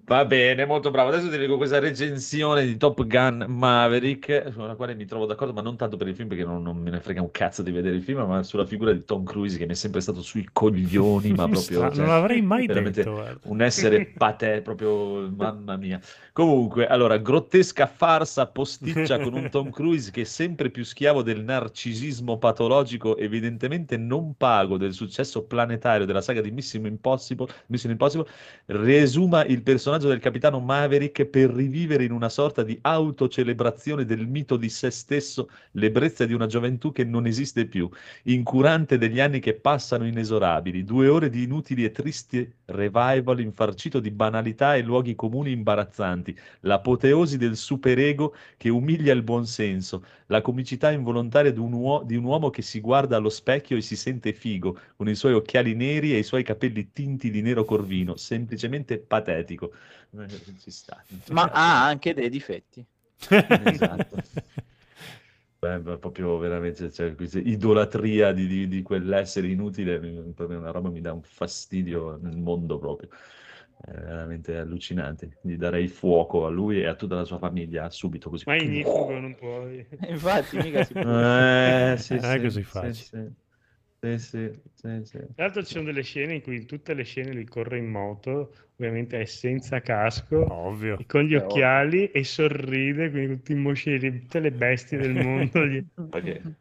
Va bene, molto bravo. Adesso ti leggo questa recensione di Top Gun Maverick, sulla quale mi trovo d'accordo, ma non tanto per il film, perché non, non me ne frega un cazzo di vedere il film, ma sulla figura di Tom Cruise, che mi è sempre stato sui coglioni, ma *laughs* proprio... Cioè, non l'avrei mai veramente detto. un essere *laughs* patè, proprio mamma mia. Comunque, allora, grottesca farsa posticcia con un Tom *laughs* Cruise che è sempre più schiavo del narcisismo patologico, evidentemente non pago del successo planetario della saga di Mission Impossible, Mission Impossible resuma il personaggio del capitano Maverick per rivivere in una sorta di autocelebrazione del mito di se stesso, l'ebbrezza di una gioventù che non esiste più, incurante degli anni che passano inesorabili, due ore di inutili e tristi revival infarcito di banalità e luoghi comuni imbarazzanti, l'apoteosi del superego che umilia il buonsenso, la comicità involontaria di un, uo- di un uomo che si guarda allo specchio e si sente figo, con i suoi occhiali neri e i suoi capelli tinti di nero corvino, semplicemente patetico. Eh, *laughs* Ci sta. Ma ha anche dei difetti. *laughs* Esatto. *laughs* Beh, proprio veramente cioè, questa idolatria di, di- di quell'essere inutile, mi- proprio una roba mi dà un fastidio nel mondo proprio. È veramente allucinante. Gli darei fuoco a lui e a tutta la sua famiglia subito così. ma ignifugo non puoi Infatti, mica si può. Eh, sì, Non è sì, così sì, facile. sì. Sì, sì, sì, sì. Tra l'altro ci sono delle scene in cui in tutte le scene lui corre in moto, ovviamente è senza casco, Ovvio. e con gli Eh, occhiali e sorride, quindi tutti i moscerini, tutte le bestie del mondo. gli- *laughs*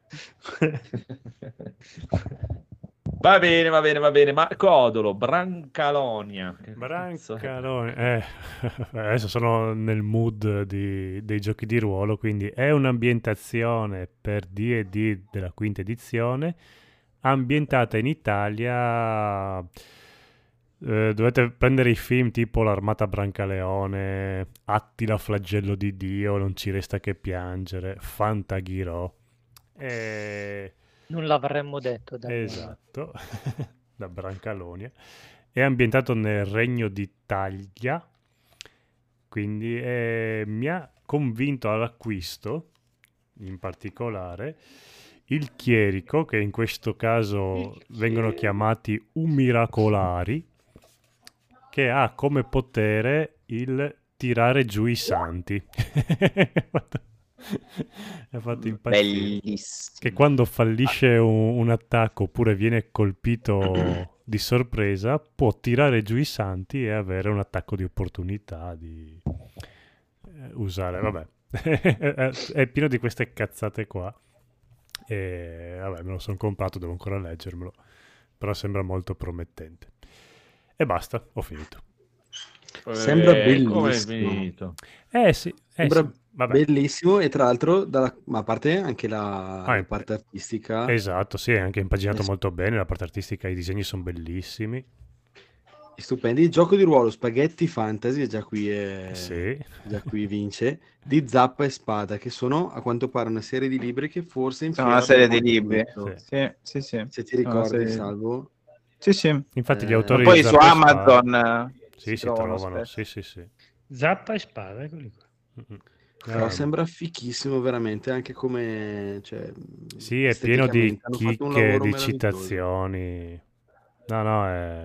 Va bene, va bene, va bene. Ma Codolo, Brancalonia. Brancalone. Eh, *laughs* adesso sono nel mood di- dei giochi di ruolo, quindi è un'ambientazione per D&D della quinta edizione, ambientata in Italia. eh, dovete prendere i film tipo L'Armata Brancaleone, Attila Flagello di Dio, Non ci resta che piangere, Fantaghirò. E... Non l'avremmo detto. da Esatto, *laughs* da Brancalonia. È ambientato nel Regno d'Italia, quindi eh, mi ha convinto all'acquisto, in particolare, il chierico, che in questo caso vengono chiamati umiracolari, che ha come potere il tirare giù i santi. *laughs* ha fatto impazzire. Bellissimo. che quando fallisce un, un attacco oppure viene colpito *clears throat* di sorpresa può tirare giù i santi e avere un attacco di opportunità di eh, usare. Vabbè. *laughs* È pieno di queste cazzate qua E vabbè, me lo sono comprato, devo ancora leggermelo. Però sembra molto promettente. E basta, ho finito. Sembra Eh, bellissimo. Eh sì, eh Sembra sì, vabbè. Bellissimo e tra l'altro, dalla- ma a parte anche la, Ah, la parte artistica, Esatto, sì, è anche impaginato sì. molto bene, la parte artistica, i disegni sono bellissimi. Stupendi. Il gioco di ruolo Spaghetti Fantasy, e già qui, è, Sì. già qui vince, di Zappa e Spada, che sono a quanto pare una serie di libri che forse Sono una serie di libri. Sì. Sì, sì, sì. Se ti ricordi, serie- Salvo. Sì, sì. Infatti gli Eh, autori Poi di su e Spada- Amazon eh, Sì, si trovano trovano, sì, sì, sì. Zappa e spada, eccoli qua. Però Eh, sembra fichissimo veramente anche come... Cioè, Sì, è pieno di chicche, di citazioni. No, no, è...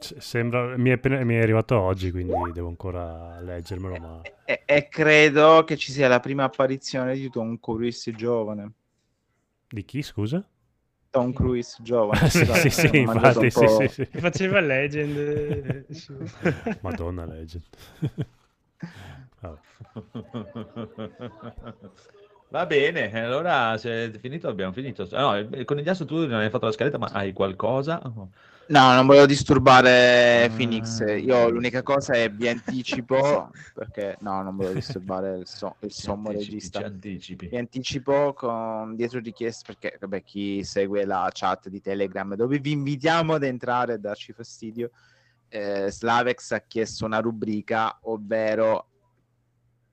Sembra... Mi è, appena- mi è arrivato oggi, quindi devo ancora leggermelo, ma... E, e credo che ci sia la prima apparizione di Tom Cruise giovane. Di chi, scusa? Tom Cruise giovane. *laughs* sì, sì, sì, infatti, sì, sì, sì. Faceva Legend. eh, *laughs* Madonna Legend. *laughs* Va bene, allora se è finito abbiamo finito. No, il conigliastro tu non hai fatto la scaletta, ma hai qualcosa? No, non volevo disturbare Ah. Phoenix. Io l'unica cosa è vi anticipo *laughs* perché no, non volevo disturbare il, so- il sommo anticipi, regista. ci anticipi. Vi anticipo con dietro richieste perché vabbè, chi segue la chat di Telegram dove vi invitiamo ad entrare e darci fastidio. eh, Slavex ha chiesto una rubrica, ovvero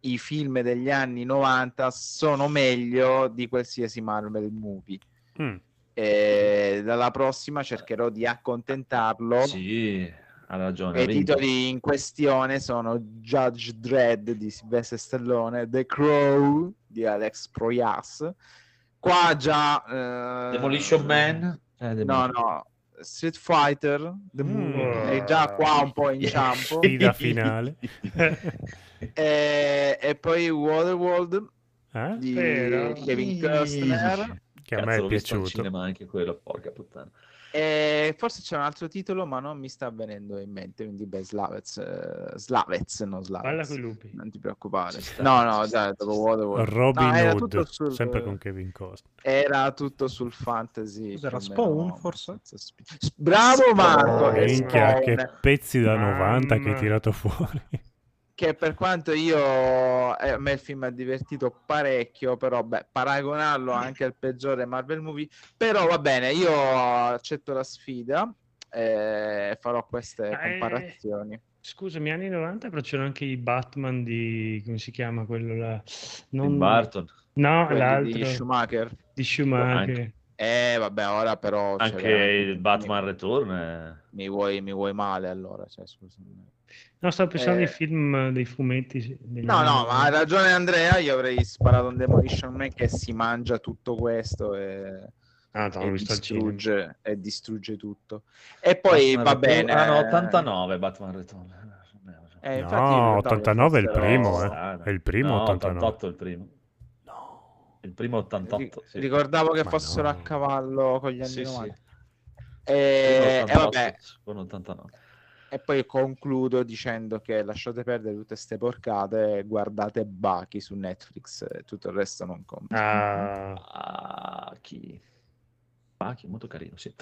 i film degli anni 90 sono meglio di qualsiasi Marvel movie. Mm. E dalla prossima cercherò di accontentarlo. Sì, ha ragione. I titoli in questione sono Judge Dredd di Sylvester Stallone, The Crow di Alex Proyas. Qua già... eh, Demolition Man? Eh, No, Demolition- no. Street Fighter, The Mm. è già qua un po' inciampo. *laughs* Sfida finale. *laughs* e, e poi Waterworld Eh? di Vero. Kevin Costner. Che a Cazzo, me è visto piaciuto. cinema anche quello, porca puttana. E forse c'è un altro titolo, ma non mi sta venendo in mente. Quindi, beh, Slavez, eh, Slavez, non Slavez. coi lupi. Non ti preoccupare. Sta, no, no, dai, sta. Waterworld. Robin No, era Hood, tutto sul- sempre con Kevin Costner. Era tutto sul fantasy. Meno, Spawn, forse? Bravo Marco! è Minchia, Spawn, che pezzi da Mamma. 90 che hai tirato fuori. Che per quanto io eh, a me il film ha divertito parecchio, però beh, paragonarlo anche al peggiore Marvel movie, però va bene, io accetto la sfida e farò queste è- comparazioni. Scusami, anni 90, però c'erano anche i Batman di... come si chiama quello là? Tim Non... Burton. No, Quelli l'altro di Schumacher. di Schumacher. Eh, vabbè, ora però Anche il Batman Return. eh. Mi, vuoi, mi vuoi male allora, cioè, scusami. No, stavo pensando Eh. ai film, dei fumetti. sì, degli No, anni no, ma ha 90. ragione Andrea, io avrei sparato un Demolition Man che si mangia tutto questo e, Ah, no, e distrugge, e distrugge tutto. E poi Batman va Return- bene. Ah, no, 89 Batman Return. Eh, mi No, ricordavo 89 è il primo, eh. È il primo no, 89. 88 è il primo. No. Il primo 88. sì. Ricordavo che Ma fossero no. a cavallo con gli anni Sì, sì. 90. Primo E, e 88, vabbè, secondo 89. e poi concludo dicendo che lasciate perdere tutte ste porcate guardate Baki su Netflix tutto il resto non conta. Ah, chi? Ah, chi? Molto carino, sì.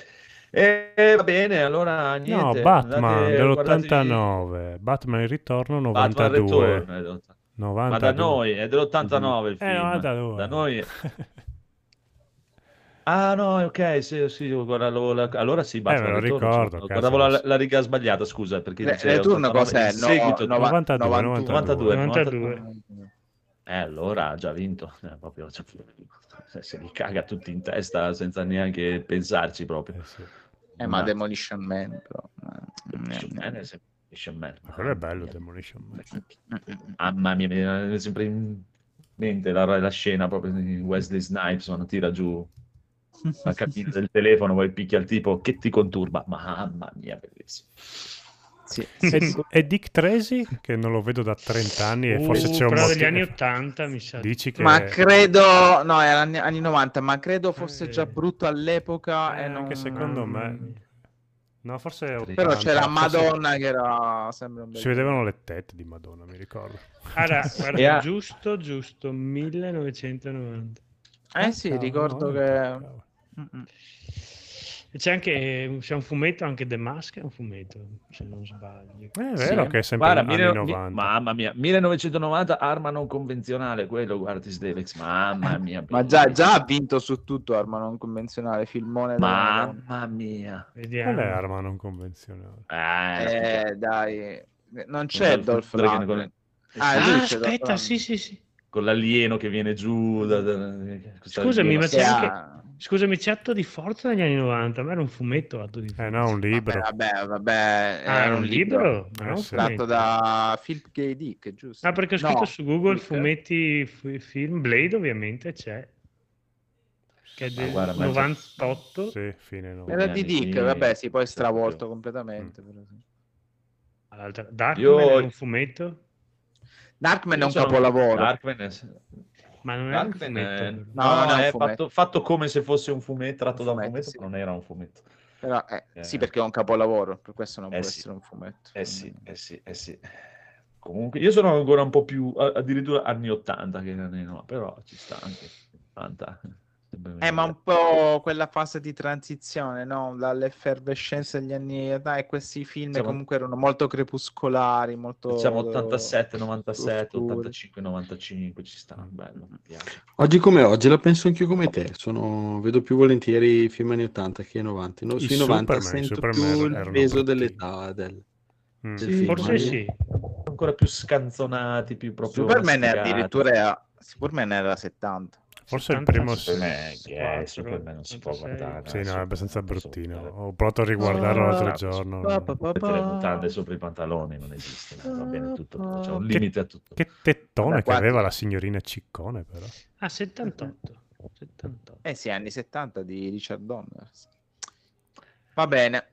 E va bene, allora niente. No, Batman andate, guardatevi dell'89, Batman il ritorno Batman 92. Return, è dell'80. 92. Ma da noi è dell'89 il film. Eh, 92. Da noi *laughs* Ah no, ok, sì, sì, guarda, lo- la- allora sì, Batman me lo ricordo, cioè, cazzo, guardavo la, la riga sbagliata, scusa, perché Re- dice Return 89, cos'è? il No, seguito, nova- 92, 91. 92, 92. 92. Eh, allora ha già vinto, eh, proprio, cioè, se, li caga tutti in testa senza neanche pensarci proprio. Eh, sì. Eh, ma Ma- Demolition Man, però. eh, Demolition eh, Man è sempre Demolition Man. Ma quello è bello, Demolition Man. Mamma mia, mi viene sempre in mente la, la scena proprio di Wesley Snipes quando tira giù la cabina del telefono, poi picchia il tipo che ti conturba. Mamma mia, bellissimo. Sì, E, e Dick Tracy, che non lo vedo da 30 anni e Uh, forse c'è un però degli anni 80 mi sa. Dici che... Ma credo, no, era anni, anni 90, ma credo fosse Eh. già brutto all'epoca. Eh, e non... anche secondo me... No, forse è 80, Però c'era forse- Madonna che era. Sembra un bel Si vedevano le tette di Madonna, mi ricordo. Allora, *laughs* guarda, a- giusto, giusto, 1990. Eh sì, cavolo, ricordo no, che... cavolo. Mm-mm. E c'è anche c'è un fumetto, anche The Mask è un fumetto, se non sbaglio. Eh, È vero Sì. che è sempre Guarda, anni mille- 90. mi- mamma mia, 1990 arma non convenzionale, quello Guardi Devex, mamma *laughs* mia. Ma già, già ha vinto su tutto Arma non convenzionale, filmone. Mamma mia. Vediamo. Qual è arma non convenzionale? Eh, Eh, dai, non c'è Dolph Lundgren. Ah, Ah, aspetta, sì, sì, sì. con l'alieno che viene giù. Da, da- Scusami, ma c'è ha- anche- Scusami, c'è Atto di Forza negli anni 90, ma era un fumetto Atto di Forza. Eh no, un libro. Vabbè, vabbè, vabbè, Ah, era è un libro? Eh, un sì. tratto da Philip K. Dick, giusto? Ah, perché ho scritto No, su Google Dick. fumetti, fu- film, Blade ovviamente c'è, che è del guarda, ma- 98. Sì, fine no. Era di Dick, sì, vabbè, sì, poi sì, stravolto proprio. completamente. però sì. All'altra- Darkman Io- è un fumetto, Darkman è Io un sono- capolavoro. Darkman è, ma non è un Darkman fumetto. è-. No, non è un è fumetto. fatto, fatto come se fosse un fumetto, tratto Un da un fumetto, fumetto, sì. ma non era un fumetto. Però, eh, Eh. Sì, perché è un capolavoro, per questo non Eh può sì. essere un fumetto. Eh sì, eh sì, eh sì. Comunque, io sono ancora un po' più, addirittura anni 80 che anni 90, però ci sta anche 80. Eh, ma un po' quella fase di transizione, no? Dall'effervescenza degli anni dai, questi film Diciamo- comunque erano molto crepuscolari, molto Diciamo 87, 97, oscuri. 85, 95, ci sta, bello, mi piace. Oggi come oggi la penso anch'io come te, sono, vedo più volentieri i film anni 80 che i 90. No, I sui 90 Superman, i sento Superman più il peso dell'età del... Mm. del film. Forse sì. Ancora più scanzonati, più proprio Superman addirittura era, Superman era 70. Forse il 70, primo... Superman, è Superman non si può 86. guardare. Sì, no, è abbastanza bruttino. Ho provato a riguardarlo l'altro Ah, giorno. pa, pa, pa, Mettere le mutande sopra i pantaloni non esiste, no, va bene tutto, c'è un Che- limite a tutto. Che tettone che aveva la signorina Ciccone, però. Ah, 78. 78. Eh sì, anni 70 di Richard Donner. Va bene.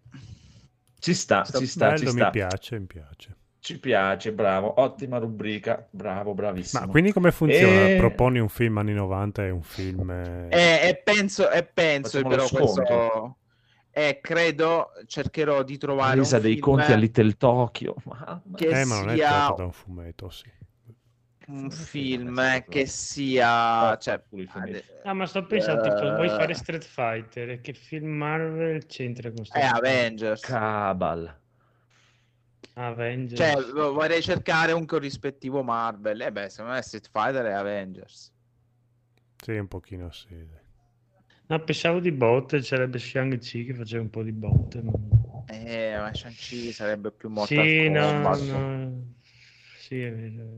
Ci sta, Sta ci sta, Bello, ci mi sta. piace, mi piace. Ci piace, bravo, ottima rubrica, bravo, Ma bravissimo. quindi come funziona? E- Proponi un film anni 90 e un film... eh, E, e penso, e penso Facciamo però questo... sconto. E credo cercherò di trovare un dei conti a Little Tokyo. Mamma che eh, ma non è sia tratto da un fumetto, sì. un film eh, che sia... Cioè, Ah, ma sto pensando, tipo, vuoi Eh. fare Street Fighter? E Che film Marvel c'entra con è Street Fighter? Avengers. Cabal. Avengers. Cioè, vo- vorrei cercare un corrispettivo Marvel. E beh, secondo me Street Fighter e Avengers. Sì, un pochino sì. No, pensavo di botte, c'era Shang-Chi che faceva un po' di botte. ma- Eh, ma Shang-Chi sarebbe più Mortal Sì, no, no. Sì, è vero.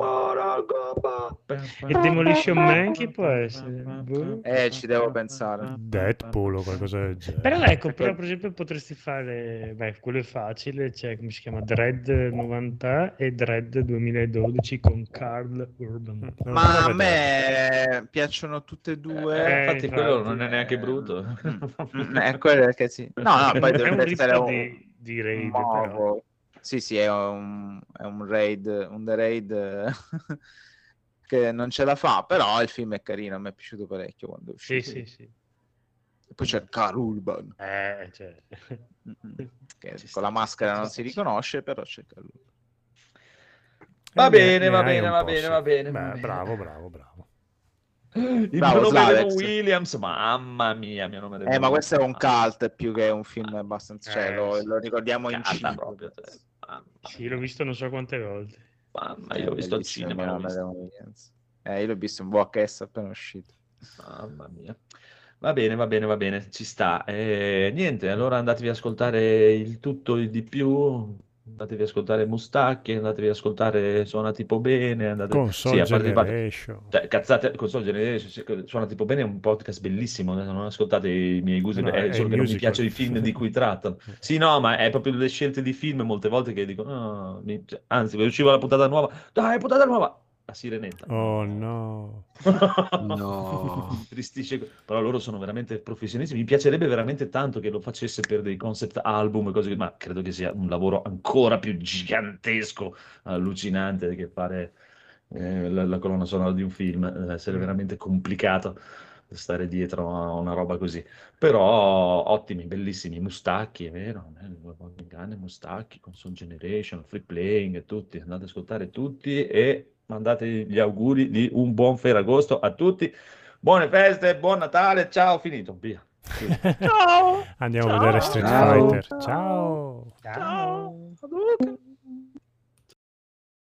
E Demolition Man chi può essere? Boh. Eh, ci devo pensare. Deadpool o qualcosa del genere. Però ecco, però per esempio potresti fare, beh, quello è facile, c'è come si chiama Dread 90 e Dread 2012 con Carl Urban. Non lo Ma a me piacciono tutte e Eh, due. infatti, quello infatti, non è neanche eh, brutto. Mm, eh, quello è che sì. No, no, poi *laughs* dovrebbe essere un, di, di raid, però. Sì, sì, è un, è un raid, un The Raid eh, *laughs* che non ce la fa, però il film è carino, mi è piaciuto parecchio quando è Sì, uscito. sì, sì. E poi c'è Carl Urban, Eh, cioè. che Ci con sta, la maschera non sta, si riconosce, però c'è Carl Urban. Va bene, ne va bene, va bene, sì. va bene, va Beh, bene. bravo, bravo, bravo. Il Bravo, mio nome è Slavex. Williams, mamma mia, mio nome è Eh, ma questo è un cult più che un film abbastanza... Cioè, Eh, lo, lo ricordiamo in cinque. proprio, cioè, Sì, l'ho visto non so quante volte. Mamma, Eh, io l'ho visto al bellissimo, cinema, il l'ho nome visto. Eh, io l'ho visto in VHS appena uscito. Mamma mia. Va bene, va bene, va bene, ci sta. Eh, niente, allora andatevi ad ascoltare il tutto, il di più, andatevi ad ascoltare Mustacchi, andatevi ad ascoltare Suona Tipo Bene, andate... Console Sì, a parte. Cioè, cazzate, Console Generation, Suona Tipo Bene è un podcast bellissimo, non ascoltate i miei gusti, No, è è solo che non mi piacciono i film di cui trattano. *laughs* Sì, no, ma è proprio le scelte di film molte volte che dico, "No", mi- cioè, anzi, usciva la puntata nuova, dai, puntata nuova, la sirenetta. Oh no. No. *laughs* Tristisce, però loro sono veramente professionisti. Mi piacerebbe veramente tanto che lo facesse per dei concept album e cose ma credo che sia un lavoro ancora più gigantesco, allucinante che fare eh, la, la colonna sonora di un film. Deve essere veramente complicato stare dietro a una roba così. Però ottimi, bellissimi, Mustacchi, è vero, eh, Gun, Mustacchi, Console Generation, Free Playing tutti, andate ad ascoltare tutti e mandate gli auguri di un buon Ferragosto a tutti. Buone feste, buon Natale, ciao, finito, via. Ciao! Andiamo Ciao. a vedere Street Ciao. Fighter. Ciao. Ciao! Hadouken!